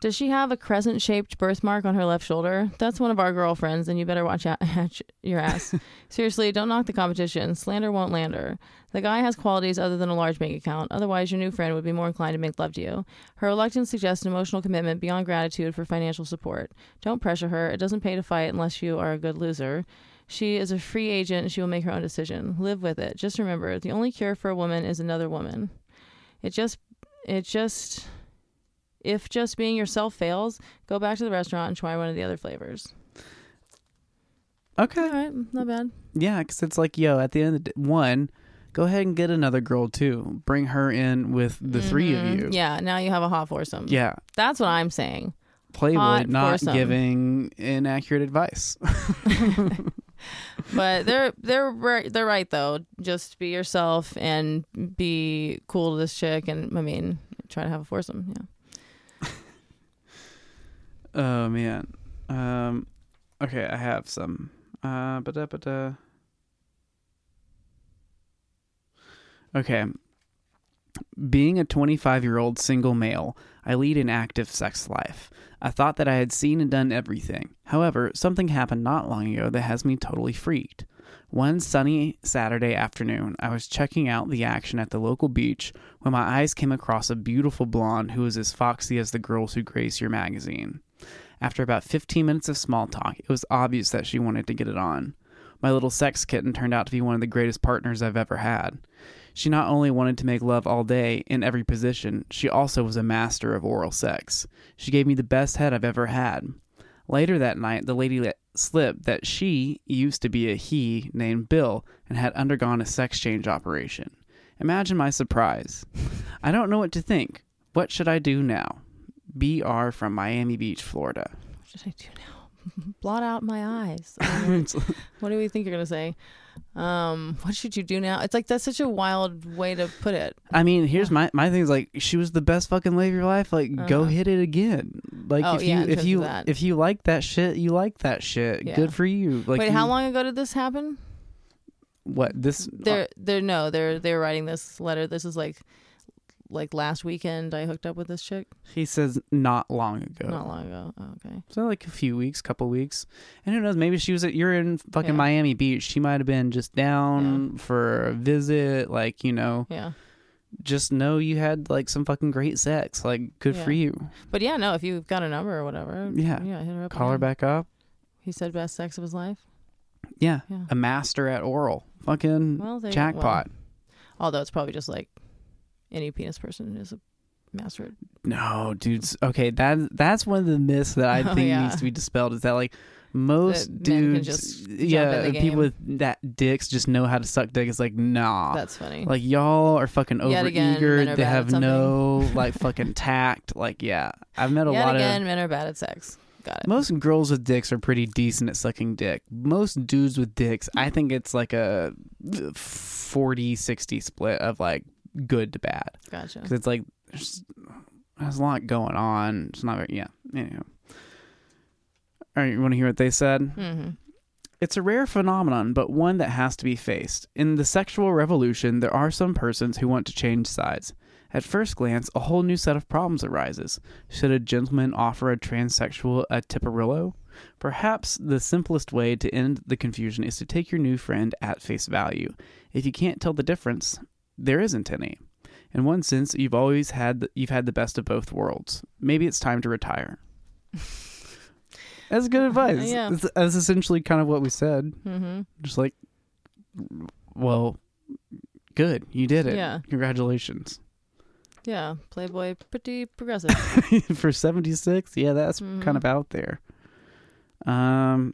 Speaker 2: Does she have a crescent shaped birthmark on her left shoulder? That's one of our girlfriends, and you better watch out your ass. Seriously, don't knock the competition. Slander won't land her. The guy has qualities other than a large bank account. Otherwise, your new friend would be more inclined to make love to you. Her reluctance suggests an emotional commitment beyond gratitude for financial support. Don't pressure her. It doesn't pay to fight unless you are a good loser. She is a free agent she will make her own decision. Live with it. Just remember, the only cure for a woman is another woman. It just, it just, if just being yourself fails, go back to the restaurant and try one of the other flavors.
Speaker 1: Okay.
Speaker 2: All right, not bad.
Speaker 1: Yeah, because it's like, yo, at the end of the day, one, go ahead and get another girl too. Bring her in with the three of
Speaker 2: Mhm.
Speaker 1: you.
Speaker 2: Yeah, now you have a hot foursome.
Speaker 1: Yeah.
Speaker 2: That's what I'm saying.
Speaker 1: Playboy not
Speaker 2: foursome.
Speaker 1: giving inaccurate advice.
Speaker 2: But they're they're right, they're right though. Just be yourself and be cool to this chick, and I mean, try to have a foursome. Yeah.
Speaker 1: Oh man. Um okay, I have some. Uh ba ba da. Okay. Being a 25-year-old single male, I lead an active sex life. I thought that I had seen and done everything. However, something happened not long ago that has me totally freaked. One sunny Saturday afternoon, I was checking out the action at the local beach when my eyes came across a beautiful blonde who was as foxy as the girls who grace your magazine. After about 15 minutes of small talk, it was obvious that she wanted to get it on. My little sex kitten turned out to be one of the greatest partners I've ever had. She not only wanted to make love all day in every position, she also was a master of oral sex. She gave me the best head I've ever had. Later that night, the lady let slip that she used to be a he named Bill and had undergone a sex change operation. Imagine my surprise. I don't know what to think. What should I do now? BR from Miami Beach, Florida.
Speaker 2: What should I do now? Blot out my eyes. I what do we think you're gonna say? Um, what should you do now? It's like that's such a wild way to put it.
Speaker 1: I mean, here's my my thing is like she was the best fucking lady of your life. Like, go
Speaker 2: Uh-huh.
Speaker 1: hit it again. Like,
Speaker 2: Oh,
Speaker 1: if
Speaker 2: yeah,
Speaker 1: you if you if you like that shit, you like that shit.
Speaker 2: Yeah.
Speaker 1: Good for you. Like,
Speaker 2: Wait, how long ago did this happen?
Speaker 1: What this?
Speaker 2: They're they're no, they're they're writing this letter. This is like like last weekend I hooked up with this chick.
Speaker 1: he says not long ago.
Speaker 2: Not long ago. Oh, okay.
Speaker 1: So like a few weeks, couple weeks, and who knows? Maybe she was at you're in fucking
Speaker 2: Yeah.
Speaker 1: Miami Beach. She might have been just down for a visit. Like you know,
Speaker 2: Yeah.
Speaker 1: just know you had like some fucking great sex. Like good for you.
Speaker 2: But yeah, no, if you've got a number or whatever.
Speaker 1: Yeah.
Speaker 2: Yeah, hit her up.
Speaker 1: Call her back up.
Speaker 2: He said best sex of his life.
Speaker 1: Yeah,
Speaker 2: Yeah.
Speaker 1: a master at oral. Fucking
Speaker 2: Well,
Speaker 1: jackpot.
Speaker 2: Although it's probably just like any penis person is a master.
Speaker 1: No, dudes. Okay, that that's one of the myths that I
Speaker 2: Oh,
Speaker 1: think
Speaker 2: yeah.
Speaker 1: needs to be dispelled. Is that like most
Speaker 2: That men can
Speaker 1: dudes, yeah, people with that dicks just know how to suck dick. It's like nah.
Speaker 2: That's funny.
Speaker 1: like y'all are fucking
Speaker 2: Yet again,
Speaker 1: overeager. They have no like fucking tact. Like yeah, I've met a
Speaker 2: Yet
Speaker 1: lot
Speaker 2: again,
Speaker 1: of
Speaker 2: men are bad at sex. Got it.
Speaker 1: most girls with dicks are pretty decent at sucking dick. Most dudes with dicks, I think it's like a 40-60 split of like good to bad.
Speaker 2: Gotcha.
Speaker 1: because it's like there's, there's a lot going on. It's not very yeah. Anyhow, all right, you want to hear what they said?
Speaker 2: hmm
Speaker 1: It's a rare phenomenon, but one that has to be faced. In the sexual revolution, there are some persons who want to change sides. At first glance, a whole new set of problems arises. Should a gentleman offer a transsexual a Tiparillo? Perhaps the simplest way to end the confusion is to take your new friend at face value. If you can't tell the difference, there isn't any. In one sense, you've always had the, you've had the best of both worlds. Maybe it's time to retire. That's good advice.
Speaker 2: Yeah.
Speaker 1: That's, that's essentially kind of what we said.
Speaker 2: Mm-hmm.
Speaker 1: Just like, well, good, you did it.
Speaker 2: Yeah.
Speaker 1: Congratulations.
Speaker 2: Yeah, Playboy, pretty progressive.
Speaker 1: For seventy six, yeah, that's
Speaker 2: Mhm.
Speaker 1: kind of out there. Um,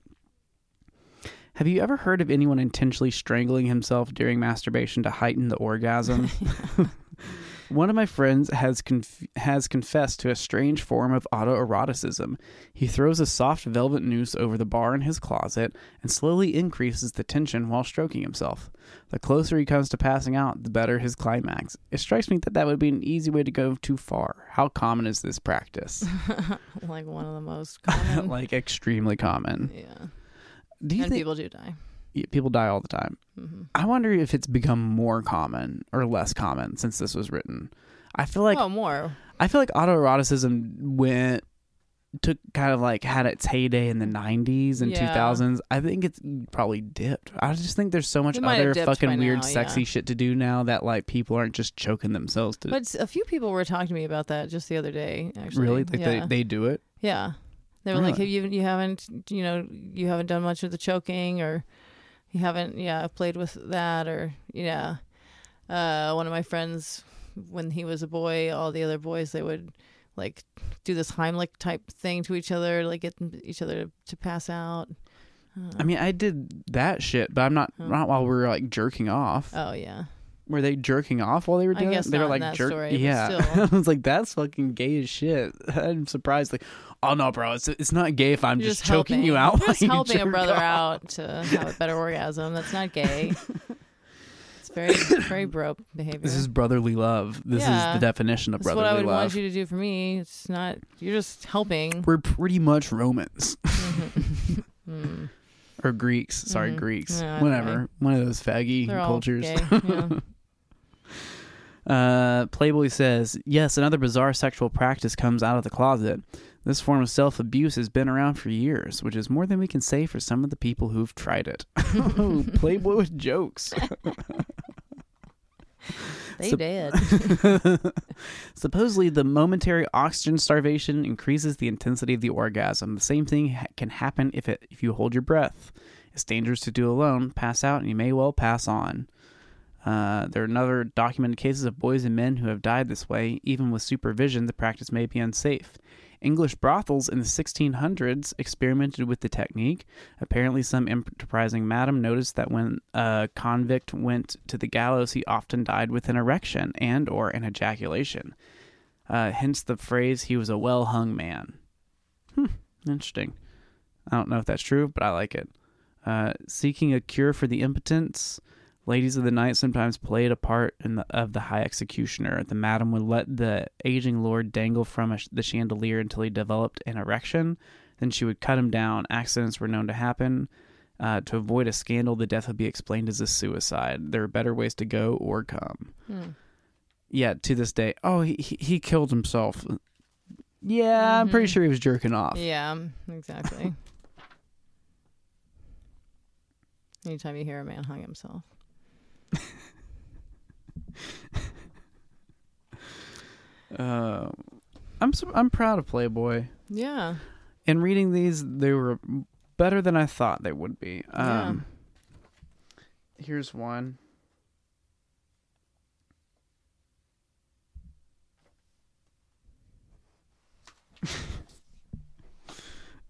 Speaker 1: have you ever heard of anyone intentionally strangling himself during masturbation to heighten the orgasm? One of my friends has conf- has confessed to a strange form of autoeroticism. He throws a soft velvet noose over the bar in his closet and slowly increases the tension while stroking himself. The closer he comes to passing out, the better his climax. It strikes me that that would be an easy way to go too far. How common is this practice?
Speaker 2: like one of the most common.
Speaker 1: like extremely common.
Speaker 2: yeah,
Speaker 1: Do you
Speaker 2: and
Speaker 1: think
Speaker 2: people do die.
Speaker 1: People die all the time?
Speaker 2: hmm
Speaker 1: I wonder if it's become more common or less common since this was written. I feel like
Speaker 2: oh, more.
Speaker 1: I feel like autoeroticism went took kind of like had its heyday in the 90s and
Speaker 2: Yeah.
Speaker 1: 2000s. I think it's probably dipped. I just think there's so much
Speaker 2: It might have
Speaker 1: other fucking weird
Speaker 2: now,
Speaker 1: sexy
Speaker 2: yeah.
Speaker 1: shit to do now that like people aren't just choking themselves to
Speaker 2: But a few people were talking to me about that just the other day. Actually,
Speaker 1: really like
Speaker 2: yeah.
Speaker 1: they they do it.
Speaker 2: Yeah. They were like,
Speaker 1: Really?
Speaker 2: have you you haven't you know you haven't done much of the choking or you haven't yeah played with that or yeah. Uh, one of my friends when he was a boy, all the other boys they would like do this Heimlich type thing to each other, like get each other to pass out.
Speaker 1: I mean, I did that shit, but I'm not not while we were like jerking off.
Speaker 2: oh yeah,
Speaker 1: Were they jerking off while they were
Speaker 2: I
Speaker 1: doing
Speaker 2: guess
Speaker 1: it? They were like
Speaker 2: jerking.
Speaker 1: jerk. yeah,
Speaker 2: still.
Speaker 1: I was like, that's fucking gay as shit. I'm surprised. Like, oh no, bro, it's it's not gay if I'm
Speaker 2: You're
Speaker 1: just, choking
Speaker 2: helping.
Speaker 1: you out.
Speaker 2: You're just
Speaker 1: you
Speaker 2: helping a brother
Speaker 1: off.
Speaker 2: out to have a better orgasm. That's not gay. It's very very bro behavior.
Speaker 1: This is brotherly love. This is the definition of brotherly love.
Speaker 2: What I would
Speaker 1: love.
Speaker 2: want you to do for me. It's not. You're just helping.
Speaker 1: We're pretty much Romans
Speaker 2: Mm.
Speaker 1: or Greeks. Sorry,
Speaker 2: Mhm.
Speaker 1: Greeks.
Speaker 2: Yeah,
Speaker 1: Whatever.
Speaker 2: okay.
Speaker 1: One of those faggy cultures. Uh, Playboy says, yes, another bizarre sexual practice comes out of the closet. This form of self abuse has been around for years, which is more than we can say for some of the people who've tried it. Playboy with jokes.
Speaker 2: They did.
Speaker 1: Supposedly, the momentary oxygen starvation increases the intensity of the orgasm. The same thing ha- can happen if it if you hold your breath. It's dangerous to do alone. Pass out, and you may well pass on. Uh, there are another documented cases of boys and men who have died this way. Even with supervision, the practice may be unsafe. English brothels in the 1600s experimented with the technique. Apparently, some enterprising madam noticed that when a convict went to the gallows, he often died with an erection and or an ejaculation. Uh, hence the phrase, "He was a well hung man." Hmm, interesting. I don't know if that's true, but I like it. Uh, seeking a cure for the impotence, ladies of the night sometimes played a part in the, of the high executioner. The madam would let the aging lord dangle from a, the chandelier until he developed an erection. Then she would cut him down. Accidents were known to happen. Uh, to avoid a scandal, the death would be explained as a suicide. There are better ways to go or come.
Speaker 2: Hmm.
Speaker 1: Yeah, to this day. Oh, he he, he killed himself. Yeah, I'm pretty
Speaker 2: Mhm.
Speaker 1: sure he was jerking off.
Speaker 2: Yeah, exactly. Anytime you hear a man hung himself.
Speaker 1: Uh, I'm so, I'm proud of Playboy.
Speaker 2: Yeah.
Speaker 1: In reading these, they were better than I thought they would be.
Speaker 2: Yeah.
Speaker 1: Um, Here's one.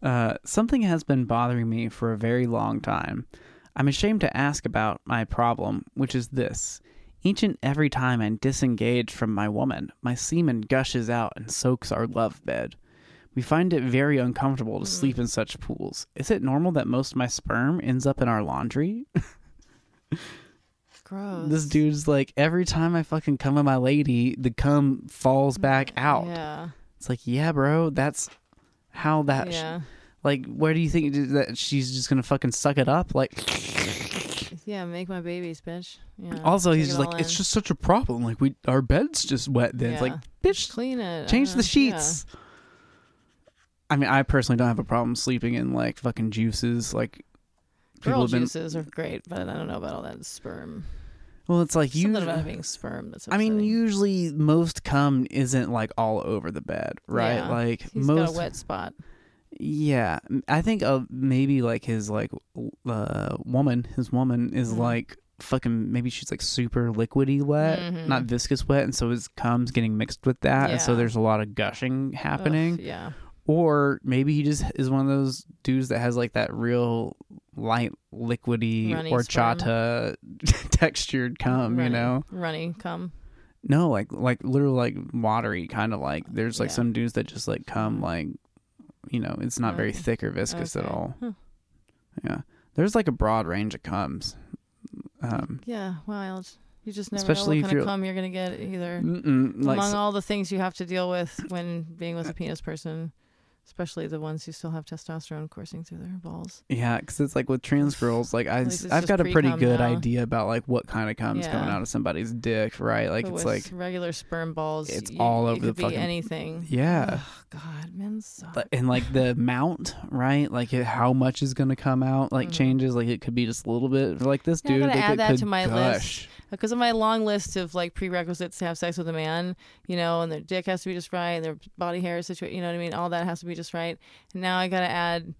Speaker 1: Uh, something has been bothering me for a very long time. I'm ashamed to ask about my problem, which is this. Each and every time I disengage from my woman, my semen gushes out and soaks our love bed. We find it very uncomfortable to sleep hmm. in such pools. Is it normal that most of my sperm ends up in our laundry?
Speaker 2: Gross.
Speaker 1: This dude's like, every time I fucking come on my lady, the cum falls back mm, out.
Speaker 2: Yeah.
Speaker 1: It's like, yeah, bro, that's how that. sh-
Speaker 2: yeah.
Speaker 1: Like, where do you think that she's just gonna fucking suck it up? Like,
Speaker 2: Yeah, make my babies, bitch. Yeah.
Speaker 1: Also, he's just like, it's just such a problem. Like we, our bed's just wet. Then it's like, bitch,
Speaker 2: clean it.
Speaker 1: change the sheets. I mean, I personally don't have a problem sleeping in like fucking juices. Like
Speaker 2: Yeah. Girl
Speaker 1: have been.
Speaker 2: juices are great, but I don't know about all that sperm.
Speaker 1: Well, it's like you.
Speaker 2: Something about being sperm. That's.
Speaker 1: I mean, usually most cum isn't like all over the bed, right?
Speaker 2: Yeah.
Speaker 1: Like most.
Speaker 2: got a wet spot.
Speaker 1: Yeah, I think uh, maybe like his like uh woman, his woman is
Speaker 2: Mhm.
Speaker 1: like fucking maybe she's like super liquidy wet,
Speaker 2: Mhm.
Speaker 1: not viscous wet, and so his cum's getting mixed with that, and so there's a lot of gushing
Speaker 2: Ugh,
Speaker 1: happening.
Speaker 2: yeah.
Speaker 1: Or maybe he just is one of those dudes that has like that real light liquidy
Speaker 2: Runny
Speaker 1: horchata textured cum, you know?
Speaker 2: runny cum.
Speaker 1: No, like like literally like watery, kind of like there's like
Speaker 2: Yeah.
Speaker 1: some dudes that just like come like, you know, it's not very
Speaker 2: Okay.
Speaker 1: thick or viscous at
Speaker 2: Okay.
Speaker 1: all.
Speaker 2: Huh.
Speaker 1: Yeah, there's like a broad range of comes. Um,
Speaker 2: Yeah, wild. You just never
Speaker 1: Especially
Speaker 2: know what kind
Speaker 1: you're-
Speaker 2: of cum you're gonna get either.
Speaker 1: mm-mm, like
Speaker 2: Among all the things you have to deal with when being with a penis person, especially the ones who still have testosterone coursing through their balls.
Speaker 1: yeah, because it's like with trans girls, like I,
Speaker 2: At least it's
Speaker 1: I've got a pretty good
Speaker 2: now.
Speaker 1: idea about like what kind of comes coming out of somebody's dick, right? Like
Speaker 2: But
Speaker 1: it's like
Speaker 2: regular sperm balls.
Speaker 1: it's
Speaker 2: you-
Speaker 1: all over the
Speaker 2: could be
Speaker 1: fucking-
Speaker 2: anything.
Speaker 1: Yeah.
Speaker 2: Ugh, God, men suck.
Speaker 1: But- and like the amount, right? Like it, how much is going to come out, like
Speaker 2: Mhm.
Speaker 1: changes. Like it could be just a little bit. Like this
Speaker 2: Yeah, I
Speaker 1: dude,
Speaker 2: gotta
Speaker 1: like,
Speaker 2: add that to my
Speaker 1: gush.
Speaker 2: list. Because of my long list of like prerequisites to have sex with a man, you know, and their dick has to be just right, and their body hair situation, you know what I mean? All that has to be just right. And now I got to add,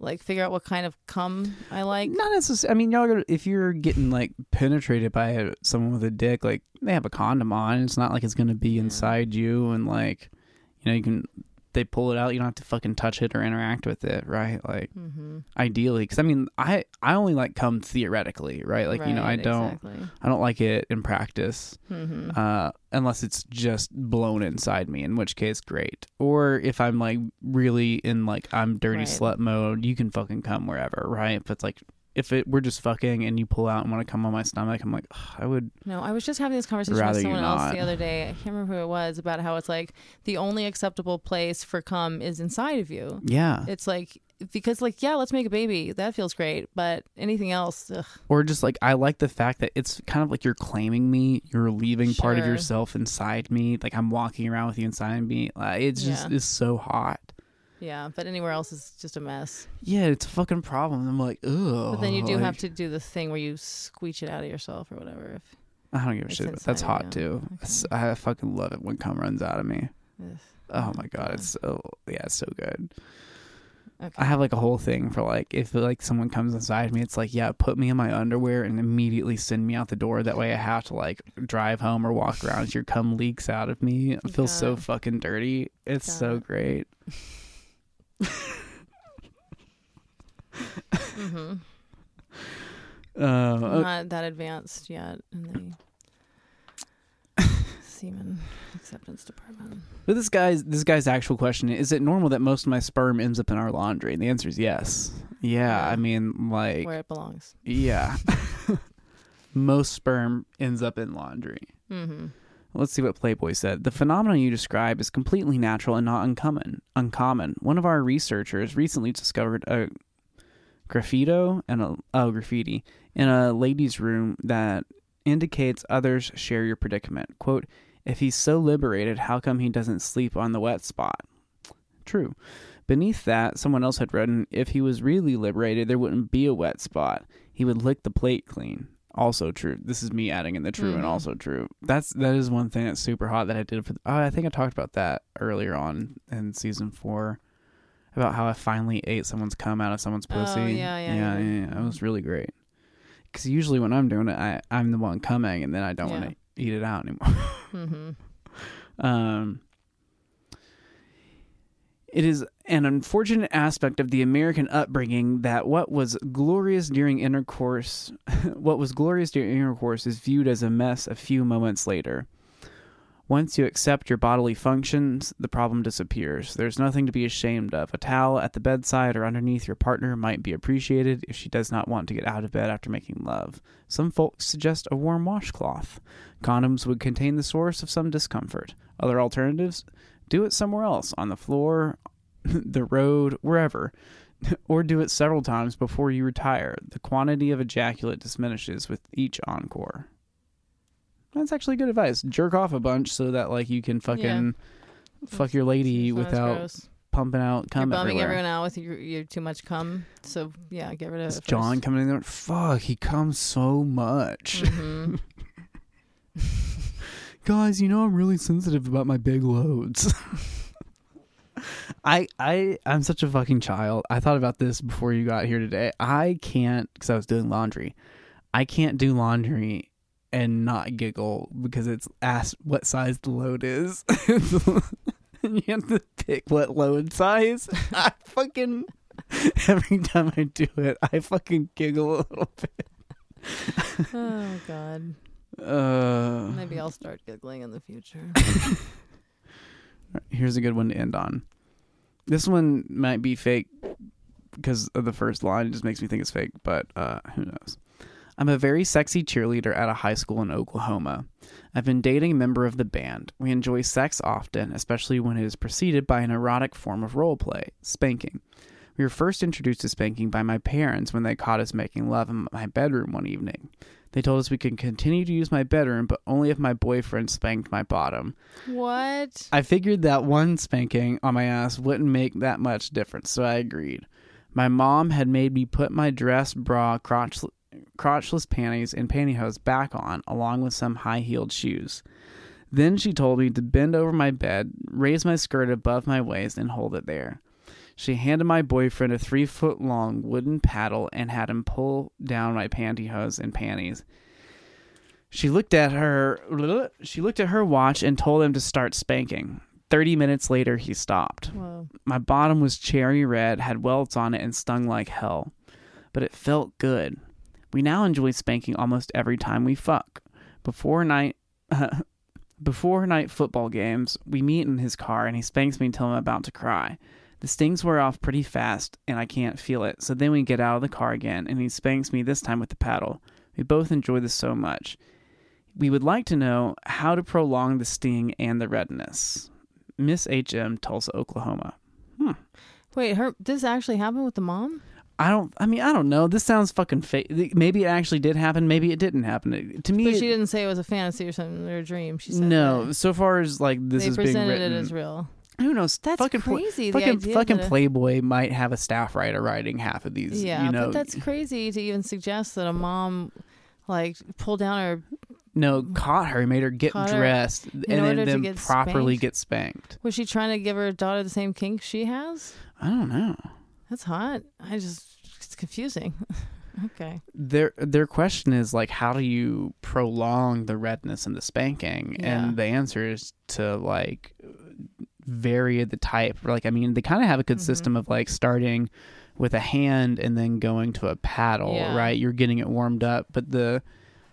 Speaker 2: like, figure out what kind of cum I like.
Speaker 1: Not necessarily. I mean, y'all. Gotta, if you're getting like penetrated by a, someone with a dick, like they have a condom on. It's not like it's going to be inside you, and like, you know, you can. They pull it out. You don't have to fucking touch it or interact with it, right? Like,
Speaker 2: Mm-hmm.
Speaker 1: ideally, because I mean, I I only like come theoretically, right? Like, you know, I don't
Speaker 2: Exactly.
Speaker 1: I don't like it in practice.
Speaker 2: Mm-hmm.
Speaker 1: uh, unless it's just blown inside me, in which case, great. Or if I'm like really in like I'm dirty
Speaker 2: Right.
Speaker 1: slut mode, you can fucking come wherever, right? If it's like if it we're just fucking and you pull out and want to come on my stomach, I'm like, "Ugh, I would.
Speaker 2: No, I was just having this conversation with someone else the other day. I can't remember who it was about how it's like the only acceptable place for cum is inside of you.
Speaker 1: Yeah.
Speaker 2: It's like because like yeah, let's make a baby. That feels great, but anything else, ugh.
Speaker 1: Or just like I like the fact that it's kind of like you're claiming me, you're leaving part of yourself inside me, like I'm walking around with you inside me. Like, it just
Speaker 2: Yeah.
Speaker 1: is so hot.
Speaker 2: Yeah. But anywhere else is just a mess.
Speaker 1: Yeah, it's a fucking problem. I'm like, ugh.
Speaker 2: But then you do
Speaker 1: like,
Speaker 2: have to do the thing where you squeeze it out of yourself or whatever. If,
Speaker 1: I don't give a shit. but That's hot too.
Speaker 2: Okay.
Speaker 1: I fucking love it when cum runs out of me. Oh my god,
Speaker 2: Yeah.
Speaker 1: it's so yeah, it's so good.
Speaker 2: Okay.
Speaker 1: I have like a whole thing for like if like someone comes inside me, it's like yeah, put me in my underwear and immediately send me out the door. That way I have to like drive home or walk around your cum leaks out of me. I feel so fucking dirty. It's
Speaker 2: Got
Speaker 1: so
Speaker 2: it.
Speaker 1: great.
Speaker 2: mm-hmm.
Speaker 1: Uh,
Speaker 2: Not that advanced yet in the semen acceptance department.
Speaker 1: but this guy's this guy's actual question is: It normal that most of my sperm ends up in our laundry? And the answer is yes. Yeah,
Speaker 2: Yeah.
Speaker 1: I mean like
Speaker 2: Where it belongs.
Speaker 1: yeah, most sperm ends up in laundry.
Speaker 2: Mm-hmm.
Speaker 1: Let's see what Playboy said. The phenomenon you describe is completely natural and not uncommon. Uncommon. One of our researchers recently discovered a graffito and a oh graffiti in a ladies' room that indicates others share your predicament. Quote: If he's so liberated, how come he doesn't sleep on the wet spot? True. Beneath that, someone else had written, if he was really liberated, there wouldn't be a wet spot. He would lick the plate clean. Also true. This is me adding in the true and
Speaker 2: Mhm.
Speaker 1: also true. That's that is one thing that's super hot that I did for. Oh, I think I talked about that earlier on in season four, about how I finally ate someone's cum out of someone's
Speaker 2: Oh,
Speaker 1: pussy.
Speaker 2: yeah, yeah,
Speaker 1: yeah,
Speaker 2: you
Speaker 1: yeah. It was really great. Because usually when I'm doing it, I I'm the one coming, and then I don't want to eat it out anymore.
Speaker 2: Mm-hmm.
Speaker 1: Um, it is an unfortunate aspect of the American upbringing that what was glorious during intercourse, what was glorious during intercourse is viewed as a mess a few moments later. Once you accept your bodily functions, the problem disappears. There's nothing to be ashamed of. A towel at the bedside or underneath your partner might be appreciated if she does not want to get out of bed after making love. Some folks suggest a warm washcloth. Condoms would contain the source of some discomfort. Other alternatives do it somewhere else, on the floor, the road, wherever. or do it several times before you retire. The quantity of ejaculate diminishes with each encore. That's actually good advice. Jerk off a bunch so that like you can fucking fuck your lady
Speaker 2: It's not as
Speaker 1: without pumping out
Speaker 2: You're
Speaker 1: cum
Speaker 2: bumming
Speaker 1: everywhere.
Speaker 2: everyone out with your, your too much cum. So yeah, get rid of it.
Speaker 1: John coming in there. Fuck, he comes so much.
Speaker 2: hmm
Speaker 1: Guys, you know I'm really sensitive about my big loads. I I I'm such a fucking child. I thought about this before you got here today. I can't cuz I was doing laundry. I can't do laundry and not giggle because it's asked what size the load is. and you have to pick what load size. I fucking every time I do it, I fucking giggle a little bit.
Speaker 2: Oh God.
Speaker 1: Uh
Speaker 2: Maybe I'll start giggling in the future.
Speaker 1: Here's a good one to end on. This one might be fake because of the first line. It just makes me think it's fake, but uh, who knows? I'm a very sexy cheerleader at a high school in Oklahoma. I've been dating a member of the band. We enjoy sex often, especially when it is preceded by an erotic form of role play, spanking. We were first introduced to spanking by my parents when they caught us making love in my bedroom one evening. They told us we could continue to use my bedroom, but only if my boyfriend spanked my bottom.
Speaker 2: what?
Speaker 1: I figured that one spanking on my ass wouldn't make that much difference, so I agreed. My mom had made me put my dress, bra, crotch, crotchless panties, and pantyhose back on, along with some high heeled shoes. Then she told me to bend over my bed, raise my skirt above my waist, and hold it there. She handed my boyfriend a three foot long wooden paddle and had him pull down my pantyhose and panties. She looked at her she looked at her watch and told him to start spanking. 30 minutes later he stopped.
Speaker 2: Whoa.
Speaker 1: My bottom was cherry red, had welts on it and stung like hell, but it felt good. We now enjoy spanking almost every time we fuck. Before night before night football games, we meet in his car and he spanks me until I'm about to cry. The stings wear off pretty fast and I can't feel it. So then we get out of the car again and he spanks me this time with the paddle. We both enjoy this so much. We would like to know how to prolong the sting and the redness. Miss HM, Tulsa, Oklahoma. Hmm.
Speaker 2: Wait, her this actually happened with the mom?
Speaker 1: I don't. I mean, I don't know. This sounds fucking fake. Maybe it actually did happen. Maybe it didn't happen. It- to me,
Speaker 2: But
Speaker 1: it-
Speaker 2: she didn't say it was a fantasy or something or a dream. She said
Speaker 1: no.
Speaker 2: that.
Speaker 1: So far as like this
Speaker 2: they
Speaker 1: is being
Speaker 2: presented
Speaker 1: written,
Speaker 2: it as real.
Speaker 1: Who knows?
Speaker 2: That's
Speaker 1: fucking
Speaker 2: crazy. the
Speaker 1: fucking fucking
Speaker 2: that
Speaker 1: Playboy might have a staff writer writing half of these.
Speaker 2: Yeah,
Speaker 1: you know,
Speaker 2: but that's crazy to even suggest that a mom like pull down her.
Speaker 1: no caught her, made her get
Speaker 2: Caught her
Speaker 1: dressed, and then,
Speaker 2: order to
Speaker 1: then
Speaker 2: get
Speaker 1: properly
Speaker 2: spanked?
Speaker 1: get spanked.
Speaker 2: Was she trying to give her daughter the same kink she has?
Speaker 1: I don't know.
Speaker 2: That's hot. I just it's confusing. okay.
Speaker 1: their their question is like how do you prolong the redness and the spanking
Speaker 2: Yeah.
Speaker 1: and the answer is to like vary the type like i mean they kind of have a good
Speaker 2: Mhm.
Speaker 1: system of like starting with a hand and then going to a paddle
Speaker 2: Yeah.
Speaker 1: right you're getting it warmed up but the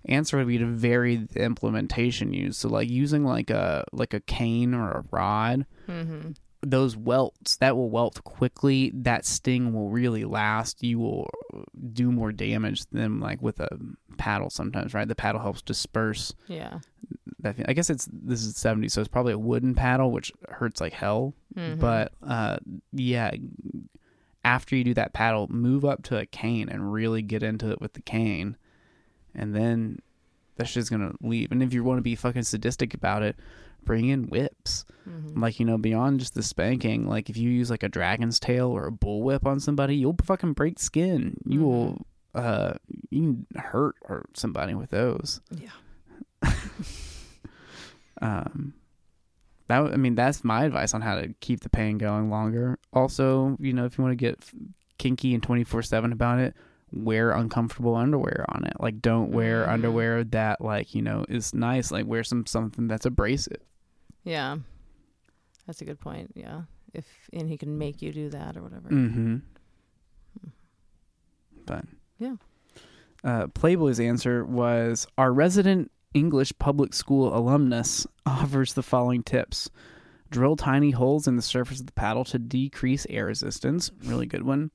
Speaker 1: answer would be to vary the implementation used so like using like a like a cane or a rod
Speaker 2: Mm-hmm.
Speaker 1: Those welts that will welt quickly. That sting will really last. You will do more damage than like with a paddle sometimes right? The paddle helps disperse.
Speaker 2: Yeah.
Speaker 1: that i guess it's this is 70 so it's probably a wooden paddle which hurts like hell.
Speaker 2: Mhm.
Speaker 1: but uh yeah after you do that paddle move up to a cane and really get into it with the cane. And then that shit's gonna leave. And if you want to be fucking sadistic about it bring in whips.
Speaker 2: Mhm.
Speaker 1: like you know beyond just the spanking like if you use like a dragon's tail or a bullwhip on somebody you'll fucking break skin. You will uh you can hurt or somebody with those.
Speaker 2: Yeah.
Speaker 1: um that i mean that's my advice on how to keep the pain going longer. Also you know if you want to get kinky and 24-7 about it wear uncomfortable underwear on it. Like don't wear
Speaker 2: Mhm.
Speaker 1: underwear that like you know is nice. Like wear some something that's abrasive
Speaker 2: Yeah. That's a good point. Yeah. If and he can make you do that or whatever.
Speaker 1: Mm-hmm. But
Speaker 2: Yeah.
Speaker 1: Uh, Playboy's answer was Our resident English public school alumnus offers the following tips drill tiny holes in the surface of the paddle to decrease air resistance. Really good one.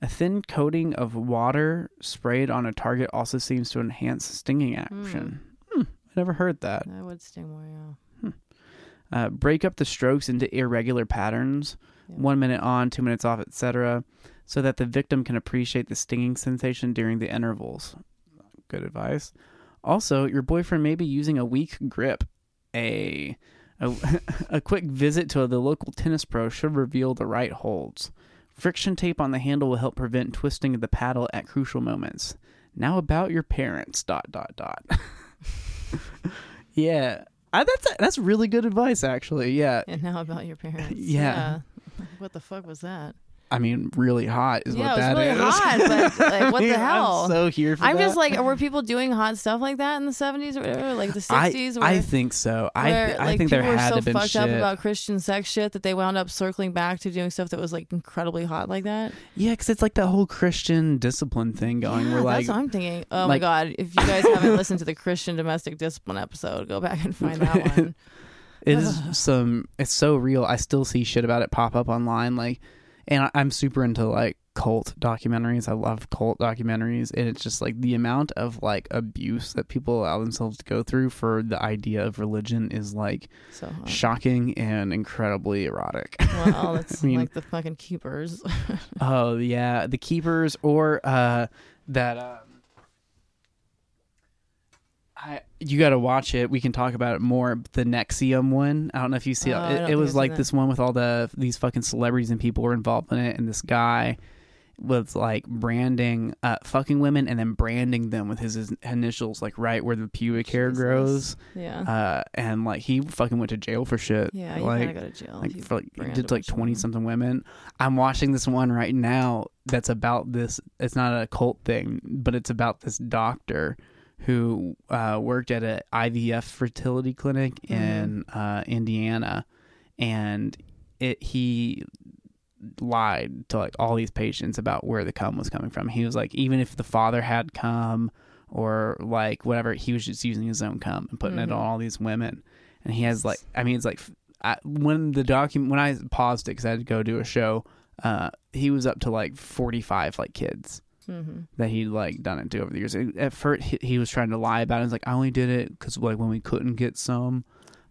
Speaker 1: A thin coating of water sprayed on a target also seems to enhance stinging action. Hmm. I never heard that.
Speaker 2: That would sting more. Yeah.
Speaker 1: Uh, break up the strokes into irregular patterns,
Speaker 2: Yeah.
Speaker 1: one minute on, two minutes off, etc., so that the victim can appreciate the stinging sensation during the intervals. Good advice. Also, your boyfriend may be using a weak grip. A a, a quick visit to the local tennis pro should reveal the right holds. Friction tape on the handle will help prevent twisting of the paddle at crucial moments. Now about your parents. Dot dot dot. yeah, I, that's that's really good advice, actually. Yeah,
Speaker 2: And now about your parents.
Speaker 1: Yeah.
Speaker 2: What the fuck was that?
Speaker 1: I mean, really hot is
Speaker 2: Yeah,
Speaker 1: what
Speaker 2: it was
Speaker 1: that
Speaker 2: really
Speaker 1: is.
Speaker 2: hot, but, like, what the hell?
Speaker 1: I'm so here for
Speaker 2: I'm
Speaker 1: that.
Speaker 2: just like, were people doing hot stuff like that in the 70s or whatever, like the 60s?
Speaker 1: I,
Speaker 2: where,
Speaker 1: I think so. I
Speaker 2: where,
Speaker 1: I
Speaker 2: like,
Speaker 1: think there
Speaker 2: people were
Speaker 1: had
Speaker 2: so
Speaker 1: to been
Speaker 2: fucked
Speaker 1: shit.
Speaker 2: up about Christian sex shit that they wound up circling back to doing stuff that was like incredibly hot like that.
Speaker 1: yeah, because it's like that whole Christian discipline thing going.
Speaker 2: yeah,
Speaker 1: where like
Speaker 2: that's what I'm thinking. Oh
Speaker 1: like-
Speaker 2: my god! If you guys haven't listened to the Christian domestic discipline episode, go back and find that one.
Speaker 1: it is some. It's so real. I still see shit about it pop up online. Like, and I, I'm super into like cult documentaries. I love cult documentaries, and it's just like the amount of like abuse that people allow themselves to go through for the idea of religion is like
Speaker 2: So
Speaker 1: shocking and incredibly erotic.
Speaker 2: Well, that's
Speaker 1: I mean-
Speaker 2: like the fucking keepers.
Speaker 1: Oh yeah, the keepers or uh that um I you got to watch it. We can talk about it more. The NXIVM one. I don't know if you see
Speaker 2: Oh, I
Speaker 1: it. It, was like
Speaker 2: seen
Speaker 1: this one with all the these fucking celebrities and people were involved in it, and this guy was like branding, uh, fucking women, and then branding them with his, his initials, like right where the pubic hair
Speaker 2: Jesus.
Speaker 1: grows.
Speaker 2: yeah.
Speaker 1: Uh, and like he fucking went to jail for shit.
Speaker 2: yeah, you
Speaker 1: like,
Speaker 2: gotta go to jail.
Speaker 1: like for like did like twenty something women. I'm watching this one right now that's about this. It's not a cult thing, but it's about this doctor who uh, worked at an IVF fertility clinic
Speaker 2: Mm-hmm.
Speaker 1: in uh, Indiana, and it he lied to like all these patients about where the cum was coming from. He was like, even if the father had cum or like whatever, he was just using his own cum and putting it
Speaker 2: Mhm.
Speaker 1: on all these women. And he has like, I mean, it's like I, when the document when I paused it because I had to go do a show. Uh, he was up to like forty five like kids
Speaker 2: Mhm.
Speaker 1: that he'd like done it to over the years. At first, he, he was trying to lie about it. He's like, I only did it because like when we couldn't get some,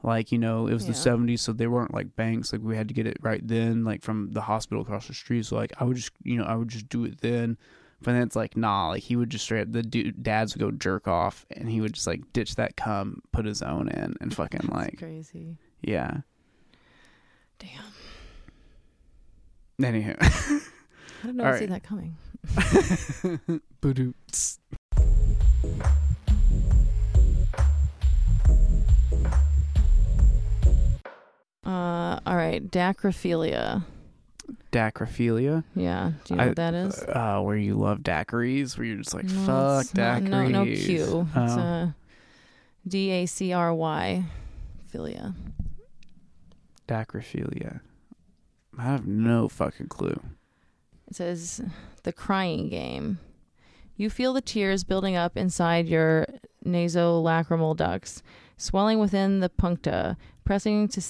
Speaker 1: like you know, it was the seventies, so they weren't like banks. Like we had to get it right then, like from the hospital across the street. So like I would just, you know, I would just do it then. But then it's like, nah, like he would just straight up, the dude, dads would go jerk off, and he would just like ditch that cum, put his own in, and fucking
Speaker 2: That's
Speaker 1: like,
Speaker 2: crazy.
Speaker 1: yeah.
Speaker 2: Damn.
Speaker 1: Anywho,
Speaker 2: I don't know
Speaker 1: All
Speaker 2: I'd see that coming.
Speaker 1: Badoots.
Speaker 2: Uh, all right, dacrophilia.
Speaker 1: Dacrophilia.
Speaker 2: Yeah, do you know
Speaker 1: I-
Speaker 2: what that is?
Speaker 1: uh, where you love daiquiris, where you're just like,
Speaker 2: No,
Speaker 1: fuck
Speaker 2: it's not- No, no Q.
Speaker 1: Oh.
Speaker 2: uh, D A C R Y, philia.
Speaker 1: Dacrophilia. I have no fucking clue.
Speaker 2: It says the crying game. You feel the tears building up inside your nasolacrimal ducts, swelling within the puncta, pressing to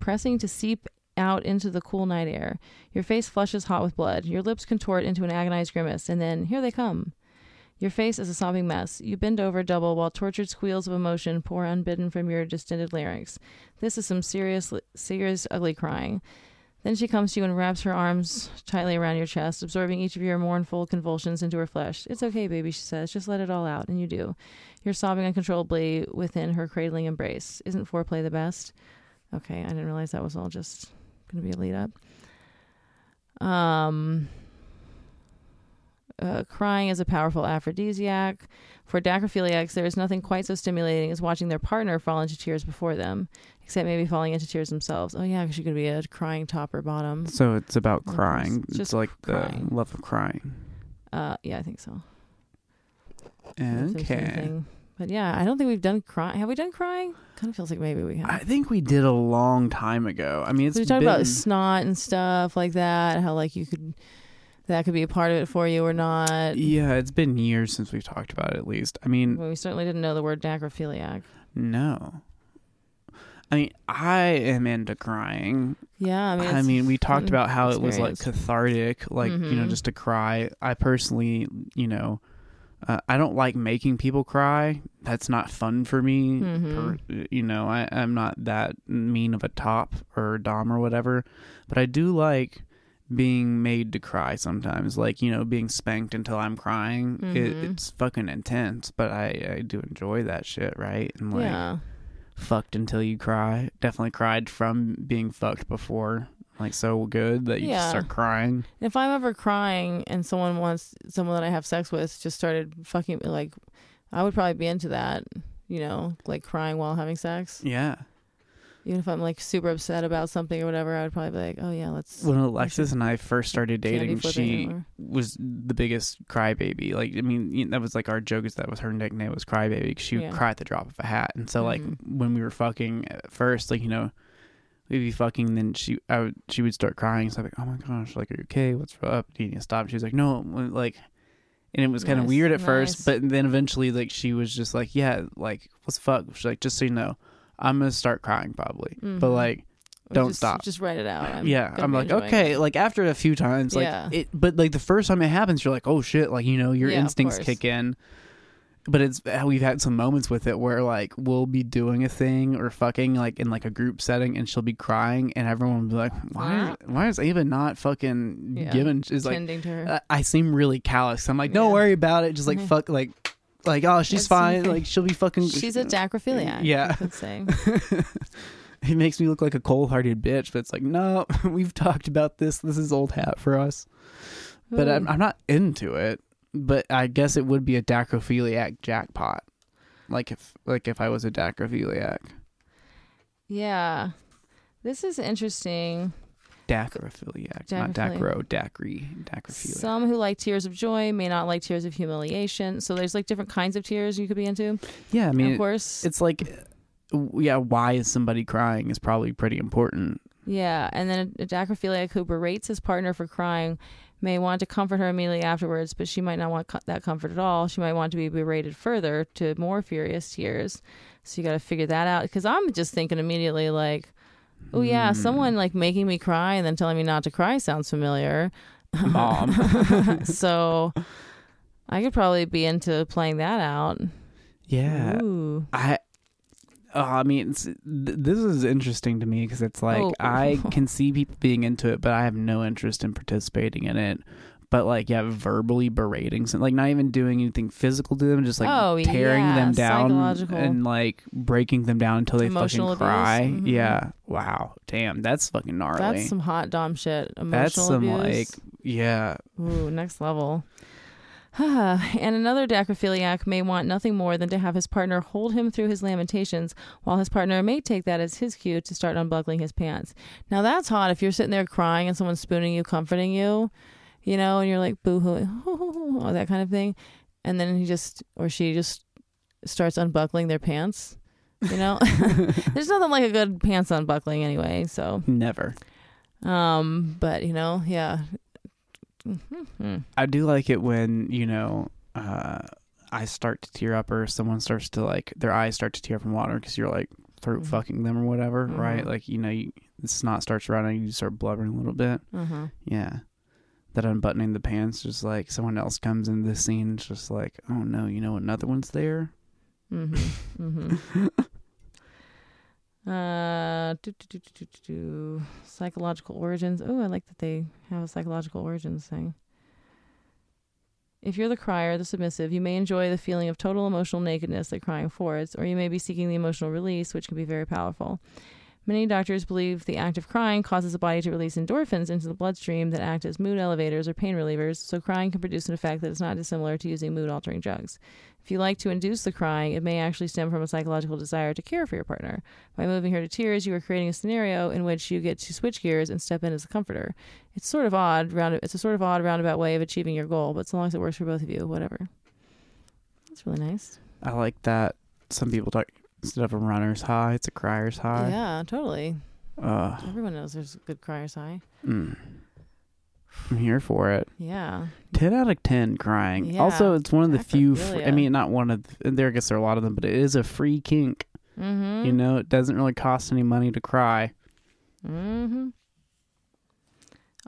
Speaker 2: pressing to seep out into the cool night air. Your face flushes hot with blood. Your lips contort into an agonized grimace, and then here they come. Your face is a sobbing mess. You bend over double while tortured squeals of emotion pour unbidden from your distended larynx. This is some serious, serious, ugly crying. Then she comes to you and wraps her arms tightly around your chest, absorbing each of your mournful convulsions into her flesh. It's okay, baby, she says. Just let it all out. And you do. You're sobbing uncontrollably within her cradling embrace. Isn't foreplay the best? Okay, I didn't realize that was all just going to be a lead up. Um, uh, crying is a powerful aphrodisiac. For dacrophiliacs, there is nothing quite so stimulating as watching their partner fall into tears before them, except maybe falling into tears themselves. Oh, yeah, because you could be a crying top or bottom.
Speaker 1: So it's about crying.
Speaker 2: it's
Speaker 1: It's, like
Speaker 2: crying.
Speaker 1: the love of crying.
Speaker 2: Uh, yeah, I think so.
Speaker 1: Okay.
Speaker 2: But yeah, I don't think we've done crying. Have we done crying? Kind of feels like maybe we have.
Speaker 1: I think we did a long time ago. I mean, it's
Speaker 2: we talked
Speaker 1: been,
Speaker 2: about snot and stuff like that. How like you could that could be a part of it for you or not.
Speaker 1: yeah, it's been years since we've talked about it. At least, I mean,
Speaker 2: Well, we certainly didn't know the word dacrophiliac.
Speaker 1: no. I mean, I am into crying.
Speaker 2: Yeah, I mean,
Speaker 1: I mean, we talked about how it was like cathartic, like you know,
Speaker 2: Mhm.
Speaker 1: just to cry. I personally, you know, Uh, I don't like making people cry. That's not fun for me.
Speaker 2: Mhm.
Speaker 1: Per- you know, I, I'm not that mean of a top or a dom or whatever. But I do like being made to cry sometimes. Like, you know, being spanked until I'm crying. It,
Speaker 2: Mhm.
Speaker 1: it's fucking intense, but I, I do enjoy that shit, right? And like,
Speaker 2: yeah.
Speaker 1: fucked until you cry. Definitely cried from being fucked before. Like, so good that you just start crying.
Speaker 2: If I'm ever crying and someone wants someone that I have sex with just started fucking me, like, I would probably be into that. You know, like crying while having sex.
Speaker 1: Yeah.
Speaker 2: Even if I'm like super upset about something or whatever, I would probably be like, oh yeah, let's.
Speaker 1: When Alexis and I first started dating, she
Speaker 2: anymore.
Speaker 1: was the biggest crybaby. Like, I mean, that was like our joke is that was her nickname was crybaby. Cause she would
Speaker 2: Yeah.
Speaker 1: cry at the drop of a hat. And so, like,
Speaker 2: Mhm.
Speaker 1: when we were fucking at first, like, you know, we'd be fucking, then she, I would, she would start crying. So I'm like, oh my gosh, like, are you okay? What's up? Do you need to stop? She was like, no, like, and it was kind of
Speaker 2: Nice,
Speaker 1: weird at
Speaker 2: nice.
Speaker 1: first, but then eventually, like, she was just like, yeah, like, what's the fuck? She's like, just so you know, I'm gonna start crying probably, but
Speaker 2: Mhm.
Speaker 1: like, don't
Speaker 2: just,
Speaker 1: stop.
Speaker 2: Just write it out. I'm
Speaker 1: yeah, I'm like, okay,
Speaker 2: it.
Speaker 1: like after a few times, like
Speaker 2: Yeah.
Speaker 1: it, but like the first time it happens, you're like, oh shit, like you know, your
Speaker 2: Yeah,
Speaker 1: instincts kick in. But it's we've had some moments with it where like we'll be doing a thing or fucking like in like a group setting, and she'll be crying, and everyone will be like, why, why is Ava not fucking
Speaker 2: Yeah,
Speaker 1: giving? Is like,
Speaker 2: to her.
Speaker 1: I, I seem really callous. I'm like, don't worry about it. Just like
Speaker 2: Mhm.
Speaker 1: fuck, like, like oh, she's fine.
Speaker 2: okay.
Speaker 1: Like she'll be fucking.
Speaker 2: She's a dacrophiliac.
Speaker 1: Yeah.
Speaker 2: I could say.
Speaker 1: it makes me look like a cold-hearted bitch, but it's like, no, we've talked about this. This is old hat for us. But I'm, I'm not into it. But I guess it would be a dacrophiliac jackpot. Like if like if I was a dacrophiliac.
Speaker 2: yeah, this is interesting.
Speaker 1: Dacrophiliac. Not dacro, dacry, dacrophiliac.
Speaker 2: Some who like tears of joy may not like tears of humiliation. So there's like different kinds of tears you could be into.
Speaker 1: yeah, I mean,
Speaker 2: of course,
Speaker 1: it's like, yeah, why is somebody crying is probably pretty important.
Speaker 2: yeah. And then a, a dacrophiliac who berates his partner for crying may want to comfort her immediately afterwards, but she might not want co- that comfort at all. She might want to be berated further to more furious tears. So you got to figure that out. Because I'm just thinking immediately like, oh yeah,
Speaker 1: Hmm.
Speaker 2: someone like making me cry and then telling me not to cry sounds familiar.
Speaker 1: Mom.
Speaker 2: so I could probably be into playing that out.
Speaker 1: yeah.
Speaker 2: Ooh.
Speaker 1: I, uh, I mean, th- this is interesting to me because it's like
Speaker 2: Oh.
Speaker 1: I can see people being into it, but I have no interest in participating in it. But like, yeah, verbally berating, some, like not even doing anything physical to them, just like
Speaker 2: Oh,
Speaker 1: tearing
Speaker 2: yeah,
Speaker 1: them down and like breaking them down until they
Speaker 2: Emotional
Speaker 1: fucking cry.
Speaker 2: Mhm.
Speaker 1: Yeah, wow, damn, that's fucking gnarly.
Speaker 2: That's some hot dom shit. Emotional
Speaker 1: That's some
Speaker 2: abuse.
Speaker 1: like, yeah,
Speaker 2: Ooh, next level. and another dacrophiliac may want nothing more than to have his partner hold him through his lamentations, while his partner may take that as his cue to start unbuckling his pants. Now that's hot if you're sitting there crying and someone's spooning you, comforting you, you know, and you're like boo hoo, or that kind of thing. And then he just, or she just starts unbuckling their pants. You know, there's nothing like a good pants unbuckling anyway. So,
Speaker 1: never.
Speaker 2: um, but you know, yeah. Mhm.
Speaker 1: I do like it when you know uh, I start to tear up, or someone starts to like their eyes start to tear from water because you're like throat
Speaker 2: Mhm.
Speaker 1: fucking them or whatever, right?
Speaker 2: Mhm.
Speaker 1: Like you know, you, the snot starts running, you start blubbering a little bit.
Speaker 2: Uh-huh.
Speaker 1: Yeah, that unbuttoning the pants, just like someone else comes in the scene, it's just like, oh no, you know another one's there.
Speaker 2: Mm-hmm. Mm-hmm. uh, do, do, do. psychological origins. Oh, I like that they have a psychological origins thing. If you're the crier, the submissive, you may enjoy the feeling of total emotional nakedness that crying affords, or you may be seeking the emotional release, which can be very powerful. Many doctors believe the act of crying causes the body to release endorphins into the bloodstream that act as mood elevators or pain relievers, so crying can produce an effect that is not dissimilar to using mood altering drugs. If you like to induce the crying, it may actually stem from a psychological desire to care for your partner. By moving her to tears, you are creating a scenario in which you get to switch gears and step in as a comforter. It's sort of odd, round it's a sort of odd roundabout way of achieving your goal, but so long as it works for both of you, whatever. That's really nice.
Speaker 1: I like that. Some people talk instead of a runner's high, it's a crier's high.
Speaker 2: Yeah, totally.
Speaker 1: Uh,
Speaker 2: Everyone knows there's a good crier's high.
Speaker 1: mm. I'm here for it.
Speaker 2: Yeah.
Speaker 1: 10 out of 10 crying.
Speaker 2: Yeah,
Speaker 1: also, it's one of the few, fr- I mean, not one of, the, there I guess there are a lot of them, but it is a free kink.
Speaker 2: Mm-hmm.
Speaker 1: You know, it doesn't really cost any money to cry.
Speaker 2: Mm-hmm.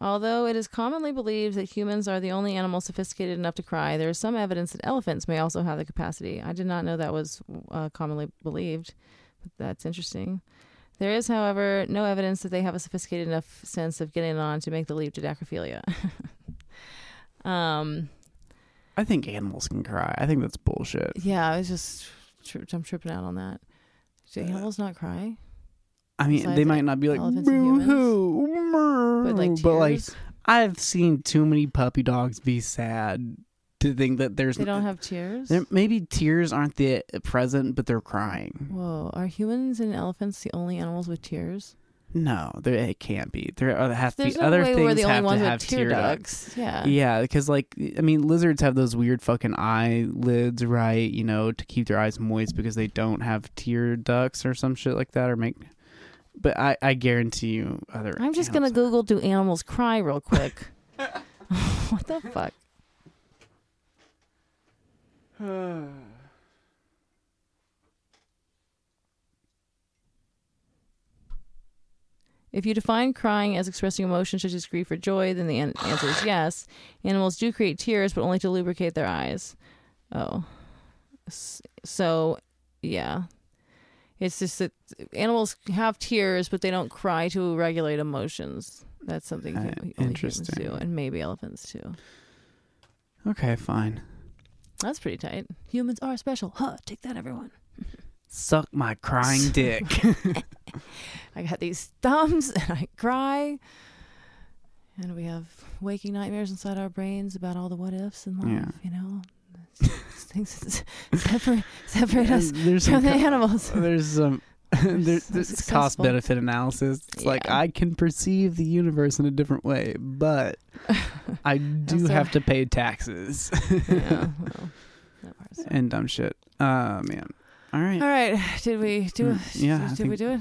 Speaker 2: Although it is commonly believed that humans are the only animals sophisticated enough to cry, there is some evidence that elephants may also have the capacity. I did not know that was uh, commonly believed, but that's interesting. There is, however, no evidence that they have a sophisticated enough sense of getting on to make the leap to dacrophilia. um,
Speaker 1: I think animals can cry. I think that's bullshit.
Speaker 2: yeah, I was just tri- I'm tripping out on that. Do
Speaker 1: Uh,
Speaker 2: animals not cry?
Speaker 1: I mean,
Speaker 2: Besides,
Speaker 1: they might not be like
Speaker 2: elephants and humans?
Speaker 1: boo-hoo,
Speaker 2: But like
Speaker 1: but like I've seen too many puppy dogs be sad to think that there's
Speaker 2: they don't have tears.
Speaker 1: there, maybe tears aren't the present, but they're crying.
Speaker 2: Whoa, are humans and elephants the only animals with tears?
Speaker 1: No, there it can't be. There are- have to
Speaker 2: There's
Speaker 1: be
Speaker 2: no
Speaker 1: other
Speaker 2: way
Speaker 1: things
Speaker 2: we're the only
Speaker 1: have
Speaker 2: ones
Speaker 1: to
Speaker 2: with
Speaker 1: have
Speaker 2: tear
Speaker 1: tear
Speaker 2: ducts. Yeah.
Speaker 1: Yeah, because like I mean, lizards have those weird fucking eyelids, right? You know, to keep their eyes moist because they don't have tear ducts or some shit like that, or make. But I, I guarantee you, other.
Speaker 2: I'm just gonna Google "do animals cry" real quick. what the fuck? If you define crying as expressing emotion such as grief or joy, then the an- answer is yes. Animals do create tears, but only to lubricate their eyes. Oh, S- so yeah, it's just that animals have tears, but they don't cry to regulate emotions. That's something
Speaker 1: Uh,
Speaker 2: hu- only humans
Speaker 1: interesting.
Speaker 2: do, and maybe elephants too.
Speaker 1: Okay, fine.
Speaker 2: That's pretty tight. Humans are special. Huh? Take that, everyone.
Speaker 1: Suck my crying dick.
Speaker 2: I got these thumbs and I cry. And we have waking nightmares inside our brains about all the what ifs in life,
Speaker 1: Yeah.
Speaker 2: you know? Things separate, separate us
Speaker 1: there's
Speaker 2: from the
Speaker 1: co-
Speaker 2: animals.
Speaker 1: there's some there's,
Speaker 2: so
Speaker 1: there's cost benefit analysis. It's like I can perceive the universe in a different way, but I do
Speaker 2: Also-
Speaker 1: have to pay taxes
Speaker 2: yeah, well,
Speaker 1: and dumb shit. Uh man. All right.
Speaker 2: All right. Did we do?
Speaker 1: Mm, yeah, I
Speaker 2: Did, we do it?